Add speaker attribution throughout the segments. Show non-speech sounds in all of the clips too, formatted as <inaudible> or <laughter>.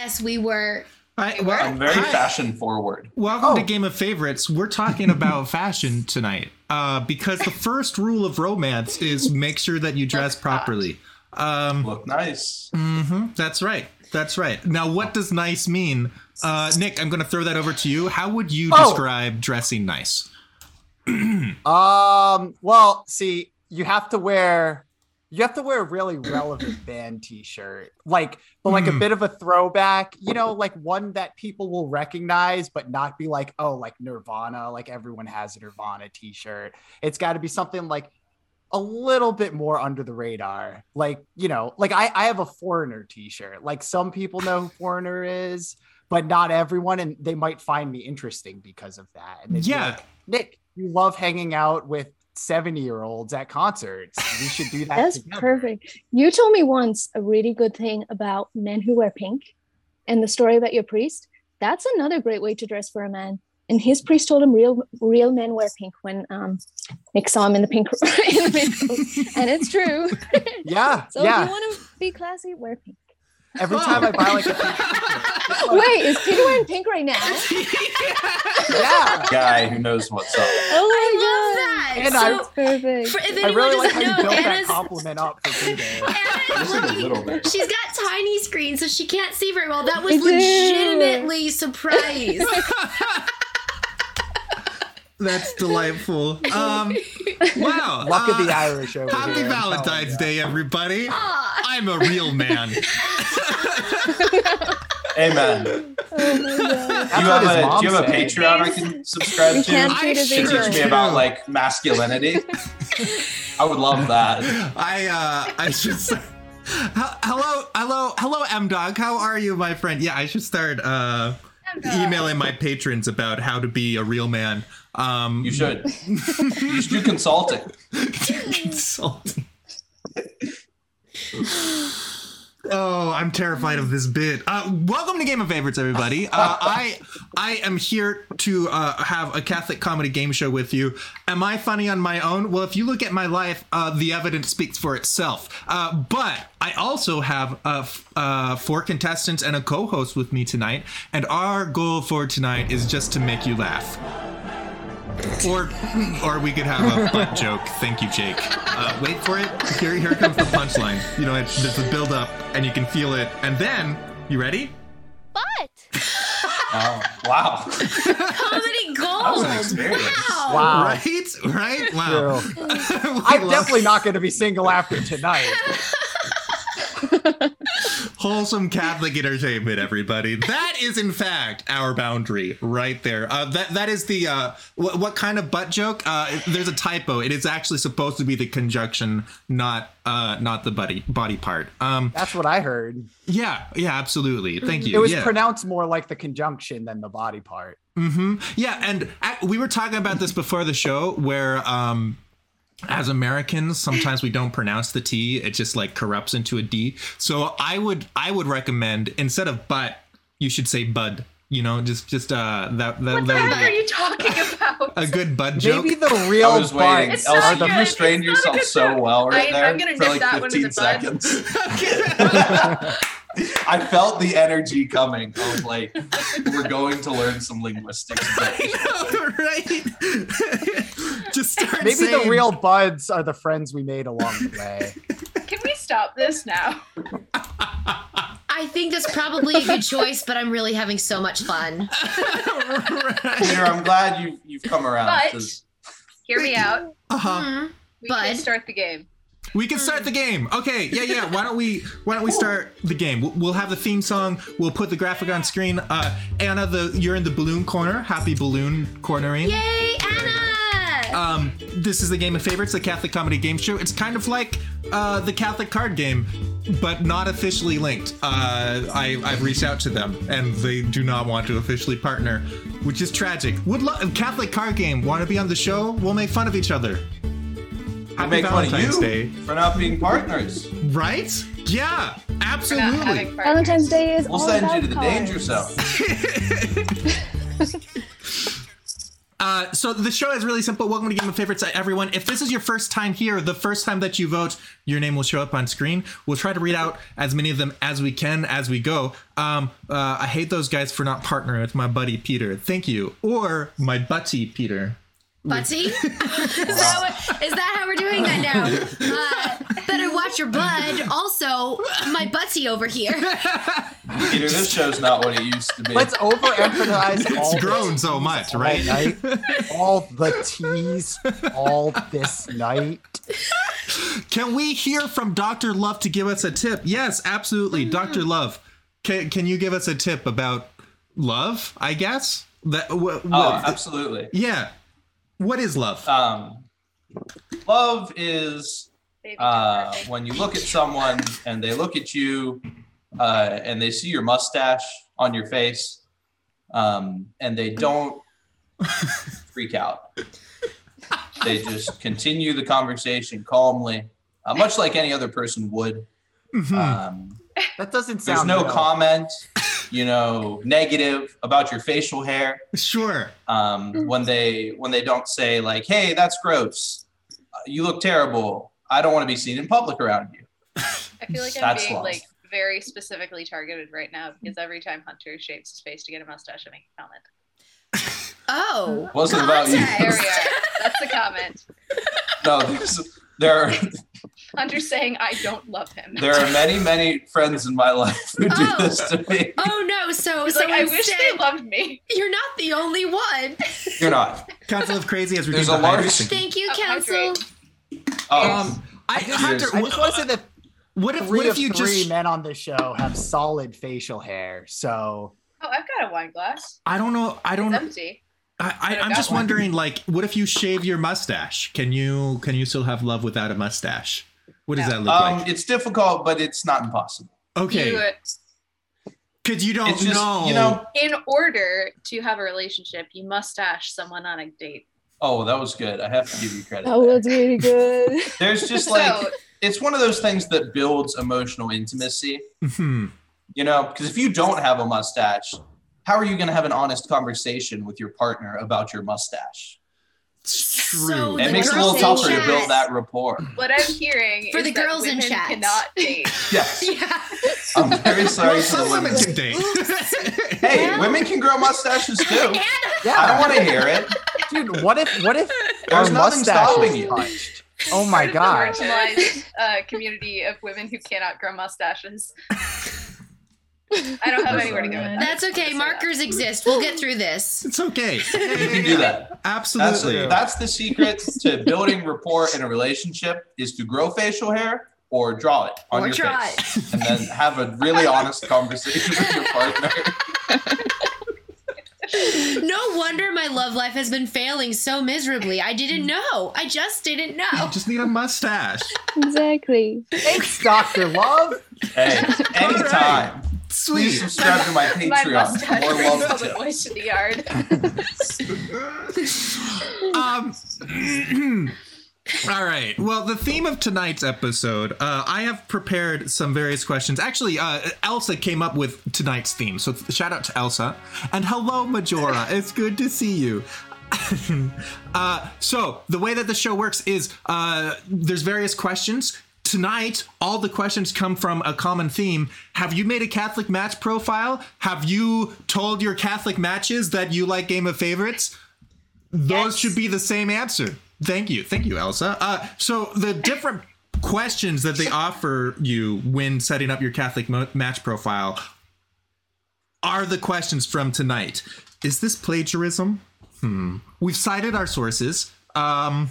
Speaker 1: Yes, we were.
Speaker 2: Hi, well,
Speaker 3: I'm very
Speaker 2: hi.
Speaker 3: fashion forward.
Speaker 2: Welcome to
Speaker 4: Oh.
Speaker 2: Game of Favorites. We're talking about <laughs> fashion tonight uh, because the first rule of romance is make sure that you dress
Speaker 5: hot.
Speaker 2: properly. Um,
Speaker 3: Look nice.
Speaker 2: mhm, that's right. That's right. Now, what does nice mean? Uh, Nick, I'm going to throw that over to you. How would you
Speaker 4: Oh.
Speaker 2: describe dressing nice? <clears throat>
Speaker 4: Um. Well, see, you have to wear you have to wear a really relevant <clears throat> band T-shirt, like, but like
Speaker 2: Hmm.
Speaker 4: a bit of a throwback. You know, like one that people will recognize, but not be like, oh, like Nirvana. Like everyone has a Nirvana T-shirt. It's got to be something like a little bit more under the radar. Like you know, like I I have a Foreigner T-shirt. Like some people know who Foreigner is. But not everyone, and they might find me interesting because of that. And
Speaker 2: Yeah.
Speaker 4: like, Nick, you love hanging out with 70 year olds at concerts. We should do <laughs> that.
Speaker 6: That's
Speaker 4: together.
Speaker 6: perfect. You told me once a really good thing about men who wear pink and the story about your priest. That's another great way to dress for a man. And his priest told him real real men wear pink when um Nick saw him in the pink <laughs> in the pink. And it's true. <laughs>
Speaker 4: Yeah,
Speaker 6: So if
Speaker 4: yeah.
Speaker 6: you want to be classy, wear pink.
Speaker 4: Every time I buy like a pink
Speaker 6: Wait, is Peter wearing pink right now?
Speaker 4: yeah.
Speaker 3: Guy who knows what's up.
Speaker 6: Oh
Speaker 1: I
Speaker 6: my
Speaker 1: love
Speaker 6: god.
Speaker 1: That.
Speaker 4: And
Speaker 1: so,
Speaker 4: I-
Speaker 6: That's perfect.
Speaker 1: for, if
Speaker 4: I really like
Speaker 1: doesn't
Speaker 4: how you
Speaker 1: know,
Speaker 4: built that compliment up for Peter.
Speaker 1: Anna's <laughs>
Speaker 3: Just like a little bit.
Speaker 1: She's got tiny screen, so she can't see very well. That was
Speaker 6: I do.
Speaker 1: legitimately surprise. <laughs>
Speaker 2: That's delightful. Um, wow.
Speaker 4: Luck of the
Speaker 2: uh,
Speaker 4: Irish over
Speaker 2: Happy
Speaker 4: here. I'm
Speaker 2: Valentine's
Speaker 4: ya.
Speaker 2: Day, everybody.
Speaker 1: Aw.
Speaker 2: I'm a real man. <laughs>
Speaker 3: Amen. <laughs>
Speaker 6: Oh my god.
Speaker 4: That's
Speaker 3: do you have a do you have a. Patreon I can subscribe
Speaker 6: You
Speaker 3: to?
Speaker 6: can't
Speaker 2: I
Speaker 6: see
Speaker 2: should
Speaker 3: teach me about like masculinity. I would love that.
Speaker 2: I uh I should start. Hello, hello, hello, M Dog. How are you, my friend? Yeah, I should start uh emailing my patrons about how to be a real man. Um
Speaker 3: You should. You should do consulting. <laughs>
Speaker 2: consulting. <laughs> Oh, I'm terrified of this bit. Uh, welcome to Game of Favorites, everybody. Uh, <laughs> I I am here to uh, have a Catholic comedy game show with you. Am I funny on my own? Well, if you look at my life, uh, the evidence speaks for itself. Uh, but I also have uh, f- uh, four contestants and a co-host with me tonight, and our goal for tonight is just to make you laugh. Or, or we could have a butt joke. Thank you, Jake. Uh, wait for it. Here, here comes the punchline. You know, it's, there's a build up, and you can feel it. And then, you ready?
Speaker 5: But
Speaker 3: Oh, wow.
Speaker 1: Comedy gold.
Speaker 3: That was an experience.
Speaker 1: Wow.
Speaker 4: Wow.
Speaker 2: Right? Right? Wow. <laughs>
Speaker 4: I'm
Speaker 2: love
Speaker 4: definitely not going to be single after tonight. <laughs> <laughs>
Speaker 2: wholesome Catholic entertainment, everybody. That is, in fact, our boundary right there. Uh, that that is the uh, what, what kind of butt joke? Uh, there's a typo. It is actually supposed to be the conjunction, not uh, not the body body part. Um,
Speaker 4: That's what I heard.
Speaker 2: yeah, yeah, absolutely. Thank you.
Speaker 4: It was
Speaker 2: yeah.
Speaker 4: pronounced more like the conjunction than the body part.
Speaker 2: Mm-hmm. Yeah, and a- we were talking about this before the show, where um, as Americans, sometimes we don't pronounce the T; it just like corrupts into a D. So I would I would recommend instead of butt, you should say bud. You know, just just uh that that,
Speaker 5: what the
Speaker 2: that
Speaker 5: heck
Speaker 2: would
Speaker 5: are you talking <laughs> about?
Speaker 2: a good bud joke.
Speaker 4: Maybe the real
Speaker 3: I was waiting.
Speaker 4: butts
Speaker 5: It's
Speaker 3: Elsie,
Speaker 4: are
Speaker 5: not
Speaker 4: the
Speaker 3: you
Speaker 5: good.
Speaker 3: restrained
Speaker 5: It's not a
Speaker 3: yourself
Speaker 5: good
Speaker 3: so well right
Speaker 5: I-
Speaker 3: there
Speaker 5: I'm gonna
Speaker 3: for
Speaker 5: nip
Speaker 3: like
Speaker 5: that one
Speaker 3: 15
Speaker 5: in the bud.
Speaker 3: seconds. <laughs> <laughs> I felt the energy coming. I was like, we're going to learn some linguistics. today.
Speaker 2: right? Just start
Speaker 4: maybe the real buds are the friends we made along the way.
Speaker 5: Can we stop this now?
Speaker 1: I think that's probably a good choice, but I'm really having so much fun.
Speaker 3: Peter, I'm glad you you've come around.
Speaker 5: But
Speaker 3: 'cause
Speaker 5: hear me out.
Speaker 2: Uh-huh.
Speaker 1: Mhm.
Speaker 5: We
Speaker 1: Bud.
Speaker 5: can start the game.
Speaker 2: We can start the game. Okay, yeah, yeah. Why don't we? Why don't we start the game? We'll, we'll have the theme song. We'll put the graphic on screen. Uh, Anna, the you're in the balloon corner. Happy balloon cornering.
Speaker 1: Yay, Anna!
Speaker 2: Um, this is the game of favorites, the Catholic comedy game show. It's kind of like uh, the Catholic card game, but not officially linked. Uh, I, I've reached out to them, and they do not want to officially partner, which is tragic. Would lo- Catholic card game want to be on the show? We'll make fun of each other.
Speaker 3: I
Speaker 2: Happy
Speaker 3: make fun of
Speaker 2: Valentine's
Speaker 3: you
Speaker 2: Day.
Speaker 3: for not being partners.
Speaker 2: Right? Yeah, absolutely.
Speaker 6: Valentine's Day is
Speaker 3: We'll
Speaker 6: all
Speaker 3: send
Speaker 6: about
Speaker 3: you to the
Speaker 6: cards.
Speaker 3: danger zone. <laughs> <laughs>
Speaker 2: Uh, so the show is really simple. Welcome to Game of Favorites, uh, everyone. If this is your first time here, the first time that you vote, your name will show up on screen. We'll try to read out as many of them as we can as we go. Um, uh, I hate those guys for not partnering with my buddy Peter. Thank you, or my butty Peter.
Speaker 1: Butty? <laughs> is, that what, is that how we're doing that now? Uh, better watch your bud. Also, my butty over here. <laughs>
Speaker 3: Peter, this show's not what it used to be.
Speaker 4: Let's overemphasize all
Speaker 2: It's grown
Speaker 4: this
Speaker 2: so much,
Speaker 4: all
Speaker 2: right?
Speaker 4: night. all the teas all this night.
Speaker 2: Can we hear from Doctor Love to give us a tip? Yes, absolutely, Doctor Love. Can can you give us a tip about love? I guess that. Wh- wh-
Speaker 3: oh, absolutely.
Speaker 2: yeah. What is love?
Speaker 3: Um, love is uh, when you look at someone and they look at you uh, and they see your mustache on your face um, and they don't <laughs> freak out. They just continue the conversation calmly, uh, much like any other person would. Um,
Speaker 4: That doesn't sound.
Speaker 3: there's no
Speaker 4: real.
Speaker 3: comment, <laughs> you know, negative about your facial hair.
Speaker 2: Sure.
Speaker 3: um, when they when they don't say like, "Hey, that's gross. Uh, You look terrible. I don't want to be seen in public around you." <laughs>
Speaker 5: I feel like I'm
Speaker 3: That's
Speaker 5: being
Speaker 3: lost.
Speaker 5: like very specifically targeted right now because every time Hunter shapes his face to get a mustache, I make a comment. <laughs>
Speaker 1: Oh.
Speaker 3: Wasn't about you.
Speaker 5: There we are. That's the comment.
Speaker 3: No, there's, there are
Speaker 5: Hunter's saying I don't love him.
Speaker 3: there are many many friends in my life who do
Speaker 1: Oh.
Speaker 3: this to me.
Speaker 1: Oh no, so
Speaker 5: He's
Speaker 1: so
Speaker 5: like, I wish
Speaker 1: instead,
Speaker 5: they loved me.
Speaker 1: you're not the only one.
Speaker 3: You're not.
Speaker 2: Council of Crazy has
Speaker 3: There's
Speaker 2: redeemed
Speaker 3: a
Speaker 2: the
Speaker 3: large-
Speaker 1: Thank you,
Speaker 5: Oh,
Speaker 1: Council.
Speaker 3: Oh,
Speaker 2: Um, I, Hunter,
Speaker 4: I just want to say that
Speaker 2: what if
Speaker 4: three
Speaker 2: what if you
Speaker 4: three
Speaker 2: just?
Speaker 4: men on this show have solid facial hair. So
Speaker 5: Oh, I've got a wine glass.
Speaker 2: I don't know. I don't.
Speaker 5: empty.
Speaker 2: I, I,
Speaker 5: I've
Speaker 2: I'm just
Speaker 5: one.
Speaker 2: wondering, like, what if you shave your mustache? Can you can you still have love without a mustache? What does
Speaker 5: No.
Speaker 2: that look
Speaker 3: um,
Speaker 2: like?
Speaker 3: it's difficult, but it's not impossible.
Speaker 2: Okay, because you don't
Speaker 3: just
Speaker 2: know.
Speaker 3: you know.
Speaker 5: in order to have a relationship, you must stash someone on a date.
Speaker 3: Oh, that was good. I have to give you credit.
Speaker 6: That
Speaker 3: there.
Speaker 6: was really good.
Speaker 3: There's just like
Speaker 5: so
Speaker 3: it's one of those things that builds emotional intimacy.
Speaker 2: Hmm.
Speaker 3: You know, because if you don't have a mustache, how are you going to have an honest conversation with your partner about your mustache?
Speaker 2: It's true.
Speaker 1: So
Speaker 3: It makes it a little
Speaker 1: in
Speaker 3: tougher to build that rapport.
Speaker 5: what I'm hearing
Speaker 1: For
Speaker 5: is
Speaker 1: the
Speaker 5: that
Speaker 1: girls in chat.
Speaker 5: cannot date. <laughs>
Speaker 3: Yes, <laughs>
Speaker 1: Yeah.
Speaker 3: I'm very sorry
Speaker 2: well,
Speaker 3: to the
Speaker 2: some
Speaker 3: women.
Speaker 2: women can date. <laughs>
Speaker 3: Hey,
Speaker 1: Well-
Speaker 3: women can grow mustaches too.
Speaker 1: And
Speaker 3: I don't want to hear it.
Speaker 4: dude. What if what if
Speaker 3: There's
Speaker 4: our
Speaker 3: nothing
Speaker 4: mustache
Speaker 3: stopping
Speaker 4: is
Speaker 3: you.
Speaker 4: touched? Oh my god.
Speaker 5: of the marginalized uh, community of women who cannot grow mustaches. I don't have
Speaker 3: That's
Speaker 5: anywhere to go with that.
Speaker 1: that's okay.
Speaker 5: wanna that.
Speaker 1: Markers exist. We'll get through this.
Speaker 2: It's okay. <laughs>
Speaker 3: You can do that. That's,
Speaker 2: Absolutely.
Speaker 3: that's the secret to <laughs> building rapport in a relationship is to grow facial hair or draw it on
Speaker 1: Or
Speaker 3: your
Speaker 1: try
Speaker 3: face. And then have a really honest <laughs> conversation with your partner.
Speaker 1: No wonder my love life has been failing so miserably. I didn't know. I just didn't know.
Speaker 2: You
Speaker 1: know.
Speaker 2: just need a mustache.
Speaker 6: exactly.
Speaker 4: Thanks, Doctor Love.
Speaker 3: Hey, anytime. Please
Speaker 2: Sweet.
Speaker 3: subscribe to my
Speaker 5: My
Speaker 3: Patreon.
Speaker 5: mustache
Speaker 3: More
Speaker 5: brings
Speaker 3: love
Speaker 5: all the
Speaker 3: tips.
Speaker 5: boys to the yard. <laughs>
Speaker 2: Um. <clears throat> All right. Well, the theme of tonight's episode, uh, I have prepared some various questions. Actually, uh, Elsa came up with tonight's theme, so shout out to Elsa. And hello, Majora. <laughs> it's good to see you. <laughs> uh, so the way that the show works is uh, there's various questions. Tonight, all the questions come from a common theme. Have you made a Catholic match profile? Have you told your Catholic matches that you like Game of Favorites? Those
Speaker 5: Yes.
Speaker 2: should be the same answer. Thank you. Thank you, Elsa. Uh, so the different questions that they offer you when setting up your Catholic mo- match profile are the questions from tonight. Is this plagiarism? Hmm. We've cited our sources. Um,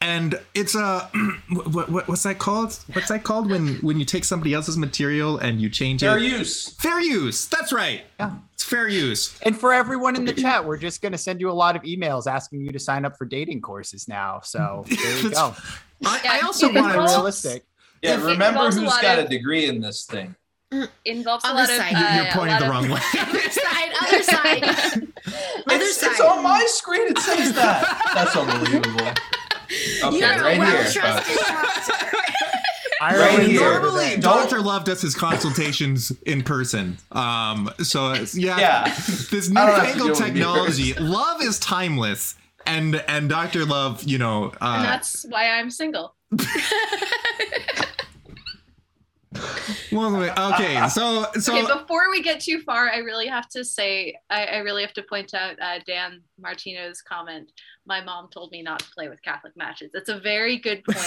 Speaker 2: and it's a <clears throat> what, what, what's that called? What's that called when when you take somebody else's material and you change
Speaker 3: Fair
Speaker 2: it?
Speaker 3: Fair use.
Speaker 2: Fair use. That's right.
Speaker 4: Yeah.
Speaker 2: It's fair use.
Speaker 4: And for everyone in the chat, we're just going to send you a lot of emails asking you to sign up for dating courses now. So <laughs> there you go.
Speaker 2: I,
Speaker 5: Yeah,
Speaker 2: I also want
Speaker 5: involves-
Speaker 2: to
Speaker 4: Realistic.
Speaker 3: Yeah, remember
Speaker 5: involves a
Speaker 3: who's
Speaker 5: lot
Speaker 3: got a degree in this thing.
Speaker 5: Involves a
Speaker 1: On
Speaker 5: lot
Speaker 1: the
Speaker 5: of.
Speaker 1: side.
Speaker 5: uh,
Speaker 2: You're pointing
Speaker 5: lot
Speaker 2: the
Speaker 5: of-
Speaker 2: wrong way. <laughs>
Speaker 1: Other <laughs> side, other side. Other
Speaker 3: It's, it's on my screen. It says that. That's unbelievable. Okay,
Speaker 1: You're
Speaker 3: right
Speaker 1: a well-trusted
Speaker 3: folks.
Speaker 1: doctor.
Speaker 4: I
Speaker 3: Right
Speaker 4: already
Speaker 3: here.
Speaker 2: Normally, Doctor Love does his consultations in person. Um, so yeah,
Speaker 3: Yeah.
Speaker 2: this
Speaker 3: I don't have to
Speaker 2: newfangled technology. Love is timeless. and and Dr. Love, you know,
Speaker 5: and
Speaker 2: uh,
Speaker 5: that's why I'm single.
Speaker 2: well, okay, so so
Speaker 5: okay, before we get too far, I really have to say, I, I really have to point out uh, Dan Martino's comment. My mom told me not to play with Catholic matches. It's a very good point.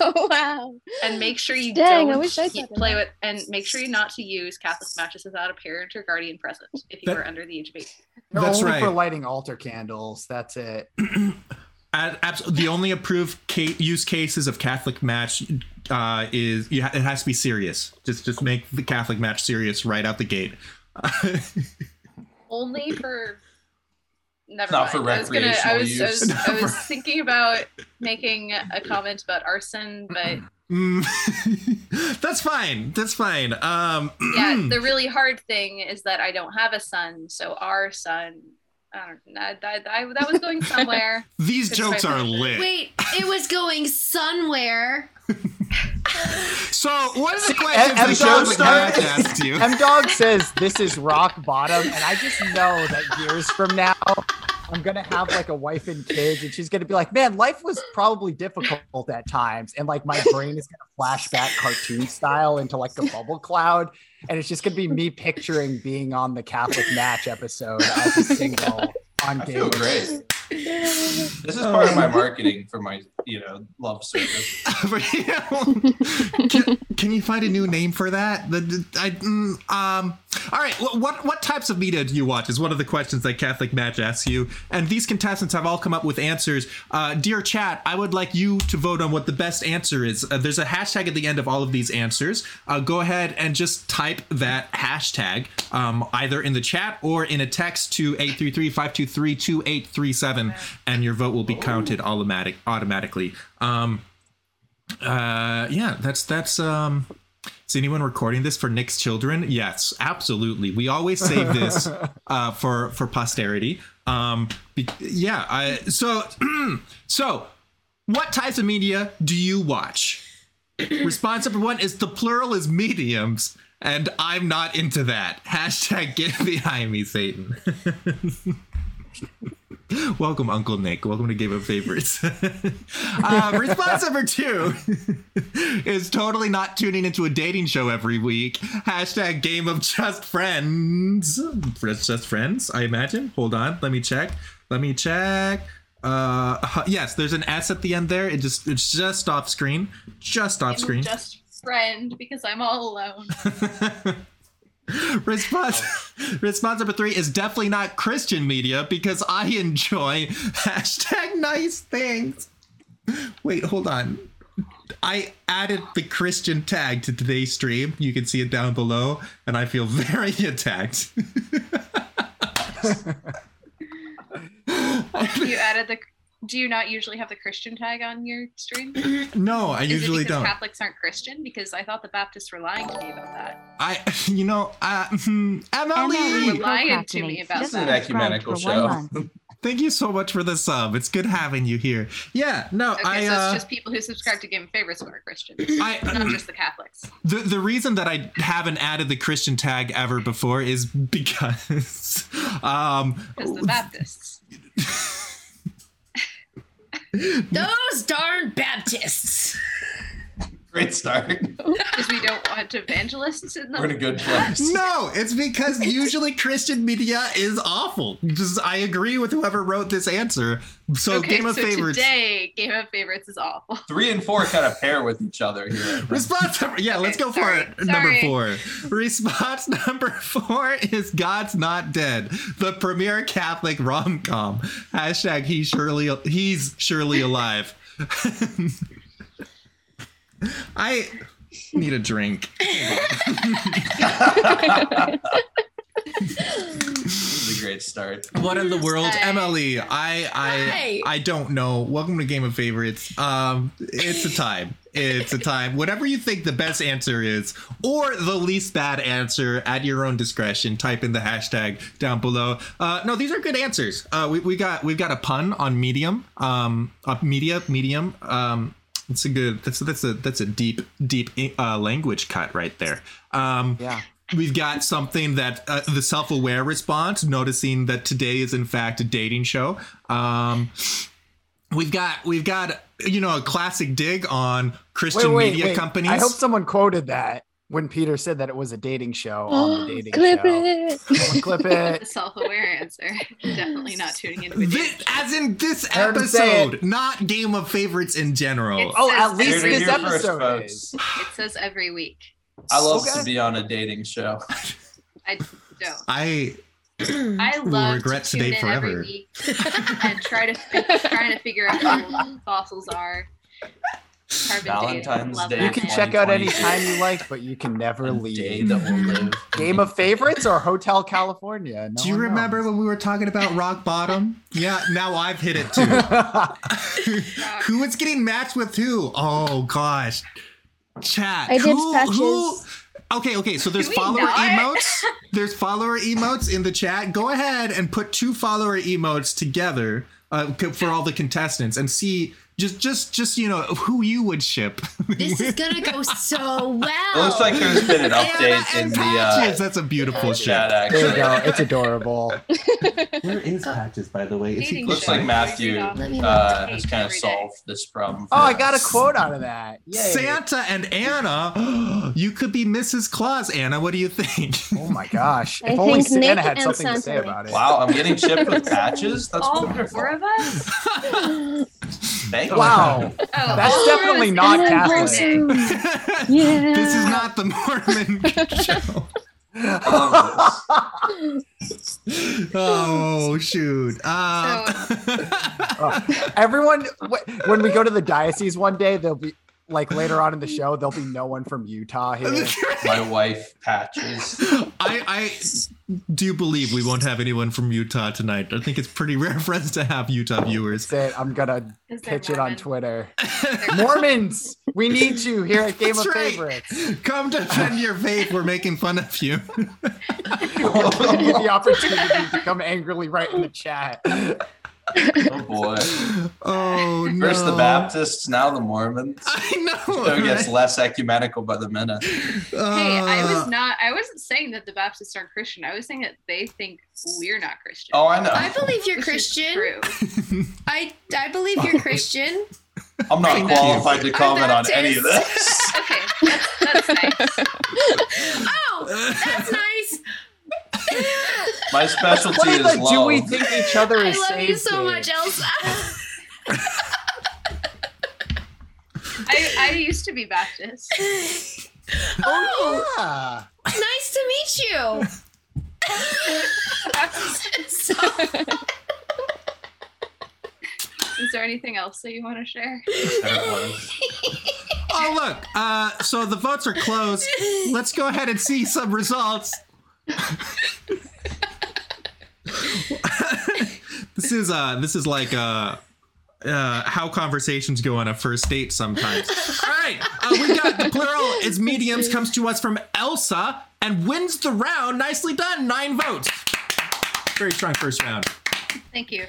Speaker 6: oh <laughs> <laughs> wow.
Speaker 5: and make sure you
Speaker 6: Dang,
Speaker 5: don't
Speaker 6: wish I
Speaker 5: keep-
Speaker 6: thought of
Speaker 5: play
Speaker 6: that.
Speaker 5: with, and make sure you not to use Catholic matches without a parent or guardian present if you
Speaker 2: That-
Speaker 5: are under the age of eight.
Speaker 4: They're
Speaker 2: That's
Speaker 4: only
Speaker 2: right.
Speaker 4: for lighting altar candles. That's it. <clears throat>
Speaker 2: At, abs- the only approved ca- use cases of Catholic match uh, is you ha- it has to be serious. Just just make the Catholic match serious right out the gate. <laughs>
Speaker 5: Only for. Never
Speaker 3: Not
Speaker 5: mind.
Speaker 3: for
Speaker 5: I was gonna. I
Speaker 3: recreational
Speaker 5: was. I
Speaker 3: use.
Speaker 5: was, I <laughs> was thinking about making a comment about arson, but
Speaker 2: Mm, <laughs> That's fine. That's fine. Um, <clears throat>
Speaker 5: yeah, the really hard thing is that I don't have a son, so our son. I don't. That, that, I, that was going somewhere. <laughs>
Speaker 2: these
Speaker 5: It's
Speaker 2: jokes are
Speaker 5: pleasure.
Speaker 2: lit.
Speaker 1: Wait, it was going somewhere.
Speaker 2: So what are the
Speaker 4: See,
Speaker 2: questions
Speaker 4: M-
Speaker 2: the
Speaker 4: M-Dog started-
Speaker 2: asked you?
Speaker 4: M Dog says this is rock bottom, and I just know that years from now, I'm gonna have like a wife and kids, and she's gonna be like, "Man, life was probably difficult at times," and like my brain is gonna flash back cartoon style into like the bubble cloud, and it's just gonna be me picturing being on the Catholic match episode as a <laughs> single on
Speaker 3: I feel
Speaker 4: game.
Speaker 3: great. This is part of my marketing for my, you know, love service. <laughs>
Speaker 2: can, can you find a new name for that? The, the- I, mm, um, all right. What, what what types of media do you watch? Is one of the questions that Catholic Match asks you. And these contestants have all come up with answers. Uh, dear chat, I would like you to vote on what the best answer is. Uh, there's a hashtag at the end of all of these answers. Uh, go ahead and just type that hashtag um, either in the chat or in a text to 833-523-2837, and your vote will be counted automatic automatically. Um, uh, yeah, that's that's um. Is anyone recording this for Nick's children? Yes, absolutely. We always save this <laughs> uh, for for posterity. Um, be- yeah. I, so <clears throat> so, what types of media do you watch? Response number one is the plural is mediums, and I'm not into that. Hashtag get behind me, Satan. <laughs> <laughs> Welcome, Uncle Nick. Welcome to Game of Favorites. <laughs> uh, response number two <laughs> is totally not tuning into a dating show every week. Hashtag Game of Just Friends. Just just friends, I imagine. Hold on, let me check. Let me check. Uh, yes, there's an S at the end there. It just it's just off screen, just off screen.
Speaker 5: just friend because I'm all alone. <laughs>
Speaker 2: response response number three is definitely not Christian media because I enjoy <laughs> hashtag nice things. Wait, hold on. I added the Christian tag to today's stream. You can see it down below, and I feel <laughs> very attacked.
Speaker 5: you added the. Do you not usually have the Christian tag on your stream? <clears throat>
Speaker 2: no, I
Speaker 5: Is
Speaker 2: usually
Speaker 5: it because
Speaker 2: don't.
Speaker 5: Catholics aren't Christian? Because I thought the Baptists were lying to me about that.
Speaker 2: I, <laughs> you know, uh, hmm, Emily,
Speaker 5: You were lying to me about
Speaker 3: This This is an ecumenical show. <laughs>
Speaker 2: thank you so much for the sub. It's good having you here. Yeah, no,
Speaker 5: Okay,
Speaker 2: I,
Speaker 5: so
Speaker 2: uh,
Speaker 5: it's just people who subscribe to Game of Favorites who are Christian, <clears throat>
Speaker 2: I,
Speaker 5: not just the Catholics.
Speaker 2: The the reason that I haven't added the Christian tag ever before is because <laughs> um
Speaker 5: Because the Baptists.
Speaker 1: Those darn Baptists.
Speaker 3: Great start.
Speaker 5: Because we don't want evangelists in
Speaker 3: We're in a good <laughs> place.
Speaker 2: no, it's because usually Christian media is awful. Just I agree with whoever wrote this answer. So
Speaker 5: okay,
Speaker 2: Game of
Speaker 5: so
Speaker 2: Favorites.
Speaker 5: today Game of Favorites is awful.
Speaker 3: Three and four kind of pair with each other here. <laughs>
Speaker 2: Response number, yeah, let's
Speaker 5: Okay,
Speaker 2: go for
Speaker 5: sorry,
Speaker 2: it. Number four. Response number four is God's Not Dead, the premier Catholic rom com. Hashtag he's surely he's surely alive. <laughs> I need a drink. <laughs>
Speaker 3: This is a great start.
Speaker 2: What in the world,
Speaker 5: Hi.
Speaker 2: Emily? I I
Speaker 1: Hi.
Speaker 2: I don't know. Welcome to Game of Favorites. Um, it's a <laughs> time. It's a time. Whatever you think the best answer is, or the least bad answer, at your own discretion. Type in the hashtag down below. Uh, no, these are good answers. Uh, we, we got we've got a pun on medium. Um, uh, media medium. Um, it's a good. That's that's a that's a deep deep uh, language cut right there. Um,
Speaker 4: Yeah.
Speaker 2: we've got something that uh, the self-aware response, noticing that today is in fact a dating show. Um, we've got we've got you know a classic dig on Christian media companies.
Speaker 4: I hope someone quoted that when Peter said that it was a dating show <gasps> on the dating
Speaker 6: Clip
Speaker 4: show.
Speaker 6: it. <laughs>
Speaker 4: Someone clip
Speaker 5: The
Speaker 4: it.
Speaker 5: self-aware answer. <laughs> Definitely not tuning into a
Speaker 2: Thi-
Speaker 5: show.
Speaker 2: as in this
Speaker 4: Heard
Speaker 2: episode, not Game of Favorites in general.
Speaker 5: It's-
Speaker 4: Oh, at least
Speaker 3: it
Speaker 4: this
Speaker 3: here first,
Speaker 4: episode is.
Speaker 5: It says every week.
Speaker 3: I love
Speaker 4: Okay.
Speaker 3: to be on a dating show.
Speaker 5: I don't.
Speaker 2: I
Speaker 5: I love
Speaker 2: regret
Speaker 5: to tune
Speaker 2: today
Speaker 5: in
Speaker 2: forever.
Speaker 5: every week and try to fi- trying to figure out who fossils are. Carbon
Speaker 3: Valentine's
Speaker 5: dating.
Speaker 3: Day
Speaker 4: You can check out any time you like, but you can never leave.
Speaker 3: that will live.
Speaker 4: Game of Favorites or Hotel California? No
Speaker 2: do you remember
Speaker 4: knows.
Speaker 2: when we were talking about rock bottom? Yeah, now I've hit it too. <laughs> who is getting matched with who? Oh gosh, chat.
Speaker 6: I did
Speaker 2: who,
Speaker 6: patches.
Speaker 2: Who? Okay, okay. So there's follower
Speaker 5: not?
Speaker 2: emotes. There's follower emotes in the chat. Go ahead and put two follower emotes together uh, for all the contestants and see just just just you know who you would ship.
Speaker 1: This is gonna go so well.
Speaker 3: It looks like there's been an update in the
Speaker 2: Patches.
Speaker 3: uh,
Speaker 2: That's a beautiful
Speaker 3: chat.
Speaker 2: ship.
Speaker 4: There you go. It's adorable. <laughs>
Speaker 2: Where is Patches, by the way?
Speaker 5: It
Speaker 3: looks
Speaker 5: show.
Speaker 3: like Matthew uh, has kind of solved this problem.
Speaker 4: Oh,
Speaker 3: for
Speaker 4: I got a quote out of that. Yay.
Speaker 2: Santa and Anna, <gasps> you could be Mrs. Claus. Anna, what do you think? <laughs>
Speaker 4: Oh my gosh.
Speaker 6: I
Speaker 4: If only
Speaker 6: think Nick
Speaker 4: Santa had
Speaker 6: and
Speaker 4: something to say about it.
Speaker 3: Wow, I'm getting shipped with patches. That's
Speaker 5: All
Speaker 3: wonderful.
Speaker 5: four of us? <laughs>
Speaker 3: Thank.
Speaker 4: Wow. <laughs>
Speaker 5: Oh,
Speaker 4: That's definitely not Catholic. <laughs>
Speaker 6: Yeah.
Speaker 2: This is not the Mormon <laughs> show.
Speaker 3: I love this.
Speaker 2: Oh shoot! Uh,
Speaker 4: Oh, everyone, when we go to the diocese one day, they'll be like later on in the <laughs> show, there'll be no one from Utah <laughs> here.
Speaker 3: My wife patches.
Speaker 2: I, I do believe we won't have anyone from Utah tonight. I think it's pretty rare <laughs> for us to have Utah viewers.
Speaker 4: Say it, I'm gonna
Speaker 5: Is
Speaker 4: pitch it on Twitter. Mormons, we need you here at Game
Speaker 2: That's
Speaker 4: of
Speaker 2: right.
Speaker 4: Favorites.
Speaker 2: Come defend your faith. We're making fun of you.
Speaker 4: Give you the opportunity to come angrily right in the chat. <laughs>
Speaker 3: Oh boy.
Speaker 2: Oh no!
Speaker 3: First the Baptists, now the Mormons. <laughs>
Speaker 2: I know.
Speaker 3: Show gets less ecumenical by the minute.
Speaker 5: Hey, I
Speaker 2: Uh,
Speaker 5: was not. I wasn't saying that the Baptists aren't Christian. I was saying that they think we're not Christian.
Speaker 3: Oh, I know.
Speaker 1: I believe you're
Speaker 5: Which
Speaker 1: Christian.
Speaker 5: True. <laughs>
Speaker 1: I I believe you're Christian.
Speaker 3: I'm not
Speaker 1: Thank you.
Speaker 3: qualified to comment on any of this.
Speaker 5: Okay, that's, that's nice.
Speaker 1: Oh, that's nice.
Speaker 3: My specialty
Speaker 4: What
Speaker 3: is
Speaker 4: is the do we think each other is
Speaker 1: I
Speaker 4: is
Speaker 1: love you so
Speaker 4: game?
Speaker 1: much, Elsa. <laughs>
Speaker 5: I, I used to be Baptist.
Speaker 1: oh,
Speaker 4: Yeah.
Speaker 1: nice to meet you. So- <laughs>
Speaker 5: Is there anything else that you want to share?
Speaker 3: There it was.
Speaker 2: Oh look! Uh, so the votes are closed. Let's go ahead and see some results. <laughs> <laughs> this is uh, this is like uh, uh, how conversations go on a first date sometimes. All <laughs> right, uh, we got the plural is mediums comes to us from Elsa and wins the round. Nicely done, nine votes. Very strong first round.
Speaker 5: Thank you.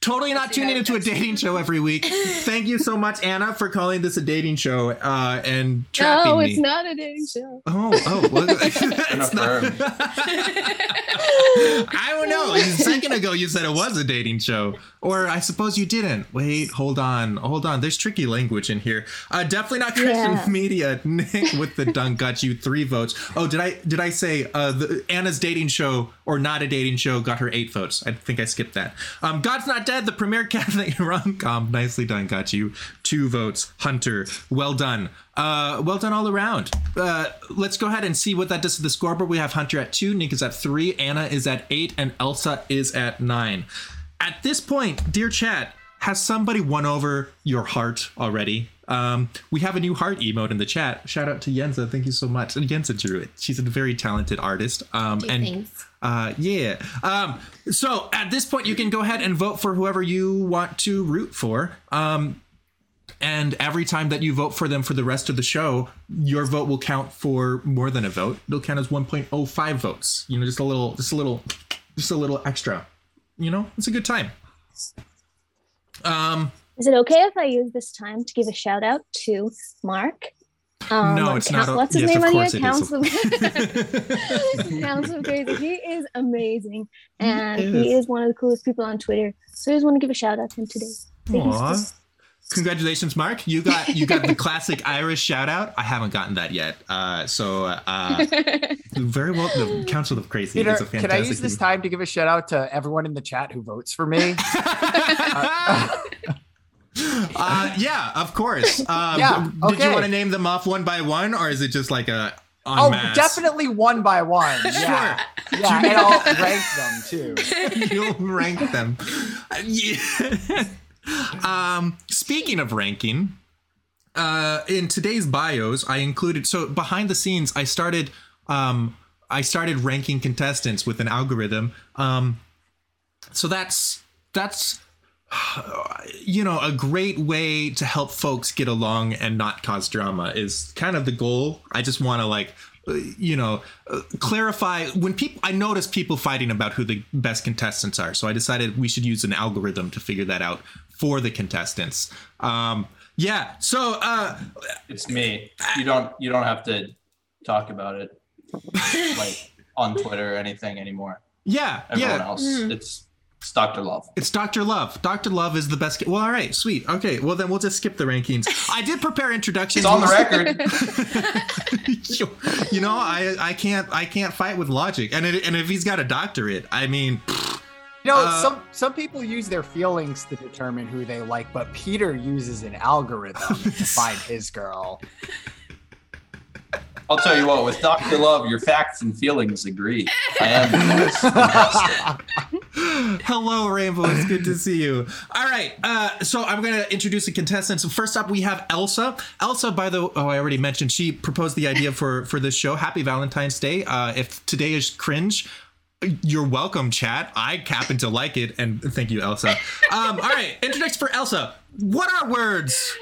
Speaker 2: Totally not
Speaker 5: Let's
Speaker 2: tuning into a dating show every week. <laughs> Thank you so much, Anna, for calling this a dating show uh, and trapping
Speaker 6: No,
Speaker 2: me.
Speaker 6: it's not a dating show.
Speaker 2: Oh, oh, well, <laughs> <laughs> it's not. I don't know. A second ago, you said it was a dating show, or I suppose you didn't. Wait, hold on, hold on. There's tricky language in here. Uh, definitely not Christian
Speaker 6: Yeah.
Speaker 2: media. Nick with the dunk got you three votes. Oh, did I did I say uh, the, Anna's dating show or not a dating show got her eight votes? I think I skipped that. Um, God's not dead. The premier <laughs> Catholic rom com. Nicely done. Got you two votes. Hunter, well done. Uh, well done all around. Uh, let's go ahead and see what that does to the scoreboard. We have Hunter at two, Nick is at three, Anna is at eight, and Elsa is at nine. At this point, dear chat, has somebody won over your heart already? Um, we have a new heart emote in the chat. Shout out to Yenza. Thank you so much. And Yenza drew it. She's a very talented artist. Um, and
Speaker 1: Thanks.
Speaker 2: uh, yeah. Um, so at this point, you can go ahead and vote for whoever you want to root for. Um, and every time that you vote for them for the rest of the show, your vote will count for more than a vote. It'll count as 1.05 votes. You know, just a little, just a little, just a little extra. You know, it's a good time. Um,
Speaker 6: Is it okay if I use this time to give a shout out to Mark? Um,
Speaker 2: No, it's not
Speaker 6: Count- what's his
Speaker 2: yes,
Speaker 6: name
Speaker 2: of
Speaker 6: on here?
Speaker 2: course it is.
Speaker 6: Council, Council Crazy. He is amazing, and
Speaker 2: is.
Speaker 6: he is one of the coolest people on Twitter. So I just want to give a shout out to him today. Just-
Speaker 2: Congratulations, Mark. You got you got the <laughs> classic Irish shout out. I haven't gotten that yet. Uh, so uh, <laughs> very well. The Council of Crazy
Speaker 4: Peter,
Speaker 2: is a fantastic.
Speaker 4: can I use this
Speaker 2: thing.
Speaker 4: time to give a shout out to everyone in the chat who votes for me? <laughs>
Speaker 2: Uh, yeah, of course. Uh,
Speaker 4: Yeah,
Speaker 2: Did you want to name them off one by one, or is it just like a
Speaker 4: oh,
Speaker 2: masse?
Speaker 4: definitely one by one. Yeah, yeah, and I'll rank them too.
Speaker 2: You'll rank them. Uh, yeah. Um, speaking of ranking, uh, in today's bios, I included so behind the scenes, I started um, I started ranking contestants with an algorithm. Um, so that's that's <sighs> you know a great way to help folks get along and not cause drama is kind of the goal. I just want to like you know uh, clarify when people I notice people fighting about who the best contestants are. So I decided we should use an algorithm to figure that out for the contestants. Um, yeah. So uh,
Speaker 3: It's me. You don't you don't have to talk about it like on Twitter or anything anymore.
Speaker 2: yeah,
Speaker 3: Everyone
Speaker 2: yeah.
Speaker 3: else, it's it's Dr. Love.
Speaker 2: It's Dr. Love. Dr. Love is the best. Well, all right, sweet. Okay, well then we'll just skip the rankings. I did prepare introductions.
Speaker 3: It's on the record. <laughs>
Speaker 2: you know, I I can't I can't fight with logic. And it, and if he's got a doctorate, I mean,
Speaker 4: You know,
Speaker 2: Uh,
Speaker 4: some some people use their feelings to determine who they like, but Peter uses an algorithm to <laughs> find his girl.
Speaker 3: I'll tell you what, with Dr. Love, your facts and feelings agree. I am
Speaker 2: hello Rainbow. It's good to see you. All right, uh, so I'm gonna introduce the contestants. First up, we have Elsa. Elsa, by the oh, I already mentioned she proposed the idea for for this show. Happy Valentine's Day. Uh, if today is cringe. You're welcome, chat. I happen to like it, and thank you, Elsa. Um, all right, introduction for Elsa. What are words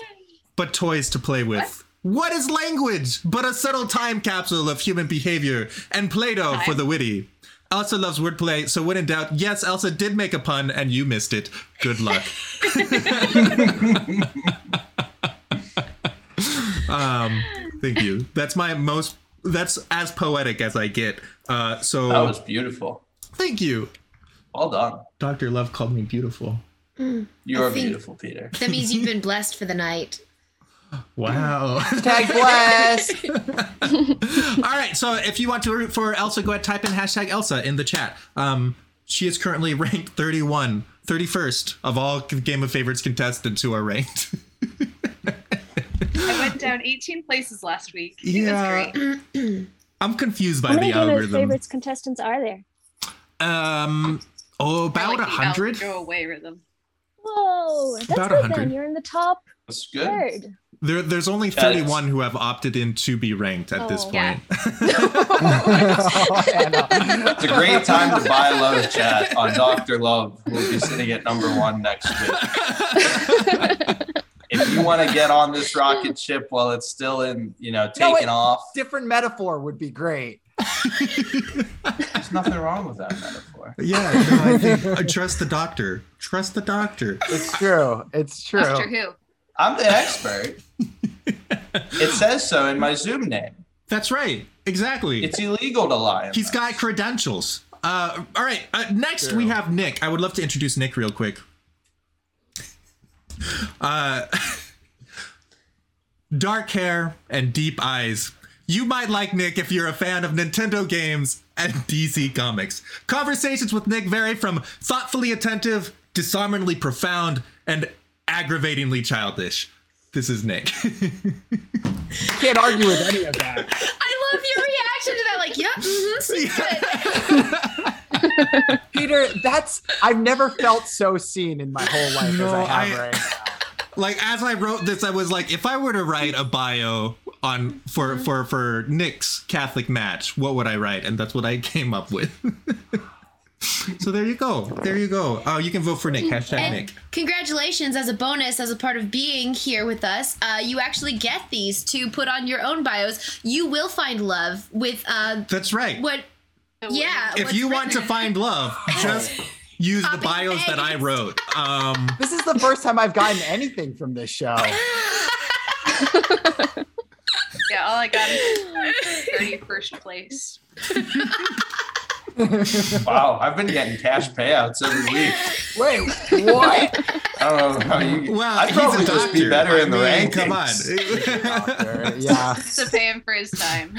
Speaker 2: but toys to play with? What is language but a subtle time capsule of human behavior and Play-Doh for the witty? Elsa loves wordplay, so when in doubt, yes, Elsa did make a pun and you missed it. Good luck. <laughs> um, thank you. That's my most. That's as poetic as I get. Uh, so
Speaker 3: That was beautiful.
Speaker 2: thank you.
Speaker 3: Well done.
Speaker 2: Doctor Love called me beautiful.
Speaker 3: You are beautiful, Peter.
Speaker 1: That means you've been <laughs> blessed for the night. <gasps>
Speaker 2: Wow.
Speaker 4: Tag bless. <laughs> <laughs>
Speaker 2: All right. So if you want to root for Elsa, go ahead type in hashtag Elsa in the chat. Um, she is currently ranked 31, 31st of all Game of Favorites contestants who are ranked.
Speaker 5: I went down <laughs> 18 places last week. It
Speaker 2: Yeah.
Speaker 5: was great. <clears throat>
Speaker 2: I'm confused by
Speaker 6: How many
Speaker 2: the
Speaker 6: Game of
Speaker 2: algorithm.
Speaker 6: Favorites contestants are there?
Speaker 2: Um, oh, about
Speaker 5: like
Speaker 2: a
Speaker 5: the
Speaker 2: hundred.
Speaker 5: Go away rhythm.
Speaker 6: Whoa, that's
Speaker 2: About a
Speaker 6: good
Speaker 2: hundred.
Speaker 6: then. You're in the top
Speaker 3: That's good.
Speaker 6: third.
Speaker 2: There, there's only
Speaker 3: Yeah, it's-
Speaker 2: 31 who have opted in to be ranked at this
Speaker 6: Oh.
Speaker 2: point.
Speaker 4: Anna. <laughs>
Speaker 3: It's a great time to buy Love Chat on Dr. Love, who will be sitting at number one next week. <laughs> if you want to get on this rocket ship while it's still in, you know,
Speaker 4: No,
Speaker 3: taking
Speaker 4: it-
Speaker 3: off,
Speaker 4: Different metaphor would be great. <laughs>
Speaker 3: there's nothing wrong with that metaphor.
Speaker 2: yeah, no, I think uh, trust the doctor. Trust the doctor.
Speaker 4: It's true. It's true.
Speaker 5: After who?
Speaker 3: I'm the expert. It says so in my Zoom name.
Speaker 2: That's right. Exactly.
Speaker 3: It's illegal to lie.
Speaker 2: He's got credentials. Uh, all right. Uh, next, we have Nick. I would love to introduce Nick real quick. Uh, <laughs> dark hair and deep eyes. You might like Nick if you're a fan of Nintendo games and <laughs> DC comics. Conversations with Nick vary from thoughtfully attentive, disarmingly profound, and aggravatingly childish. This is Nick. <laughs>
Speaker 4: Can't argue with any of that.
Speaker 1: I love your reaction to that. Like, yep, mm-hmm, good. <laughs>
Speaker 4: Peter, that's I've never felt so seen in my whole life as
Speaker 2: No,
Speaker 4: I have
Speaker 2: I-
Speaker 4: right now. <laughs>
Speaker 2: like as I wrote this, I was like, if I were to write a bio on for for for Nick's Catholic match, what would I write? And that's what I came up with. So there you go. There you go. Oh, you can vote for Nick. Hashtag
Speaker 1: And
Speaker 2: Nick.
Speaker 1: congratulations as a bonus, as a part of being here with us. Uh, you actually get these to put on your own bios. You will find love with uh,
Speaker 2: That's right.
Speaker 1: what. Yeah.
Speaker 2: if you want to find love, just <laughs> use the
Speaker 1: Copy
Speaker 2: bios that I wrote. Um,
Speaker 4: This is the first time I've gotten anything from this show. <laughs>
Speaker 5: Yeah, All I got is <laughs> 31st place.
Speaker 3: Wow, I've been getting cash payouts every week.
Speaker 4: Wait, what?
Speaker 3: I don't know how you.
Speaker 2: Well,
Speaker 3: I'd
Speaker 2: he's a
Speaker 3: probably just be better
Speaker 2: I
Speaker 3: in the
Speaker 2: mean,
Speaker 3: rankings.
Speaker 2: Come on.
Speaker 4: yeah.
Speaker 5: To pay him for his time.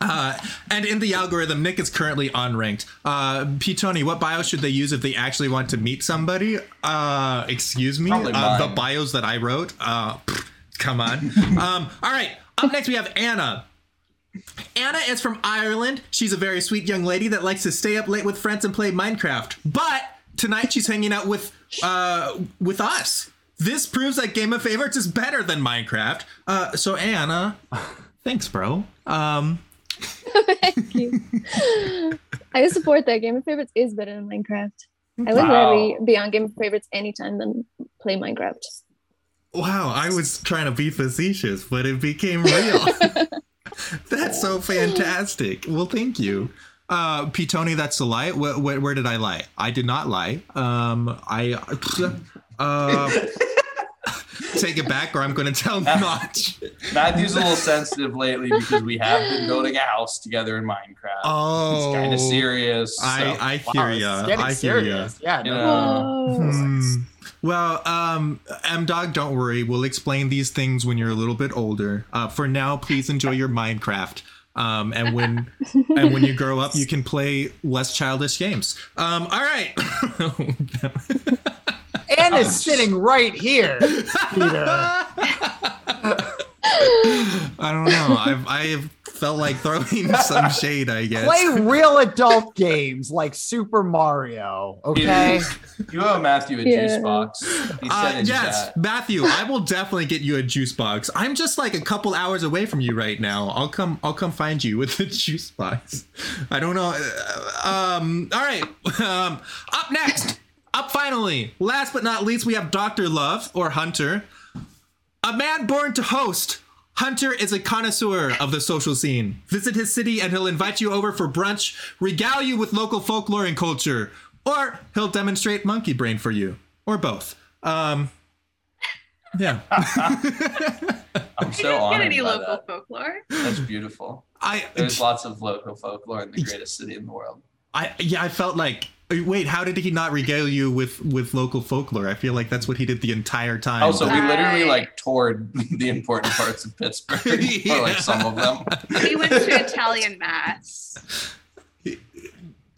Speaker 2: Uh, and in the algorithm, Nick is currently unranked. Uh, P. Tony, what bio should they use if they actually want to meet somebody? Uh, excuse me, uh, the bios that I wrote. Uh, pff, come on. <laughs> um, all right. Up next, we have Anna. Anna is from Ireland. She's a very sweet young lady that likes to stay up late with friends and play Minecraft. But tonight, she's hanging out with uh, with us. This proves that Game of Favorites is better than Minecraft. Uh, so Anna, <laughs> thanks, bro. Um, <laughs>
Speaker 6: Thank you. I support that. Game of Favorites is better than Minecraft. I would
Speaker 3: Wow.
Speaker 6: rather be on Game of Favorites anytime than play Minecraft.
Speaker 2: Wow, I was trying to be facetious, but it became real. <laughs> <laughs> that's so fantastic. Well, thank you. Uh, P. Tony, that's a lie. Where, where, where did I lie? I did not lie. Um, I <laughs> uh, <laughs> take it back, or I'm going to tell Notch.
Speaker 3: Matthew's a little sensitive lately because we have been building a house together in Minecraft.
Speaker 2: Oh,
Speaker 3: it's kind of serious. so-
Speaker 2: I I hear
Speaker 4: Wow,
Speaker 2: ya.
Speaker 4: it's getting
Speaker 2: I hear ya.
Speaker 4: serious. Yeah,
Speaker 3: You
Speaker 4: no,
Speaker 3: know.
Speaker 2: Hmm. Well, um, M Dog, don't worry. We'll explain these things when you're a little bit older. Uh, for now, please enjoy your Minecraft. Um, and when and when you grow up, you can play less childish games. Um, all right. <laughs>
Speaker 4: is sitting right here, Peter. <laughs>
Speaker 2: I don't know. I've I have felt like throwing <laughs> some shade. I guess.
Speaker 4: Play real adult games like Super Mario, okay?
Speaker 3: You owe Matthew a
Speaker 6: Yeah.
Speaker 3: juice box.
Speaker 2: Uh, yes,
Speaker 3: chat.
Speaker 2: Matthew. I will definitely get you a juice box. I'm just like a couple hours away from you right now. I'll come. I'll come find you with <laughs> the juice box. I don't know. uh, Um. All right. <laughs> Um. Up next. Up finally. Last but not least, we have Doctor Love or Hunter, a man born to host. Hunter is a connoisseur of the social scene. Visit his city and he'll invite you over for brunch, regale you with local folklore and culture, or he'll demonstrate monkey brain for you, or both. Um, yeah, <laughs>
Speaker 3: I'm so
Speaker 5: Get
Speaker 3: honored
Speaker 5: any
Speaker 3: by
Speaker 5: local
Speaker 3: that.
Speaker 5: folklore?
Speaker 3: That's beautiful.
Speaker 2: I,
Speaker 3: There's <laughs> lots of local folklore in the greatest city in the world.
Speaker 2: I, yeah, I felt like. Wait, how did he not regale you with with local folklore? I feel like that's what he did the entire time.
Speaker 3: Also, we literally like toured <laughs> the important parts of Pittsburgh, <laughs> or like some of them.
Speaker 5: We went to Italian mass.
Speaker 2: He-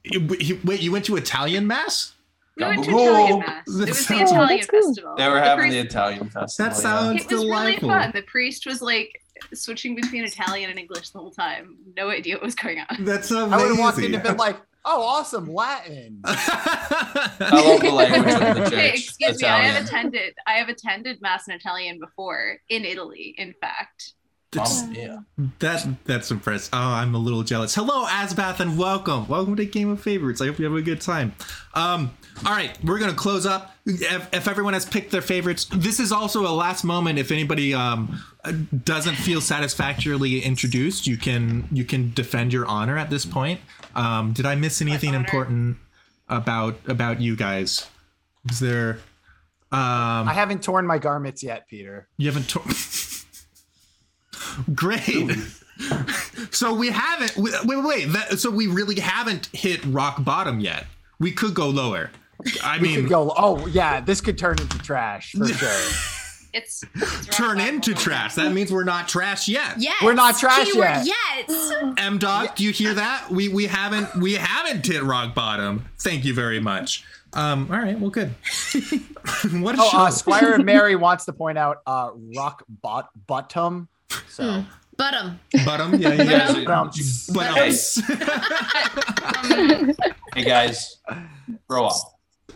Speaker 2: he- wait, you went to Italian mass?
Speaker 5: We went to Italian mass.
Speaker 2: That
Speaker 5: It was the Italian
Speaker 6: That's cool.
Speaker 5: festival.
Speaker 3: They were
Speaker 5: The
Speaker 3: having the
Speaker 5: priest-
Speaker 3: Italian festival.
Speaker 2: That
Speaker 3: yeah.
Speaker 2: sounds
Speaker 5: It was really fun. The priest was like switching between Italian and English the whole time. No idea what was going on.
Speaker 2: That's amazing.
Speaker 4: I would have walked in and been like, oh, awesome, Latin. <laughs>
Speaker 3: I love the language of the <laughs> church.
Speaker 5: Okay, excuse me. I have attended. I have attended mass in Italian before in Italy. In fact,
Speaker 2: That's-
Speaker 3: Mamma mia.
Speaker 2: That that's impressive. Oh, I'm a little jealous. Hello, Asbath, and welcome. Welcome to Game of Favorites. I hope you have a good time. Um, all right, we're gonna close up. If, if everyone has picked their favorites, this is also a last moment. If anybody um doesn't feel satisfactorily introduced, you can you can defend your honor at this point. Um, did I miss anything important about about you guys? Is there? Um,
Speaker 4: I haven't torn my garments yet, Peter.
Speaker 2: you haven't. torn. <laughs> Great. so we haven't. Wait, wait, wait. That, so we really haven't hit rock bottom yet. We could go lower. I
Speaker 4: We
Speaker 2: mean,
Speaker 4: could go, oh, yeah, this could turn into trash for <laughs> sure.
Speaker 5: It's, it's <laughs>
Speaker 2: turn
Speaker 5: bottom.
Speaker 2: into trash. That means we're not trash yet.
Speaker 1: Yes.
Speaker 4: We're not trash
Speaker 1: Keyword
Speaker 4: yet.
Speaker 1: Yes. <gasps>
Speaker 2: M Dog, do you hear that? We we haven't we haven't hit rock bottom. Thank you very much. Um. All right. Well, good. <laughs> what a
Speaker 4: Oh,
Speaker 2: show.
Speaker 4: uh, Squire and <laughs> Mary wants to point out uh, rock bot bottom. So,
Speaker 1: Bottom.
Speaker 2: bottom. Yeah. Yeah.
Speaker 3: You
Speaker 2: yeah.
Speaker 3: guys are-
Speaker 4: um,
Speaker 3: Hey. Hey guys, grow up.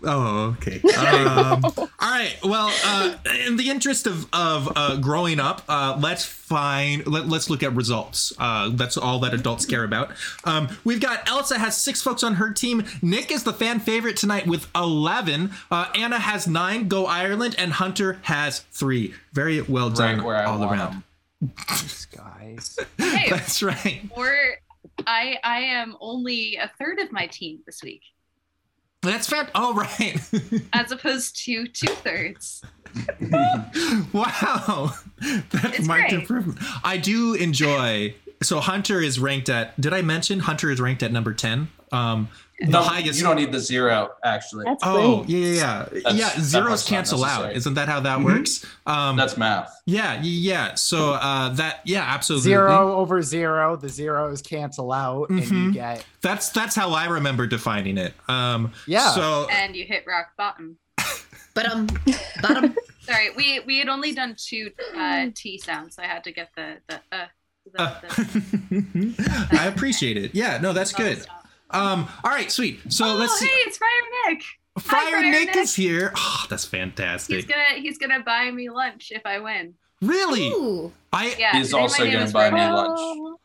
Speaker 2: Oh, okay. <laughs> Um, <laughs> all right. Well, uh, in the interest of of uh, growing up, uh, let's find let, let's look at results. Uh, that's all that adults care about. Um, we've got Elsa has six folks on her team. Nick is the fan favorite tonight with eleven. Uh, Anna has nine. Go Ireland, and Hunter has three. Very well done
Speaker 3: Right where
Speaker 2: all
Speaker 3: want
Speaker 2: around.
Speaker 3: 'em. <laughs>
Speaker 4: these guys.
Speaker 5: hey,
Speaker 2: That's right.
Speaker 5: or I I am only a third of my team this week,
Speaker 2: That's fair. All right. <laughs>
Speaker 5: as opposed to two thirds. <laughs>
Speaker 2: wow, that's
Speaker 5: It's
Speaker 2: marked
Speaker 5: great.
Speaker 2: improvement. I do enjoy. So Hunter is ranked at. Did I mention Hunter is ranked at number ten? Um, the highest.
Speaker 3: you don't need the zero actually.
Speaker 6: That's
Speaker 2: Oh
Speaker 6: great.
Speaker 2: yeah, yeah, yeah.
Speaker 3: That's-
Speaker 2: yeah, zeros cancel out. Isn't that how that
Speaker 4: Mhm.
Speaker 2: works? Um,
Speaker 3: That's math.
Speaker 2: yeah, yeah. So uh, that yeah, absolutely.
Speaker 4: Zero over zero, the zeros cancel out, and you
Speaker 2: Mhm.
Speaker 4: get
Speaker 2: That's that's how I remember defining it. Um,
Speaker 4: Yeah.
Speaker 2: So
Speaker 5: And you hit rock bottom.
Speaker 1: But <laughs> um, bottom. <laughs>
Speaker 5: Sorry, we we had only done two uh, T sounds, so I had to get the the uh. The,
Speaker 2: uh,
Speaker 5: the, <laughs>
Speaker 2: I appreciate it. Yeah, no, that's good.
Speaker 5: stop.
Speaker 2: Um, all right, sweet. So
Speaker 5: oh,
Speaker 2: let's
Speaker 5: hey,
Speaker 2: see.
Speaker 5: it's Friar Nick.
Speaker 2: Friar
Speaker 5: Friar
Speaker 2: Nick
Speaker 5: Nick.
Speaker 2: is here. Oh, that's fantastic.
Speaker 5: He's
Speaker 2: fantastic.
Speaker 5: gonna he's gonna buy me lunch if I win.
Speaker 2: Really?
Speaker 1: Ooh.
Speaker 2: I
Speaker 5: Yeah,
Speaker 3: He's also gonna buy
Speaker 5: Friar
Speaker 3: me
Speaker 5: Nick.
Speaker 3: lunch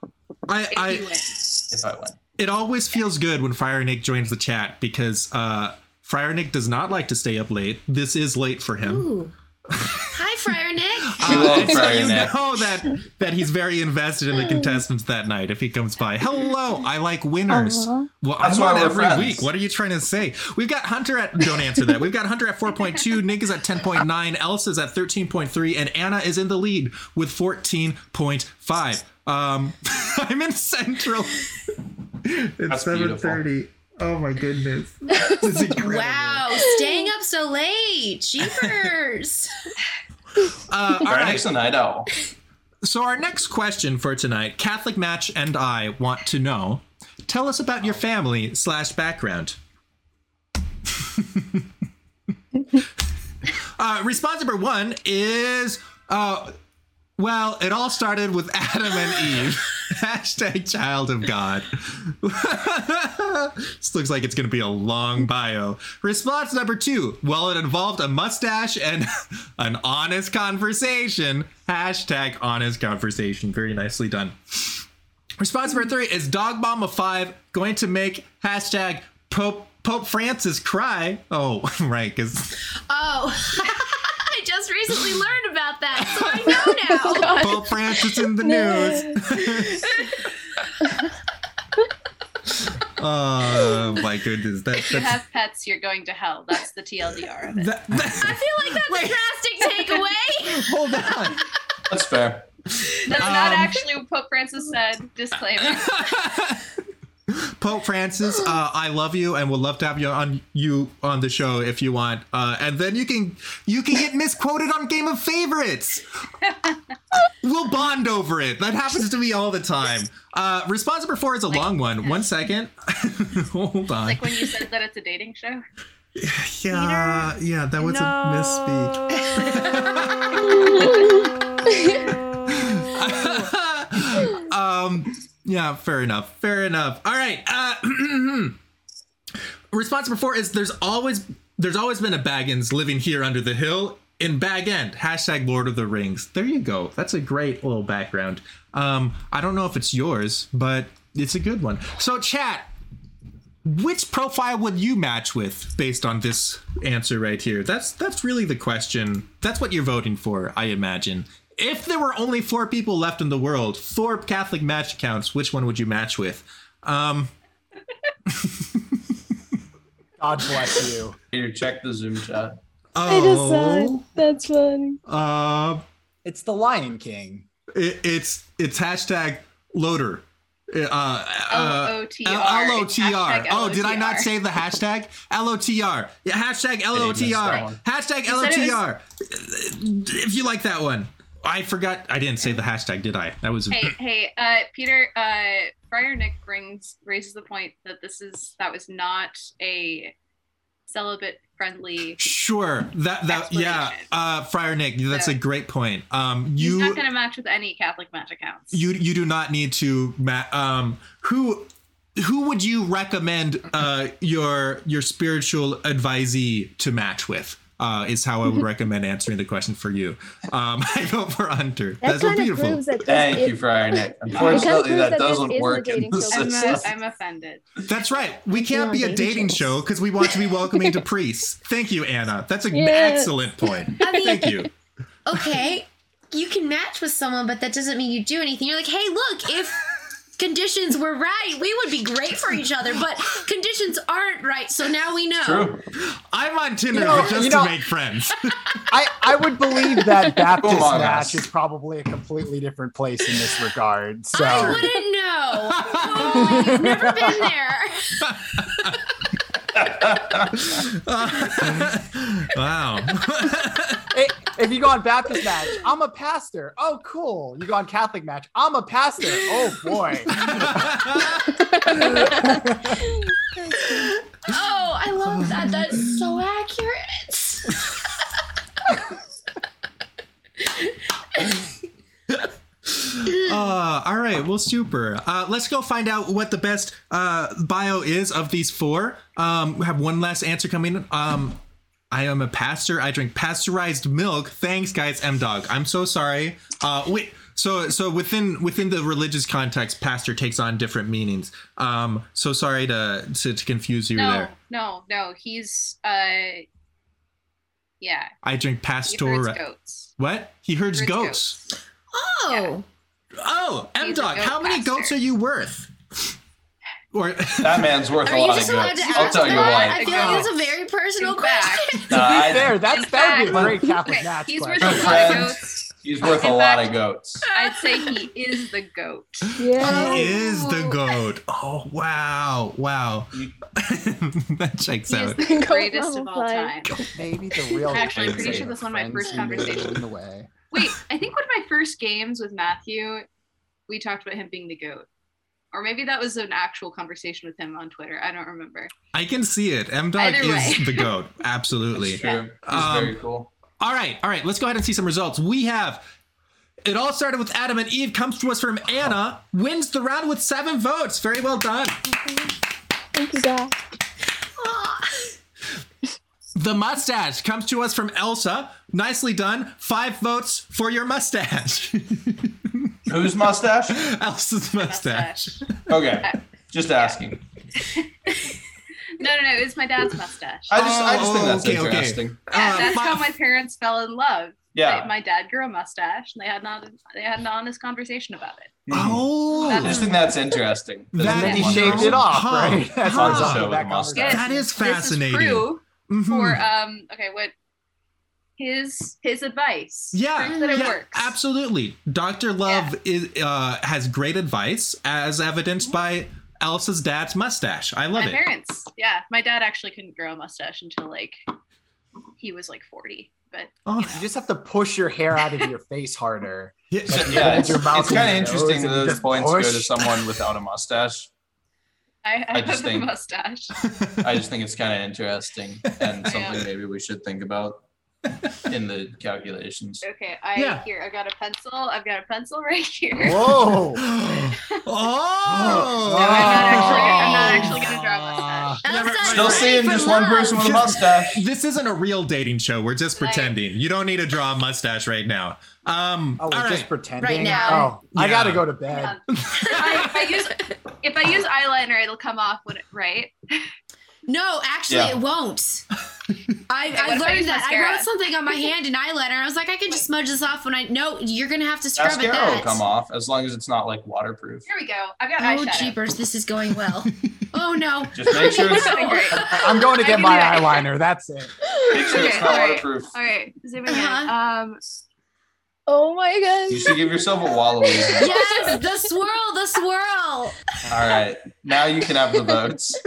Speaker 2: I
Speaker 5: If
Speaker 2: I
Speaker 5: win.
Speaker 3: if I win.
Speaker 2: it always feels good when Friar Nick joins the chat because uh Friar Nick does not like to stay up late. This is late for him.
Speaker 1: Ooh. Hi, Friar Nick.
Speaker 3: We
Speaker 2: Uh, so
Speaker 3: Friar
Speaker 2: you
Speaker 3: Nick.
Speaker 2: know that that he's very invested in the contestants that night if he comes by. Hello, I like winners.
Speaker 6: Aw.
Speaker 2: Well,
Speaker 3: That's
Speaker 2: I'm
Speaker 3: why
Speaker 2: on every
Speaker 3: friends.
Speaker 2: week. What are you trying to say? We've got Hunter at don't answer that. We've got Hunter at 4.2, <laughs> Nick is at 10.9, Elsa's at 13.3, and Anna is in the lead with 14.5. Um <laughs> I'm in central. it's
Speaker 3: That's beautiful.
Speaker 2: 7:30. Oh my goodness. <laughs> This is.
Speaker 1: Wow, staying up so late. Jeepers. <laughs>
Speaker 2: Uh, all
Speaker 3: Friar
Speaker 2: right.
Speaker 3: Nick's a night owl.
Speaker 2: So our next question for tonight, Catholic Match and I want to know. Tell us about your family slash background. <laughs> uh, response number one is, uh, well, it all started with Adam and Eve. <laughs> Hashtag child of God. <laughs> this looks like it's going to be a long bio. Response number two. Well, it involved a mustache and <laughs> an honest conversation. Hashtag honest conversation. Very nicely done. Response number three is Dog Mom of Five going to make hashtag Pope Pope Francis cry. Oh, right, because
Speaker 1: Oh, I just recently learned about that, so I know now. <laughs>
Speaker 2: Pope Francis in the news. <laughs> oh my goodness, that,
Speaker 5: If you
Speaker 2: that's
Speaker 5: have pets, you're going to hell. That's the TLDR of it.
Speaker 2: that,
Speaker 1: I feel like that's
Speaker 2: Wait.
Speaker 1: a drastic takeaway. <laughs>
Speaker 2: hold on.
Speaker 3: That's fair.
Speaker 5: That's not
Speaker 2: Um,
Speaker 5: actually what Pope Francis said. Disclaimer. <laughs>
Speaker 2: Pope Francis, uh, I love you and would love to have you on you on the show if you want. Uh, and then you can you can get misquoted on Game of Favorites. <laughs> we'll bond over it. That happens to me all the time. Uh, response number four is a long one. One second. <laughs> Hold on.
Speaker 5: Like when you said that it's a dating show. <sighs>
Speaker 2: yeah, yeah, that was a misspeak. um, yeah, fair enough. Fair enough. All right. Uh, <clears throat> response number four is there's always there's always been a Baggins living here under the hill in Bag End. Hashtag Lord of the Rings. There you go. That's a great little background. Um, I don't know if it's yours, but it's a good one. So chat, which profile would you match with based on this answer right here? That's that's really the question. That's what you're voting for, I imagine. If there were only four people left in the world, four Catholic match accounts, which one would you match with? Um, <laughs>
Speaker 4: God bless you.
Speaker 3: Peter, check the Zoom chat.
Speaker 6: I just
Speaker 2: oh,
Speaker 6: That's funny.
Speaker 2: uh,
Speaker 4: It's the Lion King.
Speaker 2: it, it's it's hashtag loader. Uh, uh,
Speaker 5: L-O-T-R.
Speaker 2: L O T R. Oh, did I not
Speaker 5: L-O-T-R.
Speaker 2: say the hashtag L O T R? Yeah, hashtag L O T
Speaker 3: that
Speaker 2: R.
Speaker 3: one.
Speaker 2: Hashtag L
Speaker 5: You
Speaker 2: O
Speaker 5: said it
Speaker 2: T R. If you like that one, I forgot. I didn't say the hashtag, did I? That was.
Speaker 5: Hey, <laughs> hey, uh, Peter, uh, Friar Nick brings raises the point that this is that was not a celibate friendly.
Speaker 2: Sure. That that yeah. Uh, Friar Nick, that's
Speaker 5: So-
Speaker 2: a great point. Um,
Speaker 5: He's
Speaker 2: you
Speaker 5: not going to match with any Catholic match accounts.
Speaker 2: you you do not need to ma- um who who would you recommend uh your your spiritual advisee to match with uh is how i would <laughs> recommend answering the question for you um <laughs> i vote for hunter
Speaker 6: That
Speaker 2: that's so
Speaker 6: kind of
Speaker 2: beautiful
Speaker 6: proves that
Speaker 3: Thank
Speaker 6: is-
Speaker 3: you, Friar Nick. Unfortunately, that
Speaker 6: that
Speaker 3: doesn't work in the.
Speaker 5: I'm,
Speaker 3: system.
Speaker 5: uh, I'm offended.
Speaker 2: that's right we can't be a
Speaker 6: dating
Speaker 2: dating
Speaker 6: shows.
Speaker 2: show because we want to be <laughs> welcoming to priests thank you anna that's an
Speaker 6: Yes.
Speaker 2: excellent point
Speaker 1: I mean-
Speaker 2: thank you
Speaker 1: Okay, you can match with someone, but that doesn't mean you do anything. You're like, hey, look, if conditions were right, we would be great for each other. But conditions aren't right, so now we know.
Speaker 3: True.
Speaker 2: I'm on Tinder
Speaker 4: You know-
Speaker 2: just
Speaker 4: you
Speaker 2: to make friends. <laughs>
Speaker 4: I, I would believe that <laughs> Baptist
Speaker 3: Among
Speaker 4: match is probably a completely different place in this regard. So
Speaker 1: I wouldn't know. Oh, you've never been there. <laughs>
Speaker 2: wow.
Speaker 4: Hey, if you go on Baptist match, I'm a pastor. Oh, cool. You go on Catholic match, I'm a pastor. Oh boy. <laughs>
Speaker 1: Oh, I love that. That's so accurate.
Speaker 2: Uh, all right, well, super. Uh, let's go find out what the best uh, bio is of these four. Um, we have one last answer coming. Um, I am a pastor. I drink pasteurized milk. Thanks, guys. M dog. I'm so sorry. Uh, wait. So, so within within the religious context, pastor takes on different meanings. Um, so sorry to to, to confuse you
Speaker 5: No,
Speaker 2: there.
Speaker 5: no, no. No. He's uh, yeah.
Speaker 2: I drink
Speaker 5: He
Speaker 2: pastor.
Speaker 5: herds goats.
Speaker 2: What? He herds
Speaker 5: Herds
Speaker 2: goats.
Speaker 1: Oh,
Speaker 2: Oh, M dog.
Speaker 5: goat
Speaker 2: How many
Speaker 5: pastor.
Speaker 2: goats are you worth? Or
Speaker 3: That man's worth
Speaker 1: are
Speaker 3: a lot of
Speaker 1: just allowed
Speaker 3: goats. I'll
Speaker 1: ask
Speaker 3: tell you
Speaker 1: that?
Speaker 3: what.
Speaker 1: I feel like it's a very personal
Speaker 5: In
Speaker 1: question. <laughs>
Speaker 3: No,
Speaker 4: to be fair, that's that would be a great Catholic
Speaker 5: Okay,
Speaker 4: match.
Speaker 5: he's worth a lot of
Speaker 3: Friends.
Speaker 5: goats.
Speaker 3: He's worth a
Speaker 5: In
Speaker 3: lot of goats.
Speaker 5: I'd say he is the goat.
Speaker 6: Yeah.
Speaker 2: He oh. is the goat. Oh wow, wow. <laughs> that checks
Speaker 5: He is
Speaker 2: out.
Speaker 5: the
Speaker 6: Goat
Speaker 5: greatest of all time.
Speaker 4: Maybe the real.
Speaker 5: Actually,
Speaker 3: I'm pretty
Speaker 5: sure
Speaker 4: this
Speaker 5: that's one of my first
Speaker 4: you made
Speaker 5: conversations.
Speaker 4: along the way.
Speaker 5: Wait, I think one of my first games with Matthew, we talked about him being the goat. Or maybe that was an actual conversation with him on Twitter. I don't remember.
Speaker 2: I can see it. M Dog is the goat. Absolutely.
Speaker 3: It's true. He's
Speaker 2: Um,
Speaker 3: very cool.
Speaker 2: All right, all right. Let's go ahead and see some results. We have. It all started with Adam and Eve. Comes to us from Anna. Wins the round with seven votes. Very well done.
Speaker 6: Thank you, guys.
Speaker 2: The mustache comes to us from Elsa. Nicely done. Five votes for your mustache. <laughs>
Speaker 3: Whose mustache?
Speaker 2: Elsa's mustache.
Speaker 3: Okay. Just asking. <laughs>
Speaker 5: No, no, no. It's my dad's mustache.
Speaker 3: I just I just think
Speaker 2: Oh,
Speaker 3: that's
Speaker 2: okay, okay.
Speaker 3: interesting.
Speaker 5: yeah,
Speaker 2: Uh,
Speaker 5: that's
Speaker 2: fi-
Speaker 5: how my parents fell in love.
Speaker 3: Yeah.
Speaker 5: They- my dad grew a mustache, and they had not they had an honest conversation about it.
Speaker 2: Oh,
Speaker 3: I just think that's interesting.
Speaker 2: That
Speaker 4: And then he
Speaker 2: is
Speaker 4: shaved it off,
Speaker 2: Huh.
Speaker 4: right? That's
Speaker 2: Huh.
Speaker 4: the result
Speaker 3: Show
Speaker 4: of
Speaker 3: with
Speaker 4: that
Speaker 3: a mustache.
Speaker 4: conversation.
Speaker 2: That is
Speaker 5: This
Speaker 2: fascinating.
Speaker 5: is proof
Speaker 2: Mhm.
Speaker 5: for um. Okay, what his his advice?
Speaker 2: Yeah,
Speaker 5: that it
Speaker 2: yeah,
Speaker 5: works.
Speaker 2: absolutely. Doctor Love is uh, has great advice, as evidenced by Elsa's dad's mustache. I love it.
Speaker 5: my
Speaker 2: it.
Speaker 5: parents. Yeah, my dad actually couldn't grow a mustache until like he was like forty. But
Speaker 2: Oh,
Speaker 4: You just have to push your hair out of your face harder. <laughs>
Speaker 2: yeah.
Speaker 3: So,
Speaker 4: you
Speaker 3: yeah, it's,
Speaker 4: your mouth
Speaker 3: it's kind of interesting
Speaker 4: nose
Speaker 3: that those
Speaker 4: just
Speaker 3: points go to someone without a mustache.
Speaker 5: I, I,
Speaker 3: I just
Speaker 5: have a
Speaker 3: think-
Speaker 5: mustache. <laughs>
Speaker 3: I just think it's kind of interesting and <laughs>
Speaker 5: Yeah.
Speaker 3: something maybe we should think about in the calculations.
Speaker 5: Okay, I
Speaker 2: Yeah.
Speaker 5: here I've got a pencil. I've got a pencil <laughs> right here.
Speaker 4: Whoa!
Speaker 2: oh, <laughs>
Speaker 5: No, I'm not <gasps> actually- I'm not actually gonna draw a mustache.
Speaker 2: Never-
Speaker 3: Still seeing
Speaker 1: for
Speaker 3: just one person with a mustache.
Speaker 2: This isn't a real dating show. We're just
Speaker 5: Like-
Speaker 2: pretending. You don't need to draw a mustache right now. Um,
Speaker 4: Oh, we're
Speaker 2: all
Speaker 4: just pretending.
Speaker 1: Right now.
Speaker 4: Oh, I gotta go to bed.
Speaker 5: Um, I, I use if I use eyeliner, it'll come off when it right. <laughs>
Speaker 1: No, actually,
Speaker 3: Yeah.
Speaker 1: it won't. <laughs> I, I learned
Speaker 5: use
Speaker 1: that. I
Speaker 5: mascara?
Speaker 1: wrote something on my <laughs> hand in eyeliner. and I was like, I can just smudge this off when I. No, you're gonna have to scrub it.
Speaker 3: Mascara will come off as long as it's not like waterproof.
Speaker 5: Here we go. I've got
Speaker 1: Oh
Speaker 5: eyeshadow.
Speaker 1: jeepers, this is going well. <laughs> oh no.
Speaker 3: Just make sure it's,
Speaker 4: I'm going to get my eyeliner. That's it.
Speaker 3: make sure it's not
Speaker 5: alright.
Speaker 3: waterproof.
Speaker 5: All right, zooming in.
Speaker 1: Uh-huh.
Speaker 5: Um,
Speaker 6: Oh my
Speaker 3: god.
Speaker 6: You
Speaker 3: should give yourself a Wallaby. <laughs>
Speaker 1: Yes, the swirl, the swirl.
Speaker 3: All right, now you can have the votes. <laughs>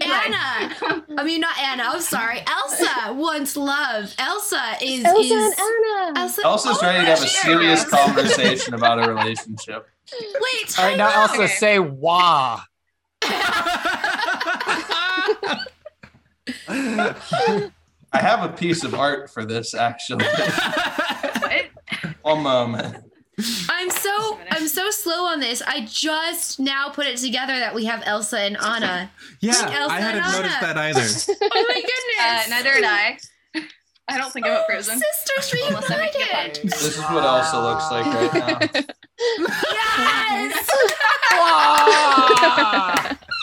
Speaker 1: Anna. I mean, not Anna. I'm sorry. Elsa wants love. Elsa is
Speaker 6: Elsa
Speaker 1: is
Speaker 6: and Anna.
Speaker 1: Elsa.
Speaker 3: Elsa's
Speaker 1: oh,
Speaker 3: ready to have a serious
Speaker 1: we go.
Speaker 3: conversation about a relationship.
Speaker 1: Wait,
Speaker 4: All right, now
Speaker 1: out.
Speaker 4: Elsa,
Speaker 5: Okay.
Speaker 4: say wah. <laughs>
Speaker 3: I have a piece of art for this actually.
Speaker 5: what? <laughs>
Speaker 3: One moment.
Speaker 1: I'm so I'm so slow on this. I just now put it together that we have Elsa and Anna.
Speaker 2: yeah,
Speaker 1: Elsa
Speaker 2: I hadn't
Speaker 1: and
Speaker 2: noticed
Speaker 1: Anna.
Speaker 2: that either. <laughs>
Speaker 1: Oh my
Speaker 5: Uh,
Speaker 1: goodness.
Speaker 5: neither did I. I don't think I'm frozen.
Speaker 1: Sisters
Speaker 5: Unless I make it
Speaker 1: reunited.
Speaker 3: This is what Elsa looks like right now. <laughs>
Speaker 1: Yes.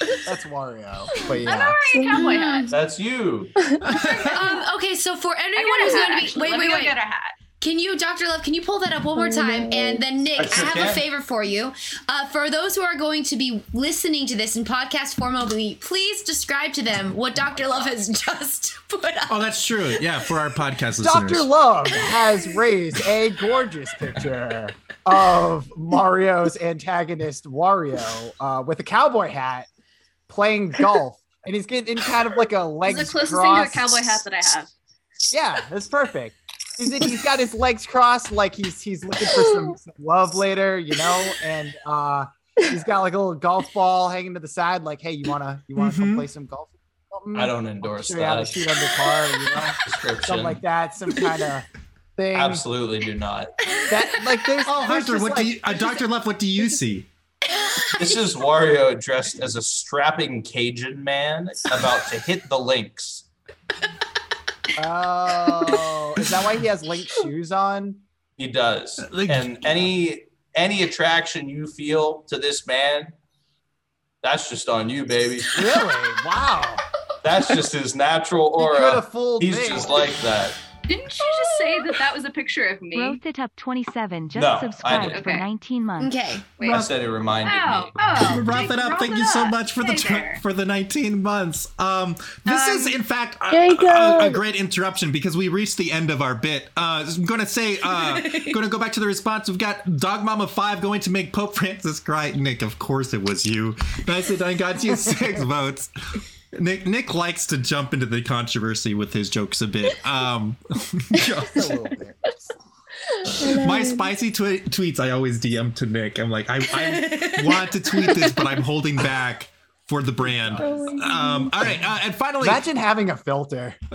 Speaker 4: Wah! That's Wario. But
Speaker 5: I'm
Speaker 4: yeah.
Speaker 5: not wearing a cowboy hat. <laughs>
Speaker 3: That's you.
Speaker 1: um, okay, so for anyone who's going to be
Speaker 5: actually.
Speaker 1: wait,
Speaker 5: Let
Speaker 1: wait,
Speaker 5: me
Speaker 1: wait.
Speaker 5: get a hat.
Speaker 1: Can you, Dr. Love, can you pull that up one more
Speaker 6: Oh,
Speaker 1: time? And then, Nick,
Speaker 3: I
Speaker 1: I,
Speaker 3: sure
Speaker 1: have a favor for you. Uh, for those who are going to be listening to this in podcast form only, please describe to them what Dr. Love has <laughs> just put up.
Speaker 2: Oh, that's true. Yeah, for our podcast listeners.
Speaker 4: Dr. Love has raised a gorgeous picture of Mario's antagonist Wario uh, with a cowboy hat playing golf. And he's getting in kind of like a legs
Speaker 5: It's the closest thing to a cowboy hat that I have.
Speaker 4: Yeah, that's perfect. He's, in, he's got his legs crossed like he's he's looking for some, <laughs> some love later, you know, and uh he's got like a little golf ball hanging to the side, like, hey, you wanna you wanna come
Speaker 2: Mhm.
Speaker 4: play some golf?
Speaker 3: I don't endorse
Speaker 4: Should we have
Speaker 3: that
Speaker 4: shoot under par, you know,
Speaker 3: description. <laughs>
Speaker 4: something like that, some kind of thing.
Speaker 3: Absolutely do not.
Speaker 4: That like there's
Speaker 2: Oh,
Speaker 4: there's
Speaker 2: Hunter, what
Speaker 4: like-
Speaker 2: do you, uh, Dr. Left? what do you see?
Speaker 3: This is Wario dressed as a strapping Cajun man about to hit the links.
Speaker 4: Oh, is that why he has link shoes on?
Speaker 3: He does.
Speaker 2: Uh, like-
Speaker 3: and any any attraction you feel to this man, that's just on you, baby.
Speaker 4: Really? Wow.
Speaker 3: That's just his natural aura.
Speaker 4: have fooled
Speaker 3: He's
Speaker 4: me.
Speaker 3: just like that.
Speaker 5: Didn't you just say that that was a picture of me?
Speaker 7: Growth it up 27 just
Speaker 3: No,
Speaker 7: subscribed for
Speaker 5: Okay.
Speaker 7: 19 months.
Speaker 1: Okay.
Speaker 5: Wait.
Speaker 3: I said it reminded
Speaker 5: Oh,
Speaker 3: me.
Speaker 5: oh.
Speaker 2: Wrap it up.
Speaker 5: wrap
Speaker 2: Thank
Speaker 5: it
Speaker 2: you so much for the
Speaker 5: Hey
Speaker 2: tw-
Speaker 5: there.
Speaker 2: for the 19 months. Um, this is
Speaker 5: Um,
Speaker 2: in fact a, a- a great interruption because we reached the end of our bit. Uh, I'm gonna say, uh, <laughs> gonna go back to the response. We've got Dog Mama Five going to make Pope Francis cry. Nick, of course it was you. Nicely done. Got you six <laughs> votes. Nick Nick likes to jump into the controversy with his jokes a bit. Um, <laughs> <laughs>
Speaker 4: a little bit.
Speaker 2: my spicy twe- tweets I always DM to Nick. I'm like, I, I want to tweet this, but I'm holding back for the brand. Um, all right, uh, and finally,
Speaker 4: Imagine having a filter. <laughs>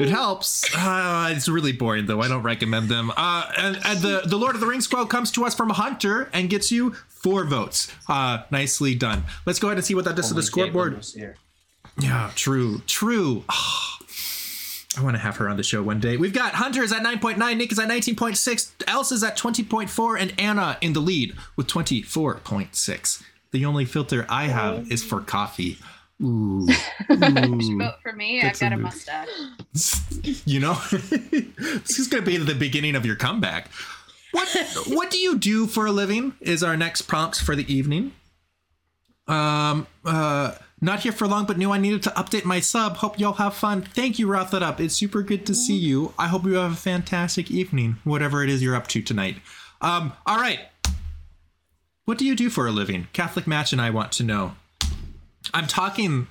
Speaker 2: it helps. Uh, it's really boring though. I don't recommend them. Uh, and, and the the Lord of the Rings quote comes to us from Hunter and gets you four votes. Uh, nicely done. Let's go ahead and see what that does to the scoreboard. Yeah, true, true. I want to have her on the show one day. We've got Hunter is at 9.9, Nick is at 19.6, Elsa is at 20.4, and Anna in the lead with 24.6. The only filter I have is for coffee. Ooh. <laughs> Ooh.
Speaker 5: Vote for me.
Speaker 2: That's
Speaker 5: I've got
Speaker 2: a
Speaker 5: a mustache.
Speaker 2: you know, <laughs> this is going to be the beginning of your comeback. What What do you do for a living? Is our next prompt for the evening. Um. Uh. Not here for long, but knew I needed to update my sub. Hope y'all have fun. Thank you, Wrath It Up. It's super good to see you. I hope you have a fantastic evening, whatever it is you're up to tonight. Um. All right. What do you do for a living? Catholic Match and I want to know. I'm talking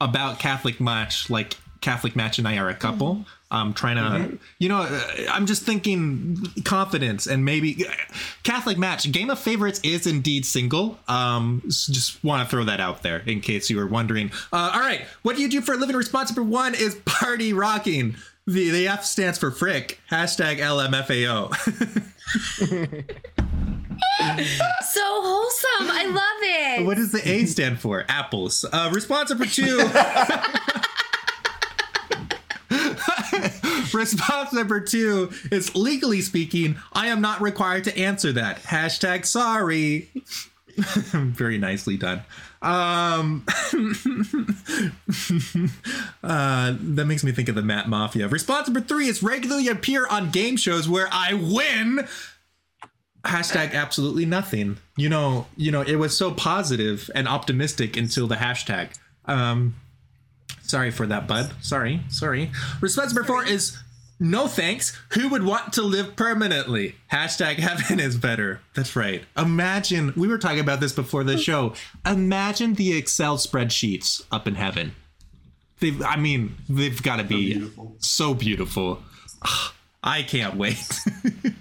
Speaker 2: about Catholic Match like Catholic Match and I are a couple. I'm trying to, you know, uh, I'm just thinking confidence and maybe Catholic Match. Game of Favorites is indeed single. Um, just want to throw that out there in case you were wondering. Uh, all right, what do you do for a living? Response number one is party rocking. The the F stands for frick. Hashtag LMFAO. <laughs> <laughs>
Speaker 1: So wholesome. I love it.
Speaker 2: what does the A stand for? Apples. Uh, response number two. <laughs> Response number two is legally speaking, I am not required to answer that. Hashtag sorry. <laughs> Very nicely done. Um, <laughs> uh, that makes me think of the Matt Mafia. Response number three is regularly appear on game shows where I win. Hashtag absolutely nothing. You know, you know, it was so positive and optimistic until the hashtag. Um, sorry for that, bud. Sorry, sorry. Response number four is no thanks. Who would want to live permanently? Hashtag heaven is better. That's right. Imagine, we were talking about this before the show. Imagine the Excel spreadsheets up in heaven. They've, I mean, they've got to be
Speaker 3: beautiful.
Speaker 2: so beautiful. <sighs> I can't wait.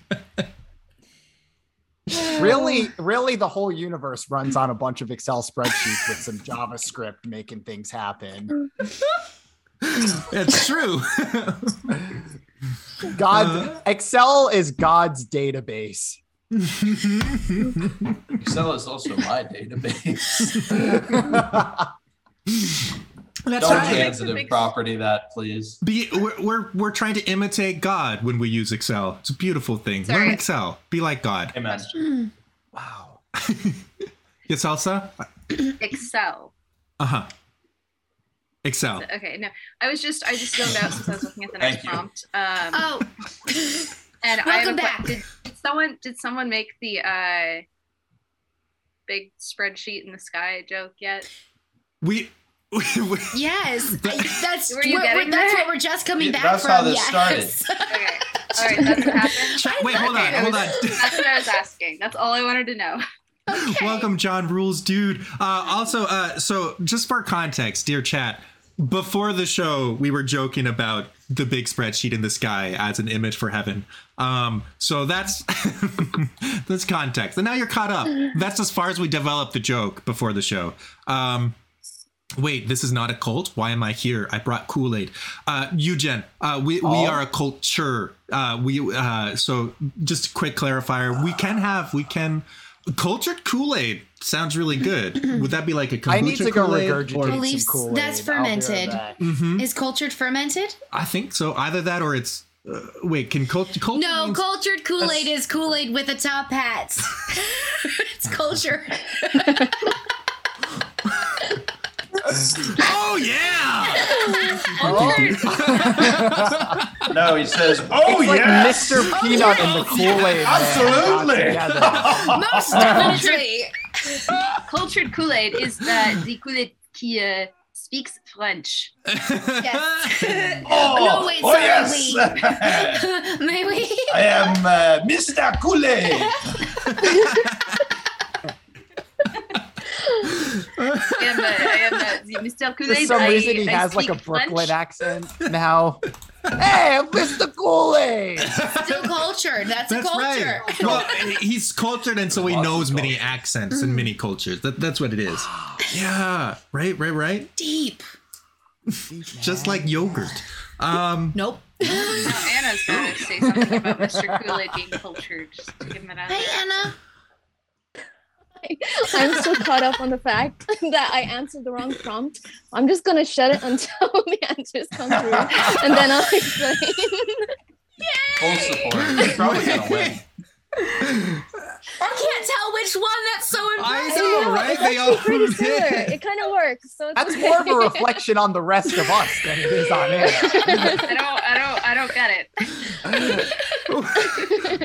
Speaker 2: <laughs>
Speaker 4: Really, <laughs> really, the whole universe runs on a bunch of Excel spreadsheets with some JavaScript making things happen. <laughs>
Speaker 2: it's true. <laughs>
Speaker 4: God, uh, Excel is God's database.
Speaker 3: Excel is also my database.
Speaker 2: That's
Speaker 3: Don't
Speaker 2: right.
Speaker 3: transitive property that, please.
Speaker 2: Be we're, we're we're trying to imitate God when we use Excel. It's a beautiful thing. Learn Excel. Be like God.
Speaker 3: Amen.
Speaker 4: Wow. <laughs>
Speaker 2: Yes, Elsa.
Speaker 5: Excel.
Speaker 2: Uh huh. Excel.
Speaker 5: Okay, no, I was just I just zoned out since I was looking at the next prompt. Um,
Speaker 1: Oh,
Speaker 5: and I have a
Speaker 1: welcome
Speaker 5: que-
Speaker 1: back.
Speaker 5: Did, did someone did someone make the uh big spreadsheet in the sky joke yet?
Speaker 2: We, we, we <laughs>
Speaker 1: yes. That's
Speaker 5: Were you
Speaker 1: we're-
Speaker 5: getting
Speaker 1: we're- that's
Speaker 5: there?
Speaker 1: what we're just coming
Speaker 3: Yeah,
Speaker 1: back
Speaker 3: that's
Speaker 1: from.
Speaker 3: how this
Speaker 1: yes. <laughs>
Speaker 5: Okay, all right, that's what happened.
Speaker 2: Wait, hold on, hold on.
Speaker 5: That's what I was asking. That's all I wanted to know.
Speaker 1: Okay.
Speaker 2: Welcome, John Rules, dude. Uh, also, uh, so just for context, dear chat, before the show, we were joking about the big spreadsheet in the sky as an image for heaven. Um, so that's <laughs> that's context. And now you're caught up. That's as far as we developed the joke before the show. Um, wait, this is not a cult. Why am I here? I brought Kool Aid. Uh, Eugen, uh, we we
Speaker 3: Oh.
Speaker 2: are a culture. Uh, we uh, so just a quick clarifier. We can have we can cultured Kool Aid sounds really good. <clears throat> Would that be like a kombucha
Speaker 4: I need to go
Speaker 2: Kool-Aid
Speaker 4: regurgitate
Speaker 2: or-
Speaker 1: Beliefs-
Speaker 4: Kool-Aid.
Speaker 1: that's
Speaker 4: I'll right
Speaker 1: fermented.
Speaker 4: back.
Speaker 2: Mhm.
Speaker 1: Is cultured fermented?
Speaker 2: I think so. Either that or it's. Uh, wait, can cult- culture?
Speaker 1: No,
Speaker 2: means-
Speaker 1: cultured Kool Aid is Kool Aid with a top hats. <laughs> it's culture. <laughs> <laughs>
Speaker 2: oh yeah! <laughs>
Speaker 3: No, he says, "Oh
Speaker 4: It's like
Speaker 3: yeah,
Speaker 4: Mr. Peanut and the Kool-Aid.
Speaker 3: Absolutely. <laughs>
Speaker 1: Most definitely.
Speaker 5: Cultured Kool Aid is the the Kool Aid qui uh, speaks French. <laughs>
Speaker 1: Yes.
Speaker 3: Oh,
Speaker 1: no, wait,
Speaker 3: oh,
Speaker 1: sorry,
Speaker 3: yes.
Speaker 1: we. May we?
Speaker 3: I am uh, Mr. Kool-Aid."
Speaker 5: I am, I am uh, Mr. Kool
Speaker 4: For
Speaker 5: Aid.
Speaker 4: some
Speaker 5: I,
Speaker 4: reason, he
Speaker 5: I
Speaker 4: has like a Brooklyn
Speaker 5: French.
Speaker 4: accent now. hey, I'm Mr. Kool-Aid.
Speaker 1: Still cultured. That's, a
Speaker 2: That's
Speaker 1: culture.
Speaker 2: right. Well, he's cultured, and so he knows many accents and many cultures. That, that's what it is. Yeah, right, right, right.
Speaker 1: Deep.
Speaker 2: Just like yogurt. Um,
Speaker 1: Nope.
Speaker 5: Now Anna's gonna say something about Mr. Kool Aid being cultured. Just to give him an
Speaker 1: Hey, Anna. <laughs>
Speaker 6: I'm so caught up on the fact <laughs> that I answered the wrong prompt. I'm just gonna shut it until <laughs> the answers come through, and then I'll explain.
Speaker 3: Full support. He's probably gonna win.
Speaker 1: I can't tell which one. That's so
Speaker 2: I
Speaker 1: impressive.
Speaker 2: know, right?
Speaker 6: It's
Speaker 2: They all
Speaker 6: pretty similar. It kind of works. So it's
Speaker 4: That's
Speaker 6: okay.
Speaker 4: more of a reflection on the rest of us than it is on Anna.
Speaker 5: I don't, I don't, I don't get it.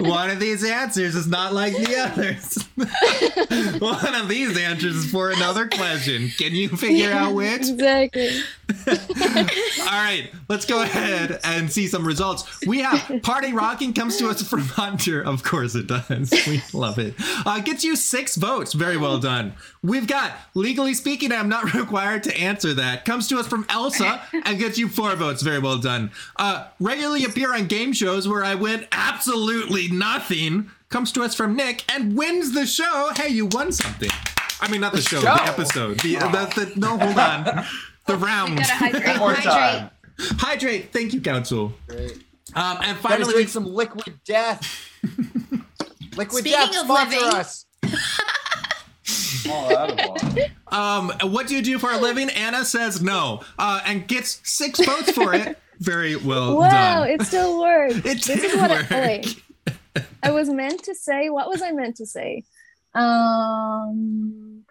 Speaker 5: <laughs>
Speaker 2: One of these answers is not like the others. <laughs> One of these answers is for another question. Can you figure out <laughs> which?
Speaker 6: exactly.
Speaker 2: All right, let's go ahead and see some results. We have Party Rocking comes to us from Hunter. Of course it does. We love it. Uh, gets you six votes. Very well done. We've got Legally Speaking, I'm not required to answer that. Comes to us from Elsa and gets you four votes. Very well done. Uh, regularly appear on game shows where I win absolutely nothing. Comes to us from Nick and wins the show. Hey, you won something. I mean, not the, show,
Speaker 4: show.
Speaker 2: the episode. The, the, the, no, hold on. <laughs> The round.
Speaker 5: Gotta hydrate.
Speaker 3: One more
Speaker 1: Hydrate.
Speaker 3: time.
Speaker 2: Hydrate. Thank you, Council.
Speaker 4: Great.
Speaker 2: Um, and finally,
Speaker 4: drink some liquid death. <laughs> Liquid
Speaker 1: Speaking
Speaker 4: death
Speaker 1: of
Speaker 4: sponsor
Speaker 1: living-
Speaker 4: us. <laughs>
Speaker 3: Oh,
Speaker 2: um, what do you do for a living? Anna says no, uh, and gets six votes for it. Very well done.
Speaker 6: Wow,
Speaker 2: done.
Speaker 6: it still works. <laughs>
Speaker 2: It
Speaker 6: this is what
Speaker 2: work.
Speaker 6: I, oh, wait. I was meant to say. What was I meant to say? Um,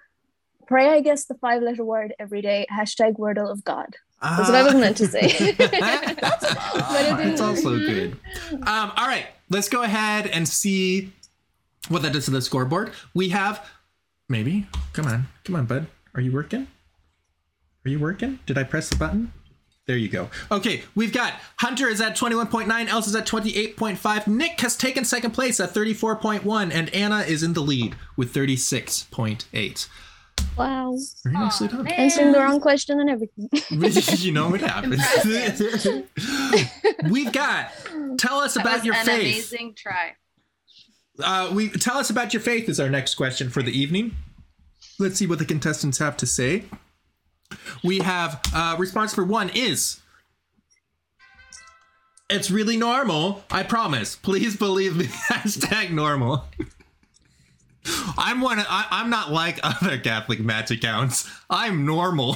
Speaker 6: pray, I guess, the five-letter word every day. Hashtag Wordle of God. That's what I was meant to say. <laughs> but it didn't
Speaker 2: It's also good. Um, all right, let's go ahead and see what that does to the scoreboard. We have maybe. Come on, come on, bud. Are you working? Are you working? Did I press the button? There you go. Okay, we've got Hunter is at 21.9, Else is at 28.5, Nick has taken second place at 34.1, and Anna is in the lead with 36.8.
Speaker 6: Wow.
Speaker 2: Very nicely done.
Speaker 6: Answering the wrong question and everything. <laughs>
Speaker 2: you know what happens. <laughs> we've got tell us
Speaker 5: That
Speaker 2: about
Speaker 5: was
Speaker 2: your
Speaker 5: an
Speaker 2: faith.
Speaker 5: amazing try.
Speaker 2: Uh, we tell us about your faith is our next question for the evening. Let's see what the contestants have to say. We have uh, response for one is it's really normal. I promise. Please believe me. <laughs> Hashtag normal. I'm one. I, I'm not like other Catholic match accounts. I'm normal. <laughs>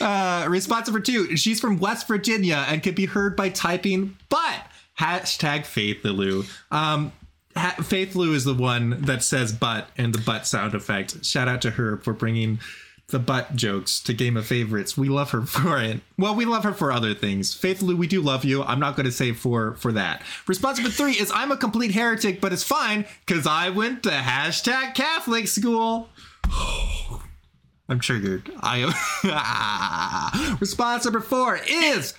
Speaker 2: uh, response number two. She's from West Virginia and can be heard by typing but hashtag Faith Lulu. Um, ha- Faith Lou is the one that says "butt" and the butt sound effect. Shout out to her for bringing the butt jokes to Game of Favorites. We love her <laughs> for it. Well, we love her for other things. Faith Lou, we do love you. I'm not going to say for for that. Response number three is I'm a complete heretic, but it's fine because I went to hashtag Catholic school. <gasps> I'm triggered. I <laughs> am. Response number four is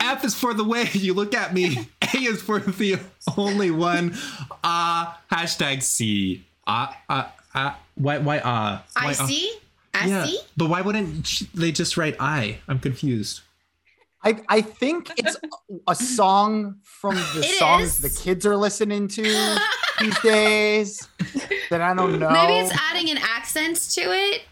Speaker 2: F is for the way you look at me. <laughs> A is for the only one. Uh hashtag C. Uh uh uh why why uh
Speaker 1: I
Speaker 2: why, uh?
Speaker 1: see. I
Speaker 2: Yeah,
Speaker 1: see.
Speaker 2: but why wouldn't they just write I? I'm confused.
Speaker 4: I, I think it's a song from <laughs> the
Speaker 1: It
Speaker 4: songs
Speaker 1: is.
Speaker 4: the kids are listening to these <laughs> days that I don't know.
Speaker 1: Maybe it's adding an accent to it.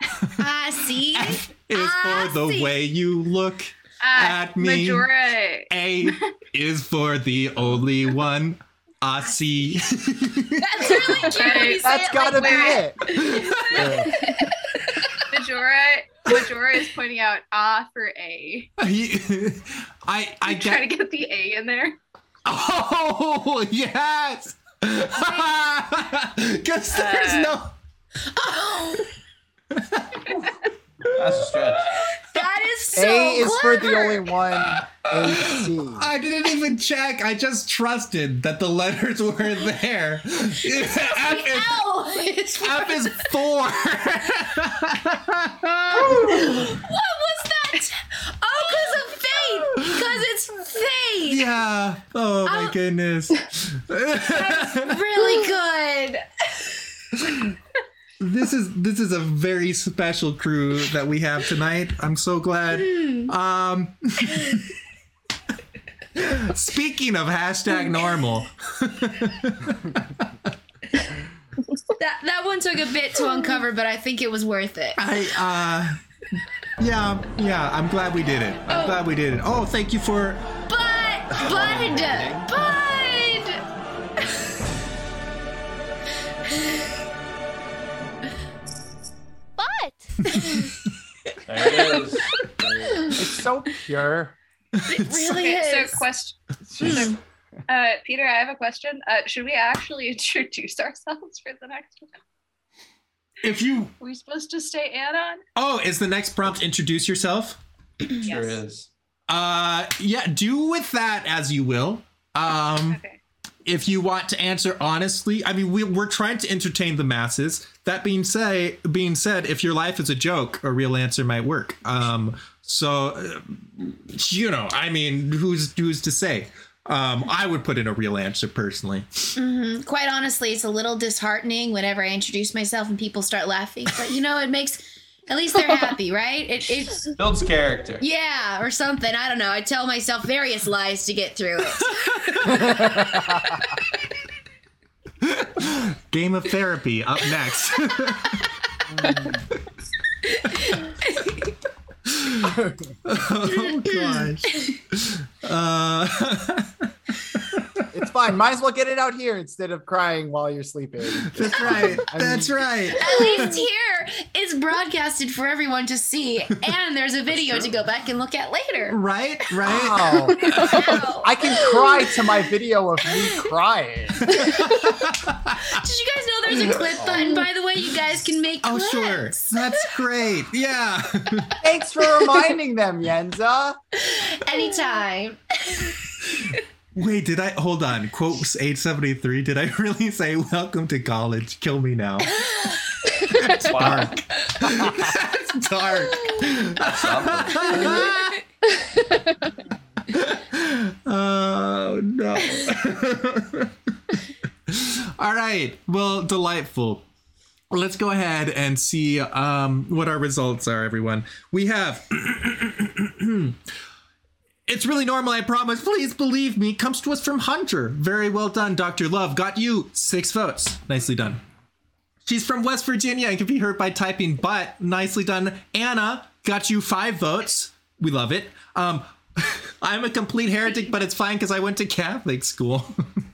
Speaker 1: <laughs> I see.
Speaker 2: F is
Speaker 1: I
Speaker 2: for the way you look
Speaker 5: Uh,
Speaker 2: at me.
Speaker 5: Majora.
Speaker 2: A is for the only one I see.
Speaker 1: That's really <laughs> cute. when you say
Speaker 4: That's
Speaker 1: it
Speaker 4: gotta
Speaker 1: like that.
Speaker 4: be it. Yeah. <laughs>
Speaker 5: Majora. Majora is pointing out ah for A.
Speaker 2: I I
Speaker 5: Trying
Speaker 2: get
Speaker 5: to get the A in there.
Speaker 2: Oh yes. <laughs> Because there's
Speaker 5: Uh,
Speaker 2: no
Speaker 1: Oh,
Speaker 3: That's a stretch.
Speaker 1: that is so
Speaker 4: A is for the only one. A C.
Speaker 2: I didn't even check. I just trusted that the letters <laughs> were there. <laughs> F is,
Speaker 1: L. It's for-
Speaker 2: F is four. <laughs>
Speaker 1: what was that? Oh, because of faith. Because it's faith.
Speaker 2: yeah. Oh my
Speaker 1: Oh.
Speaker 2: goodness.
Speaker 1: Really good.
Speaker 2: This is this is a very special crew that we have tonight. I'm so glad. Um <laughs> Speaking of hashtag normal,
Speaker 1: That that one took a bit to uncover, but I think it was worth it.
Speaker 2: I uh yeah, yeah, I'm glad we did it. I'm glad we did it. Oh, thank you for
Speaker 1: But Bud, Bud.
Speaker 6: But <laughs>
Speaker 3: There it is.
Speaker 4: It's so pure.
Speaker 1: It really
Speaker 5: Okay,
Speaker 1: is.
Speaker 5: so question. Uh, Peter, I have a question. Uh, should we actually <laughs> introduce ourselves for the next one?
Speaker 2: if you
Speaker 5: Are we supposed to stay anon?
Speaker 2: Oh, is the next prompt introduce yourself?
Speaker 3: Sure
Speaker 5: Yes.
Speaker 3: is.
Speaker 2: Uh yeah, do with that as you will. Um
Speaker 5: Okay.
Speaker 2: if you want to answer honestly, I mean, we, we're trying to entertain the masses. That being say, being said, if your life is a joke, a real answer might work. Um, so, uh, you know, I mean, who's who's to say? Um, I would put in a real answer personally.
Speaker 1: Mhm. Quite honestly, it's a little disheartening whenever I introduce myself and people start laughing. But you know, it makes at least they're happy, right? It, it
Speaker 3: Builds character.
Speaker 1: yeah, or something. I don't know. I tell myself various lies to get through it. <laughs>
Speaker 2: Game of therapy up next. <laughs> <laughs> oh gosh. Uh, <laughs>
Speaker 4: fine. Might as well get it out here instead of crying while you're sleeping. <laughs>
Speaker 2: that's right.
Speaker 4: I
Speaker 2: That's right. <laughs>
Speaker 1: At least here, it's broadcasted for everyone to see, and there's a video to go back and look at later.
Speaker 2: Right. Right.
Speaker 4: Wow. <laughs>
Speaker 1: Wow.
Speaker 4: I can cry to my video of me crying.
Speaker 1: Did you guys know there's a clip button, by the way? You guys can make
Speaker 2: Oh,
Speaker 1: clips.
Speaker 2: sure. That's great. Yeah.
Speaker 4: Thanks for reminding them, Yenza.
Speaker 1: Anytime.
Speaker 2: Wait, did I hold on? Quote <laughs> 873. Did I really say welcome to college? Kill me now. <laughs> <laughs> That's dark. That's dark.
Speaker 3: That's.
Speaker 2: Oh no. All right. Well, delightful. Let's go ahead and see um, what our results are, everyone. We have. <clears throat> <clears throat> it's really normal, I promise. Please believe me. Comes to us from Hunter. Very well done, Dr. Love. Got you six votes. Nicely done. She's from West Virginia and can be hurt by typing but. Nicely done. Anna got you five votes. We love it. Um, <laughs> I'm a complete heretic, but it's fine because I went to Catholic school. <laughs>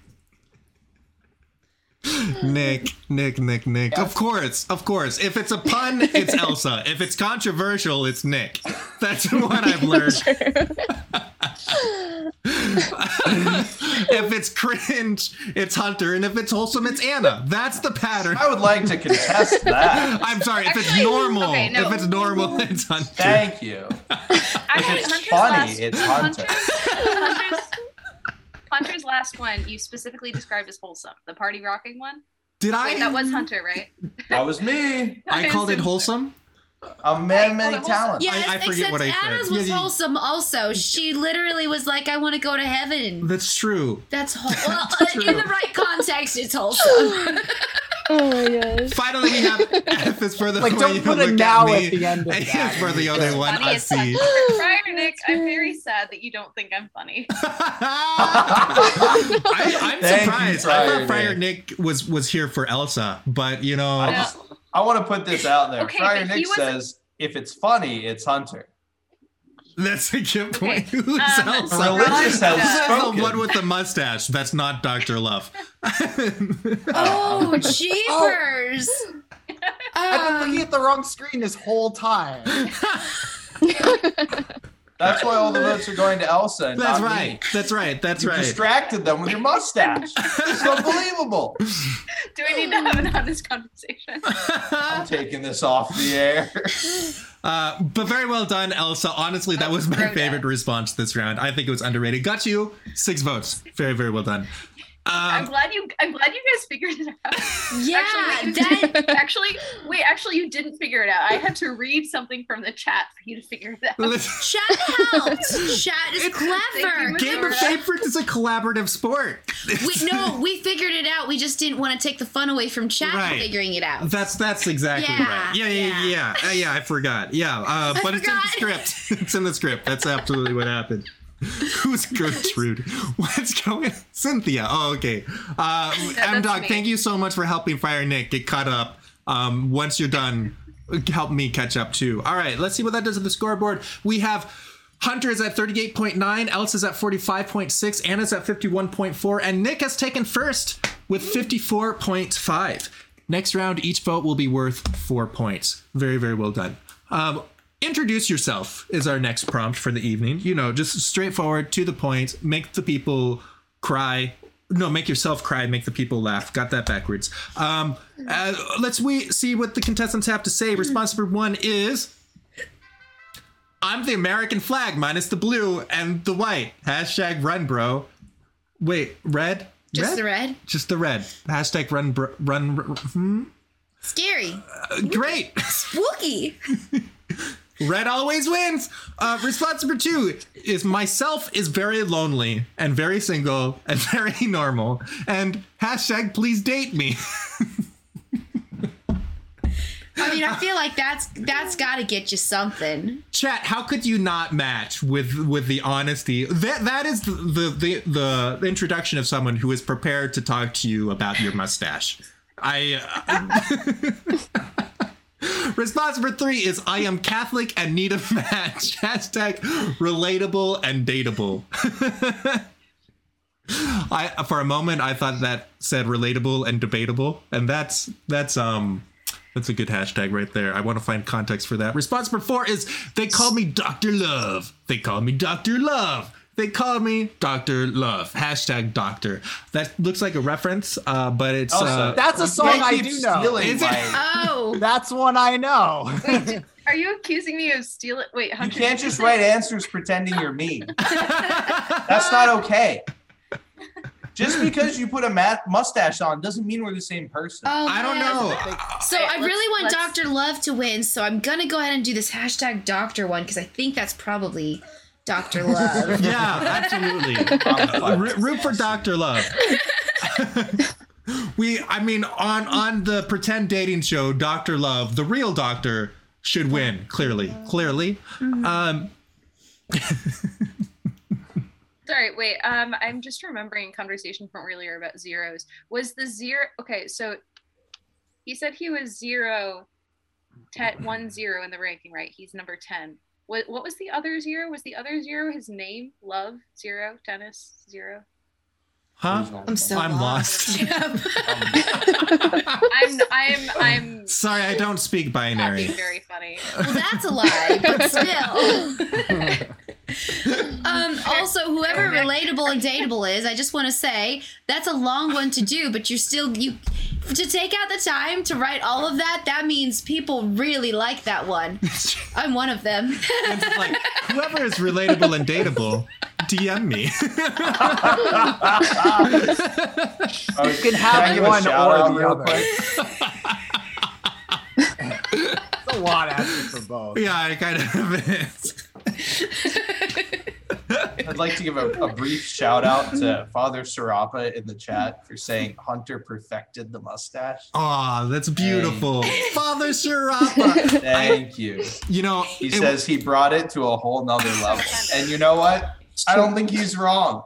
Speaker 2: <laughs> Nick, Nick, Nick, Nick. Of course, of course. If it's a pun, it's <laughs> Elsa. If it's controversial, it's Nick. That's <laughs> what I've learned. if it's cringe, it's Hunter, and if it's wholesome, it's Anna. That's the pattern.
Speaker 3: I would like to contest that.
Speaker 2: I'm sorry. If it's normal,
Speaker 5: okay, no.
Speaker 2: if it's normal, it's Hunter.
Speaker 3: Thank you.
Speaker 5: Actually,
Speaker 3: it's
Speaker 5: Hunter's
Speaker 3: funny,
Speaker 5: last,
Speaker 3: it's Hunter.
Speaker 5: Hunter's, Hunter's, Hunter's last one, you specifically described as wholesome. The party rocking one.
Speaker 2: Did I?
Speaker 5: That was Hunter, right?
Speaker 3: That was me. <laughs>
Speaker 2: I called it wholesome.
Speaker 3: A man of many
Speaker 5: Wholesome.
Speaker 3: talents.
Speaker 1: Yes,
Speaker 2: I forget
Speaker 1: except
Speaker 2: what I said.
Speaker 1: Anna's
Speaker 2: Yeah,
Speaker 1: was
Speaker 2: yeah.
Speaker 1: wholesome. Also, she literally was like, "I want to go to heaven."
Speaker 2: That's true.
Speaker 1: That's whole- <laughs> well, uh, in the right context, it's wholesome. <laughs>
Speaker 6: Oh my gosh.
Speaker 2: Finally, we have F is for the
Speaker 4: Like,
Speaker 2: way
Speaker 4: don't
Speaker 2: you
Speaker 4: put a now
Speaker 2: at me.
Speaker 4: at the end of <laughs>
Speaker 2: A
Speaker 4: that.
Speaker 2: is for the other one.
Speaker 5: Funny
Speaker 2: I
Speaker 5: as
Speaker 2: see.
Speaker 5: Friar oh, Nick, I'm very sad that you don't think I'm funny. <laughs> <laughs>
Speaker 2: I, I'm
Speaker 3: Thank you,
Speaker 2: surprised. I
Speaker 3: Friar
Speaker 2: thought Friar Nick was was here for Elsa, but you know,
Speaker 3: I just I want to put this out there.
Speaker 5: Okay,
Speaker 3: Friar
Speaker 5: but
Speaker 3: Nick
Speaker 5: was-
Speaker 3: says if it's funny, it's Hunter.
Speaker 2: That's a good point.
Speaker 5: Okay,
Speaker 2: Who's
Speaker 5: um,
Speaker 2: Elsa?
Speaker 3: Religious has
Speaker 5: That's
Speaker 2: That's the one with the mustache. That's not Doctor Love. <laughs>
Speaker 1: oh, jeepers!
Speaker 4: I've been looking at the wrong screen this whole time. <laughs>
Speaker 3: That's why all the votes are going to Elsa. And
Speaker 2: That's
Speaker 3: not
Speaker 2: right.
Speaker 3: Me.
Speaker 2: That's right. That's
Speaker 3: You
Speaker 2: right.
Speaker 3: distracted them with your mustache. It's <laughs> unbelievable.
Speaker 5: Do we need to have an honest conversation?
Speaker 3: I'm taking this off the air.
Speaker 2: Uh, but very well done, Elsa. Honestly, that was my favorite response this round. I think it was underrated. Got you six votes. Very, very well done.
Speaker 5: I'm
Speaker 2: Um,
Speaker 5: glad you. I'm glad you guys figured it out.
Speaker 1: yeah,
Speaker 5: actually,
Speaker 1: that
Speaker 5: that, actually, wait. Actually, you didn't figure it out. I had to read something from the chat for you to figure it out.
Speaker 1: chat helped. <laughs> Chat is
Speaker 2: It's-
Speaker 1: clever.
Speaker 2: Game of Favorites is a collaborative sport.
Speaker 1: We, no, we figured it out. We just didn't want to take the fun away from chat
Speaker 2: Right.
Speaker 1: figuring it out.
Speaker 2: That's that's exactly
Speaker 1: Yeah,
Speaker 2: right. Yeah, yeah, yeah,
Speaker 1: yeah.
Speaker 2: yeah. Uh, yeah, I forgot. Yeah, uh, but it's in the script. <laughs> It's in the script. That's absolutely what happened. <laughs> Who's Gertrude? What's going? On? Cynthia. Oh, okay. Uh, <laughs> M Dog, thank you so much for helping Friar Nick get caught up. Um, once you're done, help me catch up too. All right, let's see what that does at the scoreboard. We have. Hunter is at 38.9, Else Elsa's at 45.6, Anna's at 51.4, and Nick has taken first with 54.5. Next round, each vote will be worth four points. Very, very well done. Um, introduce yourself is our next prompt for the evening. You know, just straightforward, to the point, make the people cry. No, make yourself cry, make the people laugh. Got that backwards. Um, uh, let's we see what the contestants have to say. Response number one is I'm the American flag minus the blue and the white. Hashtag run, bro. Wait, red?
Speaker 1: Just
Speaker 2: red?
Speaker 1: the red.
Speaker 2: Just the red. Hashtag run, bro, run. Hmm?
Speaker 1: Scary.
Speaker 2: Uh, great.
Speaker 1: Spooky. <laughs>
Speaker 2: Red always wins. Uh, response number two is myself is very lonely and very single and <laughs> very normal. And hashtag please date me. <laughs>
Speaker 1: I mean, I feel like that's that's got to get you something.
Speaker 2: Chat, how could you not match with with the honesty? That that is the the the, the introduction of someone who is prepared to talk to you about your mustache. I. Uh, <laughs> Response number three is I am Catholic and need a match. <laughs> Hashtag relatable and dateable. <laughs> I for a moment I thought that said relatable and debatable, and that's that's um that's a good hashtag right there. I want to find context for that. Response number four is they call me Dr. Love. They call me Dr. Love. They call me Dr. Love. Hashtag doctor. That looks like a reference, uh, but it's
Speaker 3: Also,
Speaker 2: uh,
Speaker 4: That's a song I do know.
Speaker 2: Is it?
Speaker 1: Oh,
Speaker 4: That's one I know.
Speaker 5: Are you accusing me of stealing? Wait,
Speaker 3: You can't just
Speaker 5: say-
Speaker 3: write answers pretending you're me. <laughs> That's not okay. Just because you put a mat- mustache on doesn't mean we're the same person.
Speaker 1: oh
Speaker 2: I don't know.
Speaker 1: So
Speaker 5: Okay,
Speaker 1: I really want Doctor Love to win. So I'm gonna go ahead and do this hashtag Doctor one because I think that's probably Doctor Love. <laughs>
Speaker 2: Yeah, absolutely. Root root for Doctor Love. <laughs> we, I mean, on on the pretend dating show, Doctor Love, the real doctor, should win. Clearly, clearly. Um, <laughs>
Speaker 5: Sorry, wait. Um, I'm just remembering a conversation from earlier about zeros. Was the zero? Okay, so he said he was zero, ten, one zero in the ranking, right? He's number ten. What what was the other zero? Was the other zero his name? Love zero, tennis zero.
Speaker 2: huh?
Speaker 1: I'm so
Speaker 2: I'm
Speaker 1: lost.
Speaker 2: lost. <laughs> <laughs>
Speaker 5: I'm <laughs> I'm I'm
Speaker 2: Sorry, I don't speak binary.
Speaker 5: being very funny.
Speaker 1: well, that's a lie, but still. Um, also, whoever relatable and dateable is, I just want to say that's a long one to do, but you're still you to take out the time to write all of that. That means people really like that one. <laughs> I'm one of them.
Speaker 2: It's like whoever is relatable and dateable, DM me. <laughs>
Speaker 4: You can
Speaker 3: I
Speaker 4: have
Speaker 3: give a
Speaker 4: one
Speaker 3: shout
Speaker 4: or
Speaker 3: out
Speaker 4: the
Speaker 3: real
Speaker 4: other.
Speaker 3: quick? <laughs>
Speaker 4: It's a lot asking for both.
Speaker 2: yeah, I kind of is.
Speaker 3: I'd like to give a, a brief shout out to Father Sharapa in the chat for saying Hunter perfected the mustache.
Speaker 2: Aw, that's beautiful. <laughs> Father Sharapa.
Speaker 3: Thank you.
Speaker 2: You know,
Speaker 3: He
Speaker 2: it-
Speaker 3: says he brought it to a whole nother level. And you know what? I don't think he's wrong.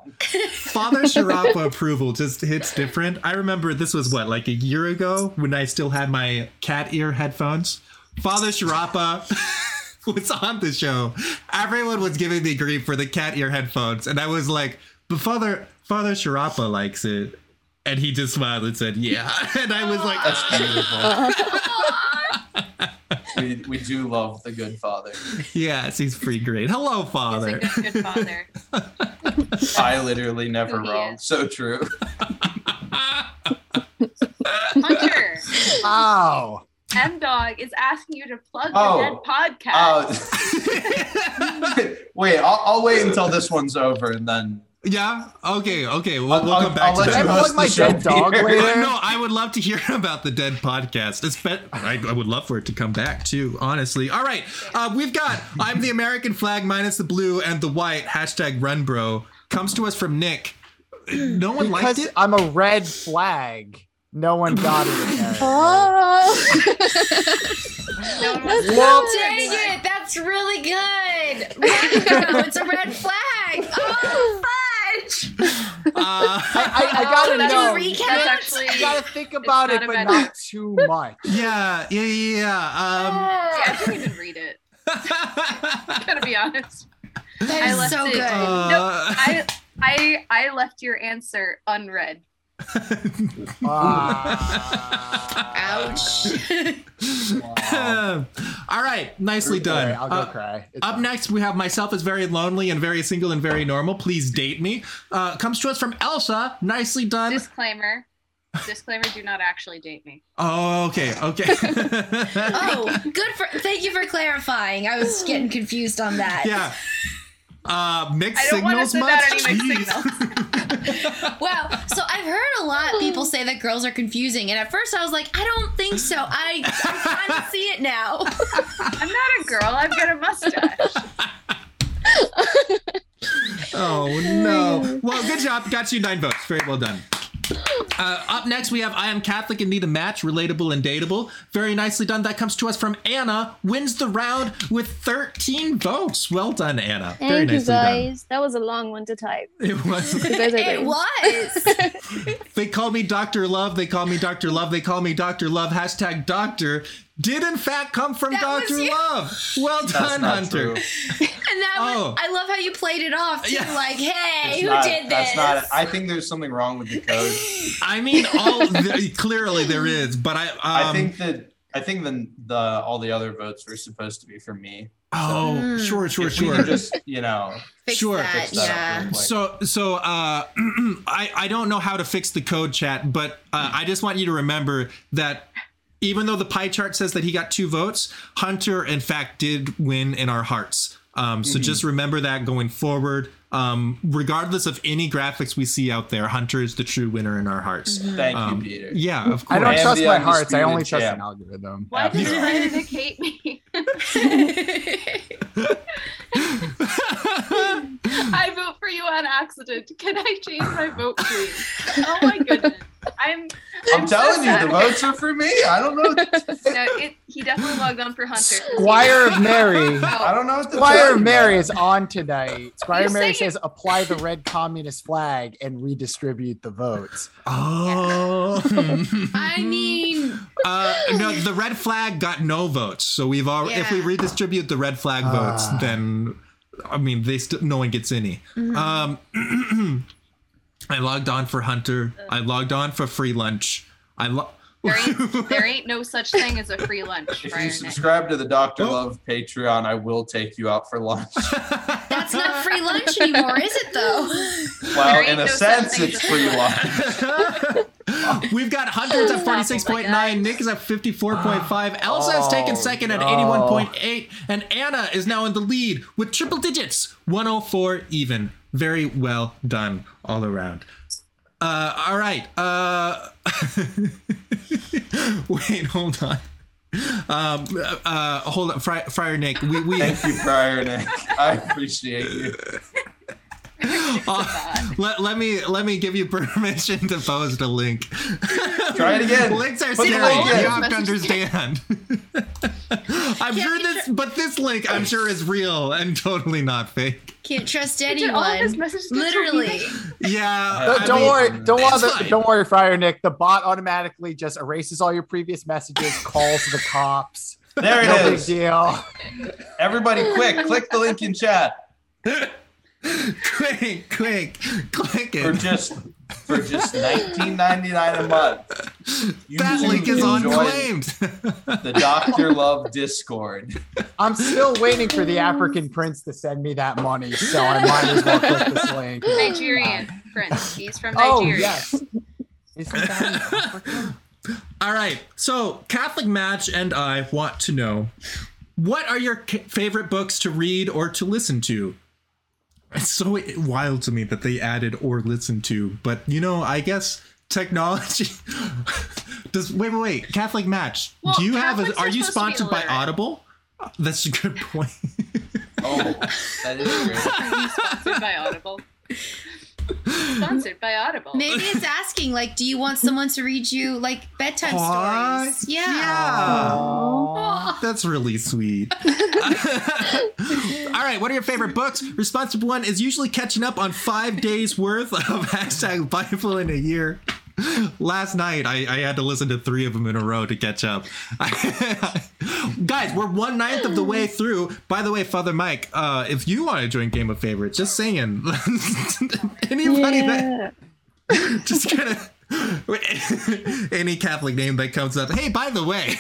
Speaker 2: Father Sharapa approval just hits different. I remember this was what, like a year ago when I still had my cat ear headphones. Father Sharapa <laughs> <laughs> was on the show. Everyone was giving me grief for the cat ear headphones, and I was like, "But Father Father Sharapa likes it," and he just smiled and said, "Yeah," <laughs> and I was like,
Speaker 3: That's ah. beautiful. <laughs> we, we do love the good father.
Speaker 2: "Yes, he's free great." Hello,
Speaker 5: He's a
Speaker 2: Father.
Speaker 5: good, good father.
Speaker 3: I literally never
Speaker 5: Who
Speaker 3: wrong.
Speaker 5: is.
Speaker 3: So true.
Speaker 5: Hunter,
Speaker 4: Ow.
Speaker 5: M Dog is asking you to plug
Speaker 3: Oh.
Speaker 5: the Dead podcast.
Speaker 3: Uh, <laughs> <laughs> wait, I'll, I'll wait until this one's over and then
Speaker 2: Yeah. Okay. Okay. We'll,
Speaker 3: I'll,
Speaker 2: we'll
Speaker 3: I'll-
Speaker 2: come back
Speaker 3: I'll
Speaker 2: to
Speaker 3: let
Speaker 2: that.
Speaker 4: I
Speaker 3: host
Speaker 4: plug my
Speaker 3: show,
Speaker 4: dead dog
Speaker 3: Peter.
Speaker 4: later?
Speaker 2: no, I would love to hear <laughs> about the Dead podcast. It's been, I, I would love for it to come back too, honestly. All right. Uh, we've got I'm the American flag minus the blue and the white. Hashtag run bro. Comes to us from Nick. <clears throat> No one liked it.
Speaker 4: I'm a red flag. No one got it.
Speaker 6: Oh.
Speaker 5: No one wants to
Speaker 1: Dang it, that's really good. Rainbow, it's a red flag. Oh, fudge.
Speaker 2: Uh,
Speaker 4: I, I gotta
Speaker 1: That's
Speaker 4: know.
Speaker 1: recap.
Speaker 4: You
Speaker 5: actually-
Speaker 4: you gotta think about it, but
Speaker 5: bad-
Speaker 4: not too much.
Speaker 2: yeah. Yeah. Yeah. yeah.
Speaker 5: Yeah, I didn't even read it.
Speaker 2: Um, <laughs>
Speaker 5: Gotta be honest.
Speaker 1: That
Speaker 5: I left
Speaker 1: so
Speaker 5: it-
Speaker 1: good.
Speaker 2: uh,
Speaker 5: I I I left your answer unread. <laughs>
Speaker 1: Ouch.
Speaker 4: Wow. <laughs>
Speaker 2: All right. Nicely done.
Speaker 4: Sorry, I'll go
Speaker 2: Uh,
Speaker 4: cry. It's
Speaker 2: Up
Speaker 4: fine.
Speaker 2: next, we have myself as very lonely and very single and very normal. Please date me. Uh, comes to us from Elsa. Nicely done.
Speaker 5: Disclaimer. Disclaimer, do not actually date me.
Speaker 2: Oh, okay, okay. <laughs>
Speaker 1: oh, good for. Thank you for clarifying. I was getting confused on that.
Speaker 2: yeah. Uh, mixed
Speaker 5: I don't want to
Speaker 2: signals
Speaker 5: send
Speaker 2: much?
Speaker 5: out any mixed signals. <laughs>
Speaker 1: Wow. So I've heard a lot of people say that girls are confusing, and at first I was like, I don't think so. I I kind of <laughs> see it now. <laughs>
Speaker 5: I'm not a girl. I've got a mustache.
Speaker 2: Oh no. Well, good job. Got you nine votes. Very well done. Uh, up next, we have I am Catholic and need a match, relatable and dateable. Very nicely done. That comes to us from Anna. Wins the round with 13 votes. Well done, Anna. Very
Speaker 6: Thank you
Speaker 2: nicely done.
Speaker 6: guys. That was a long one to type. <laughs>
Speaker 2: It was.
Speaker 6: You guys <laughs> are
Speaker 1: It was. <laughs>
Speaker 2: They call me Dr. Love. They call me Dr. Love. They call me Dr. Love. Hashtag doctor did in fact come from
Speaker 1: That
Speaker 2: Dr. Love. Well
Speaker 3: That's
Speaker 2: done,
Speaker 3: not
Speaker 2: Hunter.
Speaker 3: true. <laughs>
Speaker 1: And that
Speaker 2: Oh.
Speaker 1: was, I love how you played it off too.
Speaker 2: Yeah.
Speaker 1: Like, hey,
Speaker 3: It's
Speaker 1: who
Speaker 3: not-
Speaker 1: did this?
Speaker 3: That's not. I think there's something wrong with the code. <laughs>
Speaker 2: I mean, all the, clearly there is, but I. Um,
Speaker 3: I think that. I think the the all the other votes were supposed to be for me.
Speaker 2: Oh,
Speaker 1: Mm.
Speaker 2: sure, sure,
Speaker 3: If
Speaker 2: sure.
Speaker 3: could just you know
Speaker 1: Fix
Speaker 2: Sure.
Speaker 1: that,
Speaker 3: fix that
Speaker 1: yeah.
Speaker 2: So, so uh, <clears throat> I I don't know how to fix the code chat, but uh, I just want you to remember that even though the pie chart says that he got two votes, Hunter in fact did win in our hearts. Um, so just remember that going forward. Um, regardless of any graphics we see out there, Hunter is the true winner in our hearts.
Speaker 3: thank
Speaker 2: Um,
Speaker 3: you, Peter.
Speaker 2: Yeah, of course.
Speaker 4: I don't
Speaker 3: am
Speaker 4: trust my hearts. I only trust
Speaker 3: champ.
Speaker 4: an algorithm.
Speaker 5: Why does
Speaker 3: Absolutely.
Speaker 5: Hate me? <laughs> <laughs> <laughs> I vote for you on accident. Can I change my vote, please? Oh my goodness. I'm.
Speaker 3: I'm
Speaker 5: so
Speaker 3: telling you,
Speaker 5: sad.
Speaker 3: the votes are for me. I don't know. <laughs>
Speaker 5: No, it, he definitely logged on for Hunter.
Speaker 4: Squire of Mary. <laughs>
Speaker 3: I don't know
Speaker 4: Squire of Mary is on tonight. Squire
Speaker 5: You
Speaker 4: Mary
Speaker 5: say you-
Speaker 4: says apply the red communist flag and redistribute the votes.
Speaker 2: Oh. <laughs>
Speaker 1: I mean,
Speaker 2: Uh, no, the red flag got no votes. So we've all. If we redistribute the red flag votes,
Speaker 4: Ah.
Speaker 2: then I mean, they still no one gets any. Um, <clears throat> I logged on for Hunter. I logged on for free lunch. I lo-
Speaker 5: There ain't, <laughs> there ain't no such thing as a free lunch,
Speaker 3: If
Speaker 5: Friar
Speaker 3: you subscribe to the Doctor
Speaker 2: Oh.
Speaker 3: Love Patreon, I will take you out for lunch. <laughs>
Speaker 1: that's not free lunch anymore, is it though?
Speaker 3: Well, in a
Speaker 5: no
Speaker 3: sense, it's
Speaker 5: as
Speaker 3: free lunch. <laughs>
Speaker 2: We've got Hunter's at
Speaker 5: Stop, oh my
Speaker 2: 46.9. Nick is at 54.5. <gasps> Elsa has taken
Speaker 4: Oh,
Speaker 2: second at 81.8. And Anna is now in the lead with triple digits 104 even. Very well done all around. Uh, all right. Uh, <laughs> wait, hold on. Um, uh, hold on, Fri- Friar Nick. We, we
Speaker 3: Thank you, Friar Nick. I appreciate you. <laughs> <laughs>
Speaker 2: uh, let, let me let me give you <laughs> permission to post a link. <laughs>
Speaker 3: Try it again.
Speaker 2: Links are
Speaker 3: Put
Speaker 2: scary.
Speaker 3: link
Speaker 2: You have to understand. I'm sure
Speaker 1: you
Speaker 2: this, but this link I'm sure is real and totally not fake.
Speaker 1: Can't trust
Speaker 5: Did all of his
Speaker 1: anyone.
Speaker 5: messages
Speaker 1: Literally.
Speaker 2: Yeah.
Speaker 4: No, don't
Speaker 2: mean,
Speaker 4: worry, don't worry,
Speaker 2: fine.
Speaker 4: don't worry, Friar Nick. The bot automatically just erases all your previous messages, calls the cops.
Speaker 3: There
Speaker 4: No
Speaker 3: it
Speaker 4: big deal.
Speaker 3: Everybody, quick, click the link in chat
Speaker 2: Quick, quick, click
Speaker 3: for
Speaker 2: it.
Speaker 3: just for just 19.99 a month. You
Speaker 2: That link is unclaimed.
Speaker 3: The Doctor Love Discord.
Speaker 4: I'm still waiting for the African prince to send me that money, so I might as well click this link. <laughs>
Speaker 5: Nigerian prince. He's from Nigeria.
Speaker 4: Oh
Speaker 5: Nigeria.
Speaker 4: yes. Isn't that in Africa?
Speaker 2: All right. So, Catholic Match and I want to know what are your favorite books to read or to listen to? It's so wild to me that they added or listen to, but you know, I guess technology <laughs> does wait wait wait catholic match
Speaker 5: Well,
Speaker 2: do you have a, are
Speaker 5: are
Speaker 2: you
Speaker 5: supposed to be
Speaker 2: sponsored by audible that's a good point
Speaker 3: Oh, that is great. <laughs>
Speaker 5: Are you sponsored by Audible? Sponsored by Audible.
Speaker 1: Maybe it's asking, like, do you want someone to read you like bedtime
Speaker 2: What?
Speaker 1: stories? Yeah.
Speaker 2: yeah That's really sweet. <laughs> All right, what are your favorite books? Responsible one is usually catching up on five days worth of <laughs> hashtag Bible in a year. <laughs> Last night, I, I had to listen to three of them in a row to catch up. <laughs> Guys, we're one ninth of the way through. By the way, Father Mike, uh, if you want to join Game of Favorites, just saying. <laughs> Anybody that just kind of any Catholic name that comes up. Hey, by the way,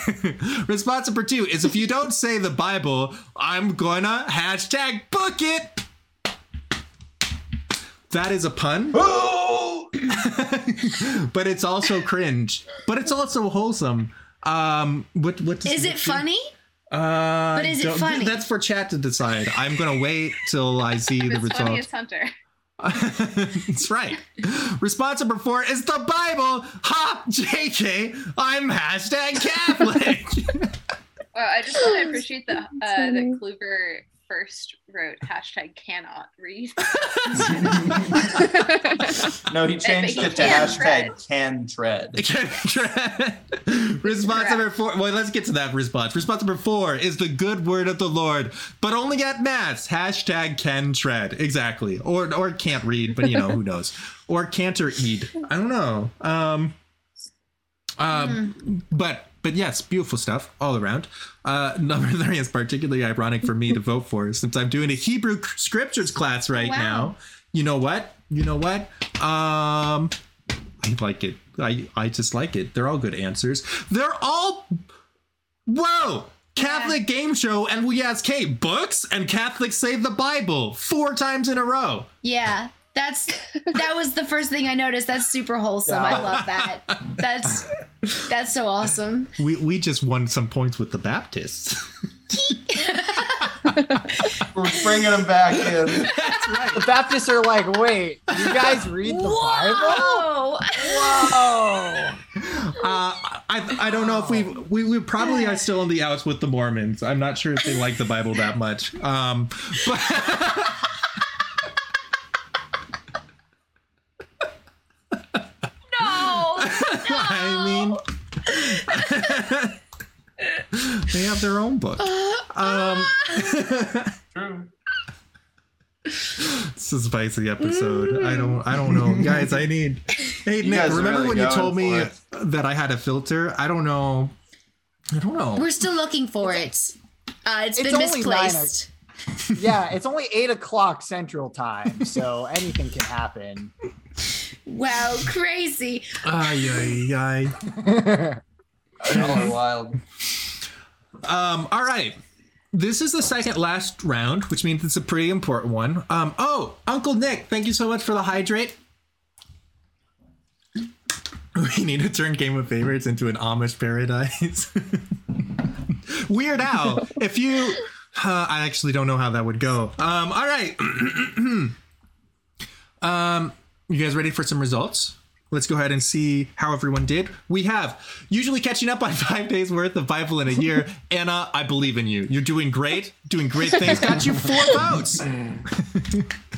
Speaker 2: response number two is if you don't say the Bible, I'm gonna hashtag book it. That is a pun, <gasps> <laughs> but it's also cringe. But it's also wholesome. Um, what what does
Speaker 1: Is
Speaker 2: Nick
Speaker 1: it funny?
Speaker 2: Uh,
Speaker 1: But is it funny?
Speaker 2: That's for chat to decide. I'm gonna wait till I <laughs> see the
Speaker 5: It's funniest Hunter. <laughs>
Speaker 2: That's right. Response number four is the Bible. Ha! JK, I'm hashtag Catholic.
Speaker 5: Well, I just want to appreciate that uh,
Speaker 6: That's
Speaker 5: that Kluber first wrote hashtag cannot read. <laughs> <laughs>
Speaker 3: No, he changed
Speaker 5: he
Speaker 3: it to hashtag
Speaker 5: can
Speaker 3: hashtag <laughs> can tread.
Speaker 2: response number four. Well, let's get to that response. Response number four is the good word of the Lord, but only at mass. Hashtag can tread. Exactly. Or or can't read, but you know who knows. Or can't or eat. I don't know. Um. Um. But but yes, beautiful stuff all around. Uh, <laughs> number three is particularly ironic for me to <laughs> vote for since I'm doing a Hebrew scriptures class right
Speaker 1: Wow.
Speaker 2: now. You know what? You know what? Um, I like it. I I just like it. They're all good answers. They're all whoa. Catholic game show, and we ask, hey, books, and Catholics say the Bible four times in a row.
Speaker 1: Yeah. That's that was the first thing I noticed. That's super wholesome. I love that. That's that's so awesome.
Speaker 2: We we just won some points with the Baptists. <laughs>
Speaker 3: We're bringing them back in. That's right.
Speaker 4: The Baptists are like, wait, you guys read the Bible?
Speaker 1: Whoa!
Speaker 4: Whoa.
Speaker 2: Uh, I I don't know if we we we probably are still in the outs with the Mormons. I'm not sure if they like the Bible that much. Um, but <laughs>
Speaker 1: No!
Speaker 2: I mean, <laughs> they have their own book. Um, <laughs>
Speaker 3: True. <laughs>
Speaker 2: it's a spicy episode. I don't I don't know, guys. I need. Hey
Speaker 3: You
Speaker 2: Nick, remember
Speaker 3: really
Speaker 2: when you told me
Speaker 3: it.
Speaker 2: that I had a filter? I don't know. I don't know.
Speaker 1: We're still looking for it. Uh, it's
Speaker 4: It's
Speaker 1: been
Speaker 4: only nine
Speaker 1: misplaced.
Speaker 4: Yeah, it's only eight o'clock Central Time, so anything can happen.
Speaker 1: Wow, crazy.
Speaker 2: Ay, ay, ay.
Speaker 3: Y'all are wild.
Speaker 2: Um, all right. this is the second last round, which means it's a pretty important one. Um, oh, Uncle Nick, thank you so much for the hydrate. We need to turn Game of Favorites into an Amish paradise. <laughs> Weird Al, if you. Uh, I actually don't know how that would go. Um, all right. <clears throat> um, you guys ready for some results? Let's go ahead and see how everyone did. We have usually catching up on <laughs> five days worth of Bible in a year. <laughs> Anna, I believe in you. You're doing great, doing great things. Got you four <laughs> votes.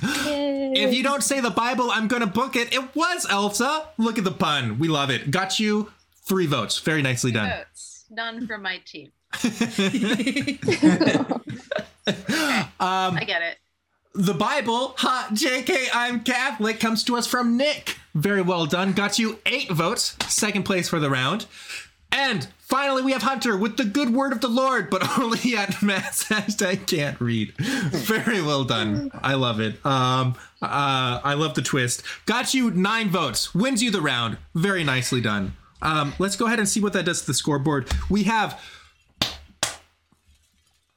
Speaker 2: If you don't say the Bible, I'm gonna book it. It was Elsa. Look at the pun. We love it. Got you three votes. Very nicely done.
Speaker 5: Votes. None from my team.
Speaker 2: Um,
Speaker 5: I get it.
Speaker 2: The Bible, ha, JK, I'm Catholic, comes to us from Nick. Very well done. Got you eight votes. Second place for the round. And finally, we have Hunter with the good word of the Lord, but <laughs> only at mass <laughs> hashtag can't read. Very well done. I love it. Um, uh, I love the twist. Got you nine votes. Wins you the round. Very nicely done. Um, let's go ahead and see what that does to the scoreboard. We have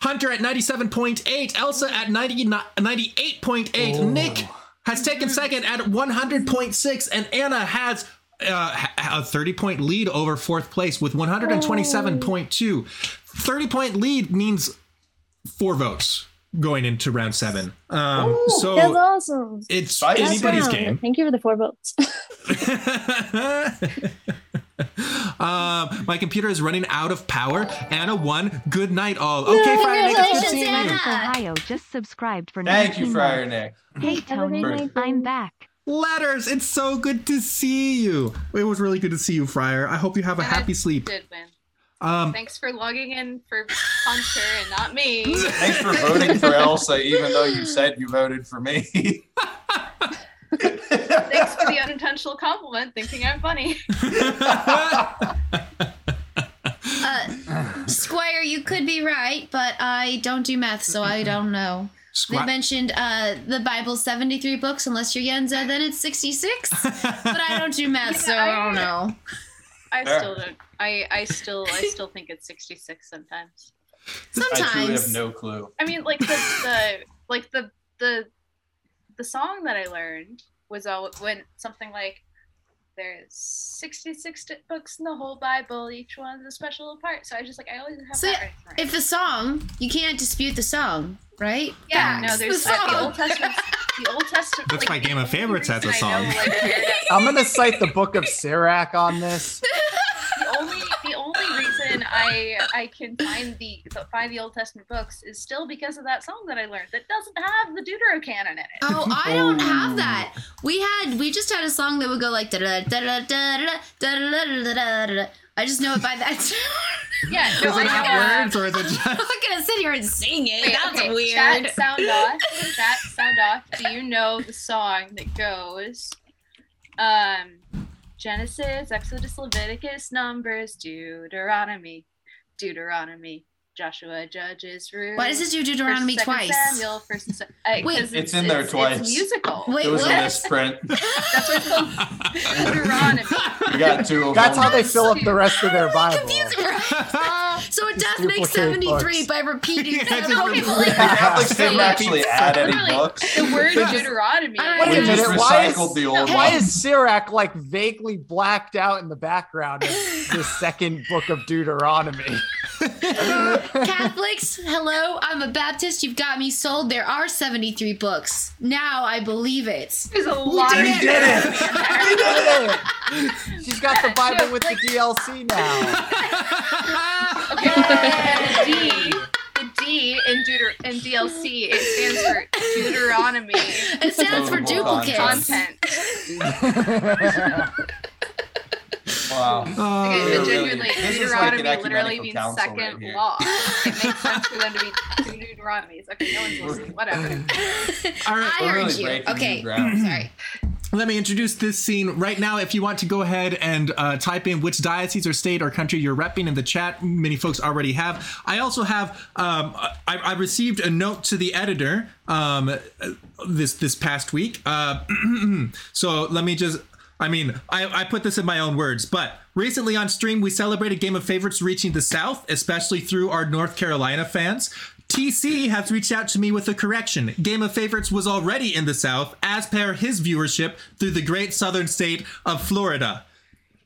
Speaker 2: Hunter at 97.8, Elsa at 90, 98.8, Nick has taken second at 100.6, and Anna has uh, a 30 point lead over fourth place with 127.2. 30 point lead means four votes going into round seven. Um,
Speaker 6: That's
Speaker 2: so
Speaker 6: awesome.
Speaker 2: it's
Speaker 3: Spicy.
Speaker 2: anybody's
Speaker 6: Wow.
Speaker 2: game.
Speaker 6: Thank you for the four votes. <laughs> <laughs> <laughs>
Speaker 2: um, my computer is running out of power. Anna won. Good night, all. Okay, Friar Nick, it's good
Speaker 1: Congratulations,
Speaker 2: seeing you.
Speaker 7: Ohio just subscribed for
Speaker 3: Thank you, Friar
Speaker 7: months.
Speaker 3: Nick.
Speaker 7: Hey Tony,
Speaker 6: great
Speaker 7: I'm back.
Speaker 2: Letters, it's so good to see you. It was really good to see you, Friar. I hope you have a
Speaker 5: And I
Speaker 2: happy sleep.
Speaker 5: Did win.
Speaker 2: Um,
Speaker 5: Thanks for logging in for Hunter and not me.
Speaker 3: Thanks for voting for Elsa, even though you said you voted for me. <laughs>
Speaker 5: Thanks for the unintentional compliment, thinking I'm funny.
Speaker 1: Uh, Squire, you could be right, but I don't do math, so I don't know. They mentioned uh, the Bible's 73 books, unless you're Yenza, then it's 66. but I don't do <laughs> math, so I don't know.
Speaker 5: I still don't. I I still I still think it's 66 sometimes.
Speaker 3: Sometimes I truly have no clue.
Speaker 5: I mean, like the the like the the the song that I learned was all when something like there's 66 books in the whole Bible, each one's a special part. So I just like I always have
Speaker 1: So
Speaker 5: that right. right.
Speaker 1: If the song, you can't dispute the song, right?
Speaker 5: yeah,
Speaker 1: That's
Speaker 5: no, there's
Speaker 1: the
Speaker 5: the. Old Testament. The Old Testament.
Speaker 2: That's
Speaker 5: like,
Speaker 2: why
Speaker 5: the
Speaker 2: Game of Favorites has a
Speaker 5: reason I know,
Speaker 2: song.
Speaker 5: like, <laughs>
Speaker 4: I'm gonna cite the Book of <laughs> Sirach on this.
Speaker 5: the only the only reason I I can find the, the find the Old Testament books is still because of that song that I learned that doesn't have the Deuterocanon in it.
Speaker 1: Oh, I don't have that. We had we just had a song that would go like da da da da da da da da da da da. I just know it by that.
Speaker 5: Yeah, no,
Speaker 2: Does
Speaker 5: I
Speaker 2: it
Speaker 5: have
Speaker 2: have words or is it just
Speaker 1: I'm not gonna sit here and sing it.
Speaker 5: Wait,
Speaker 1: That's
Speaker 5: okay,
Speaker 1: weird.
Speaker 5: Chat, sound off. Chat, sound off. Do you know the song that goes, um, Genesis, Exodus, Leviticus, Numbers, Deuteronomy, Deuteronomy, Joshua, Judges, Ruth.
Speaker 1: Why does it do Deuteronomy
Speaker 5: First,
Speaker 1: twice?
Speaker 5: Samuel, first and Se- uh,
Speaker 1: Wait.
Speaker 5: 'cause
Speaker 3: It's in there twice.
Speaker 5: It's musical.
Speaker 1: Wait,
Speaker 3: it was
Speaker 1: what?
Speaker 3: a misprint. <laughs> <laughs>
Speaker 5: That's what it's called. Deuteronomy. <laughs>
Speaker 3: You got two of
Speaker 4: That's
Speaker 3: them.
Speaker 4: how they fill up the rest of their Bible.
Speaker 1: Confusing, right? so it does make 73
Speaker 4: books.
Speaker 1: by repeating
Speaker 2: Yeah,
Speaker 1: them.
Speaker 2: just
Speaker 1: Okay,
Speaker 2: repeat
Speaker 1: well, like,
Speaker 3: Catholics didn't actually add any
Speaker 5: Literally,
Speaker 3: books.
Speaker 5: The word Deuteronomy.
Speaker 1: I
Speaker 5: is-
Speaker 1: don't
Speaker 3: We
Speaker 4: Wait a
Speaker 3: just
Speaker 4: minute, why is-
Speaker 3: recycled the old
Speaker 4: Why is Sirach like vaguely blacked out in the background of the second book of Deuteronomy?
Speaker 1: Catholics, hello, I'm a Baptist. You've got me sold. There are 73 books. Now I believe it.
Speaker 5: There's a lot
Speaker 2: did
Speaker 5: of
Speaker 2: it.
Speaker 4: did it!
Speaker 5: Deuteronomy <laughs>
Speaker 4: did it. She's got the Bible with the DLC now.
Speaker 5: Okay, and the D, the D in Deuter in DLC, it stands for Deuteronomy
Speaker 1: It stands for
Speaker 3: Notable
Speaker 1: duplicates.
Speaker 5: content. <laughs>
Speaker 3: Wow.
Speaker 5: Okay,
Speaker 2: Oh,
Speaker 5: but
Speaker 3: really-
Speaker 5: genuinely,
Speaker 3: this is like
Speaker 5: literally means second
Speaker 3: right
Speaker 5: law. <laughs> It makes sense for them to be two Deuteronomies. Okay, no one's listening. Whatever. <laughs>
Speaker 2: all right.
Speaker 1: I
Speaker 3: We're
Speaker 1: heard
Speaker 3: really
Speaker 1: you. Okay, <clears throat> sorry.
Speaker 2: Let me introduce this scene right now. If you want to go ahead and uh, type in which diocese or state or country you're repping in the chat, many folks already have. I also have. Um, I, I received a note to the editor um, this this past week. Uh, <clears throat> so let me just. I mean, I, I put this in my own words, but recently on stream we celebrated Game of Favorites reaching the South, especially through our North Carolina fans. TC has reached out to me with a correction. Game of Favorites was already in the South, as per his viewership through the great southern state of Florida.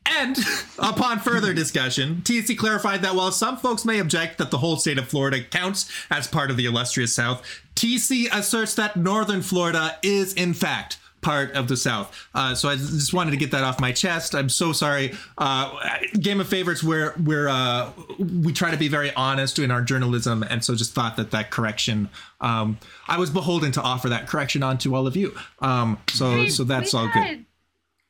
Speaker 2: And <laughs> upon further <laughs> discussion, TC clarified that while some folks may object that the whole state of Florida counts as part of the illustrious South, TC asserts that northern Florida is, in fact, part of the South. Uh, so I just wanted to get that off my chest. I'm so sorry. Uh, Game of Favorites, where we're uh, we try to be very honest in our journalism, and so just thought that that correction. Um, I was beholden to offer that correction on to all of you. Um, so
Speaker 5: We-
Speaker 2: so that's
Speaker 5: we've
Speaker 2: all good.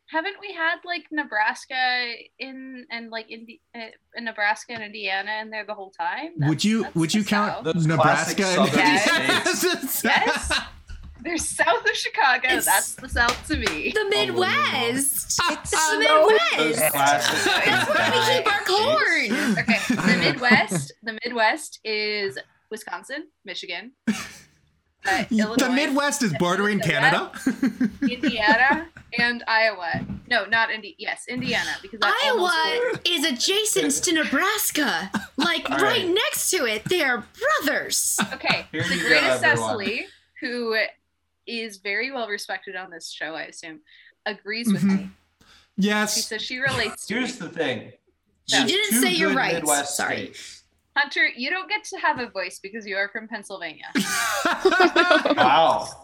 Speaker 5: Haven't we had like Nebraska in and like Indi- uh, in Nebraska and Indiana in there the whole time?
Speaker 2: Would you would you count
Speaker 5: South.
Speaker 3: Those
Speaker 2: Nebraska?
Speaker 3: classic
Speaker 2: and-
Speaker 3: southern
Speaker 5: Yes. <laughs> They're south of Chicago.
Speaker 1: It's-
Speaker 5: That's the South to me.
Speaker 1: The Midwest. <laughs> It's the Midwest. That's where we keep our corn. <laughs>
Speaker 5: Okay, the Midwest. The Midwest is Wisconsin, Michigan, <laughs> uh, Illinois,
Speaker 2: the Midwest is bordering Canada.
Speaker 5: Indiana, and Iowa. No, not Indi. Yes, Indiana, because that
Speaker 1: Iowa is adjacent to Nebraska, like
Speaker 3: All
Speaker 1: right
Speaker 3: right.
Speaker 1: next to it. They're brothers.
Speaker 5: Okay,
Speaker 3: Here
Speaker 5: the
Speaker 3: you go,
Speaker 5: greatest. Cecily, who is very well respected on this show, I assume, agrees with
Speaker 2: Mhm.
Speaker 5: me.
Speaker 2: Yes.
Speaker 5: She says she relates to
Speaker 3: Here's
Speaker 5: me.
Speaker 3: the thing.
Speaker 1: She
Speaker 3: There's
Speaker 1: didn't
Speaker 3: two
Speaker 1: say you're
Speaker 3: good
Speaker 1: right.
Speaker 3: Midwest
Speaker 1: Sorry.
Speaker 3: states.
Speaker 5: Hunter, you don't get to have a voice because you are from Pennsylvania. <laughs>
Speaker 3: Wow.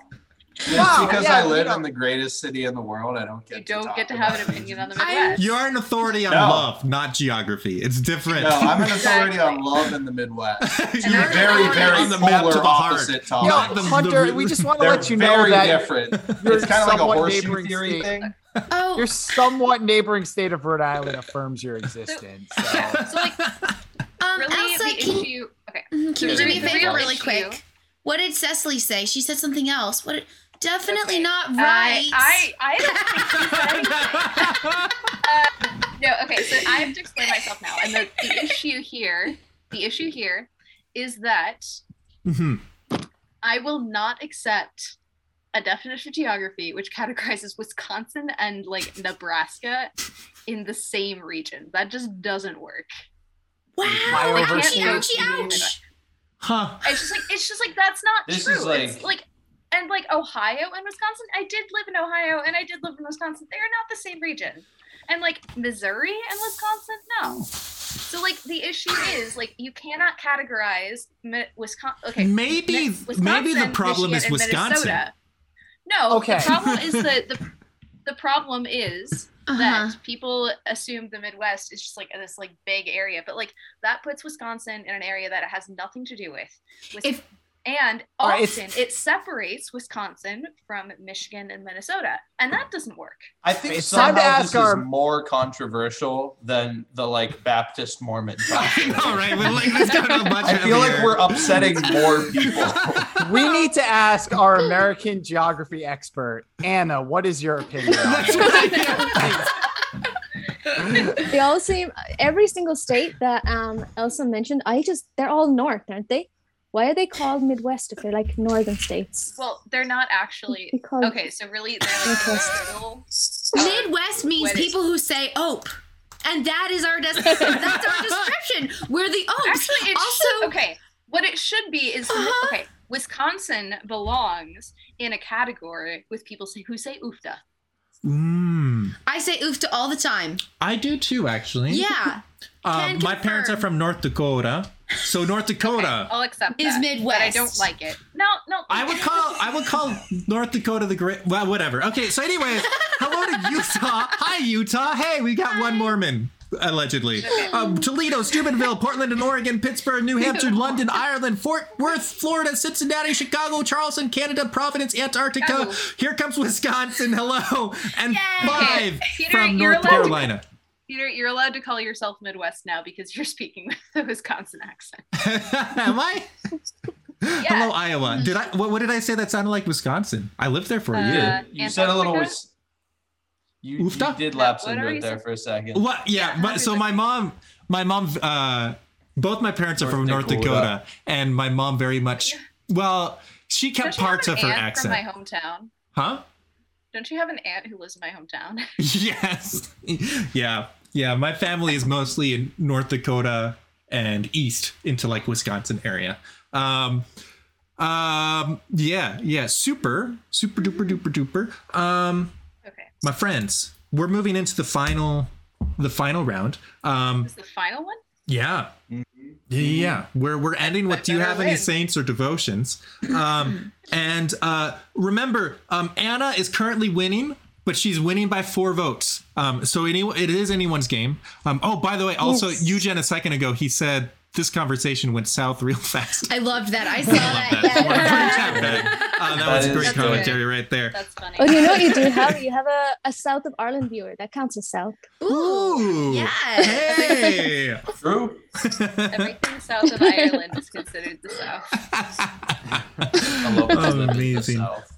Speaker 3: Just
Speaker 4: Wow,
Speaker 3: because
Speaker 4: yeah,
Speaker 3: I live
Speaker 4: know-
Speaker 3: in the greatest city in the world, I don't get
Speaker 5: You
Speaker 3: to
Speaker 5: don't
Speaker 3: talk
Speaker 5: get to have an opinion on the
Speaker 1: I'm-
Speaker 5: Midwest.
Speaker 2: You're an authority on
Speaker 3: No.
Speaker 2: love, not geography. It's different.
Speaker 3: No, I'm an authority
Speaker 5: Exactly.
Speaker 3: on love in the Midwest. <laughs> You're very, very
Speaker 2: on the map
Speaker 3: polar
Speaker 2: to the heart.
Speaker 3: opposite
Speaker 4: Yo,
Speaker 2: Not the-
Speaker 4: Hunter,
Speaker 2: the-
Speaker 4: we just want to let you know
Speaker 3: very
Speaker 4: that
Speaker 3: different.
Speaker 4: you're
Speaker 3: It's kind of like a horseshoe
Speaker 4: neighboring
Speaker 3: theory
Speaker 4: state.
Speaker 3: thing. <laughs>
Speaker 1: Oh,
Speaker 4: your somewhat neighboring state of Rhode Island affirms your existence. <laughs> So.
Speaker 5: So, like,
Speaker 1: um,
Speaker 5: really,
Speaker 1: Elsa,
Speaker 5: the
Speaker 1: can,
Speaker 5: issue. Okay.
Speaker 1: mhm, can you do me a favor really quick? What did Cecily say? She said something else. What? Did, definitely
Speaker 5: Okay.
Speaker 1: not right.
Speaker 5: I, I, I don't think she said. Uh, no, okay, so I have to explain myself now. And the, the issue here, the issue here is that
Speaker 2: Mhm.
Speaker 5: I will not accept a definition of geography which categorizes Wisconsin and like Nebraska in the same region. That just doesn't work.
Speaker 1: wow.
Speaker 4: I
Speaker 1: Ouchie, ouchie, ouch.
Speaker 2: Huh.
Speaker 5: It's just like it's just like that's not
Speaker 3: This
Speaker 5: true.
Speaker 3: is
Speaker 5: it's
Speaker 3: like-
Speaker 5: like and like Ohio and Wisconsin. I did live in Ohio and I did live in Wisconsin. They are not the same region. And like Missouri and Wisconsin, no. So like the issue is like you cannot categorize Mi- Wisconsin. Okay,
Speaker 2: Maybe
Speaker 5: Mi-
Speaker 2: maybe the problem is
Speaker 5: Michigan, and
Speaker 2: Wisconsin.
Speaker 5: Minnesota. No,
Speaker 4: Okay.
Speaker 5: the problem is that the the problem is
Speaker 1: Uh-huh.
Speaker 5: that people assume the Midwest is just like this like big area, but like that puts Wisconsin in an area that it has nothing to do with. Wis-
Speaker 1: If-
Speaker 5: and
Speaker 4: All right, it's-
Speaker 5: often it separates Wisconsin from Michigan and Minnesota, and that doesn't work.
Speaker 3: I think
Speaker 4: It's time to ask
Speaker 3: this
Speaker 4: our-
Speaker 3: is more controversial than the like Baptist Mormon. <laughs>
Speaker 2: I know,
Speaker 3: topic.
Speaker 2: right? We're like, let's go a much
Speaker 3: I feel like
Speaker 2: heavier-
Speaker 3: we're upsetting more people. <laughs>
Speaker 4: We need to ask our American geography expert, Anna, what is your opinion? on <laughs>
Speaker 2: That's what I
Speaker 6: They all seem every single state that um Elsa mentioned. I just they're all north, aren't they? Why are they called Midwest if they're like northern states?
Speaker 5: Well, they're not actually.
Speaker 6: Because
Speaker 5: Okay, so really, they're like
Speaker 6: Midwest.
Speaker 5: middle.
Speaker 1: Midwest means
Speaker 5: What is-
Speaker 1: people who say ope. And that is our des- that's our <laughs> description. We're the opes.
Speaker 5: Actually, it
Speaker 1: also,
Speaker 5: should, okay. What it should be is
Speaker 1: Uh-huh.
Speaker 5: okay. Wisconsin belongs in a category with people say, who say oofta.
Speaker 2: Mm,
Speaker 1: I say oofta all the time.
Speaker 2: I do too, actually.
Speaker 1: Yeah. <laughs>
Speaker 2: Uh, my parents are from North Dakota, so North Dakota.
Speaker 5: I'll accept
Speaker 1: Is
Speaker 5: that, But I don't like it. No, no.
Speaker 2: I would call I would call <laughs> North Dakota the great. Well, whatever. Okay, so anyways, hello to Utah. Hi Utah. Hey, we got one Mormon. Allegedly, um, Toledo, Steubenville, Portland and Oregon, Pittsburgh, New Hampshire, London, Ireland, Fort Worth, Florida, Cincinnati, Chicago, Charleston, Canada, Providence, Antarctica.
Speaker 5: Oh.
Speaker 2: Here comes Wisconsin. Hello, and
Speaker 1: Yay.
Speaker 2: five
Speaker 5: Peter,
Speaker 2: from North
Speaker 5: allowed to-
Speaker 2: Carolina.
Speaker 5: Peter, you're allowed to call yourself Midwest now because you're <laughs> speaking with the Wisconsin accent. <laughs>
Speaker 2: Am I?
Speaker 5: Yeah.
Speaker 2: Hello, Iowa. Did I? What, what did I say that sounded like Wisconsin? I lived there for a year.
Speaker 5: Uh,
Speaker 3: you said a little.
Speaker 5: Antarctica?
Speaker 3: Wis- you, you did lapse
Speaker 5: What
Speaker 3: into it there
Speaker 5: saying?
Speaker 3: for a second.
Speaker 2: What? Yeah,
Speaker 5: Yeah,
Speaker 2: but so my mom, my mom, uh, both my parents are from North
Speaker 3: Dakota.
Speaker 2: Dakota, and my mom very much. Well, she kept
Speaker 5: Don't you have
Speaker 2: parts
Speaker 5: an
Speaker 2: of her
Speaker 5: aunt
Speaker 2: accent,
Speaker 5: From my hometown.
Speaker 2: huh?
Speaker 5: Don't you have an aunt who lives in my hometown? <laughs>
Speaker 2: yes. Yeah, yeah. My family is mostly in North Dakota and east into like Wisconsin area. Um, um, yeah, yeah, super, super duper duper duper. Um,
Speaker 5: Okay.
Speaker 2: my friends, we're moving into the final, the final round. Um,
Speaker 5: Is the final one?
Speaker 2: yeah. Yeah, we're we're ending with do you
Speaker 5: better
Speaker 2: have any saints or devotions? Um, and uh, remember, um, Anna is currently winning, but she's winning by four votes. Um, so any it is anyone's game. Um, oh, by the way, also
Speaker 6: Yes.
Speaker 2: Eugen a second ago he said this conversation went south real fast.
Speaker 1: I loved that. I <laughs> saw
Speaker 2: I love
Speaker 1: that. <laughs>
Speaker 2: that.
Speaker 1: Yeah.
Speaker 2: Uh, that,
Speaker 3: That
Speaker 2: was
Speaker 3: is
Speaker 2: great
Speaker 3: good.
Speaker 2: commentary right there.
Speaker 5: That's funny.
Speaker 6: Oh, you know what you do have? <laughs> You have a, a South of Ireland viewer. That counts as South.
Speaker 2: Ooh,
Speaker 1: Yeah.
Speaker 2: Hey.
Speaker 3: True.
Speaker 5: Everything south of Ireland is considered the south.
Speaker 3: A local
Speaker 2: Oh,
Speaker 3: living in the
Speaker 2: amazing.
Speaker 3: South.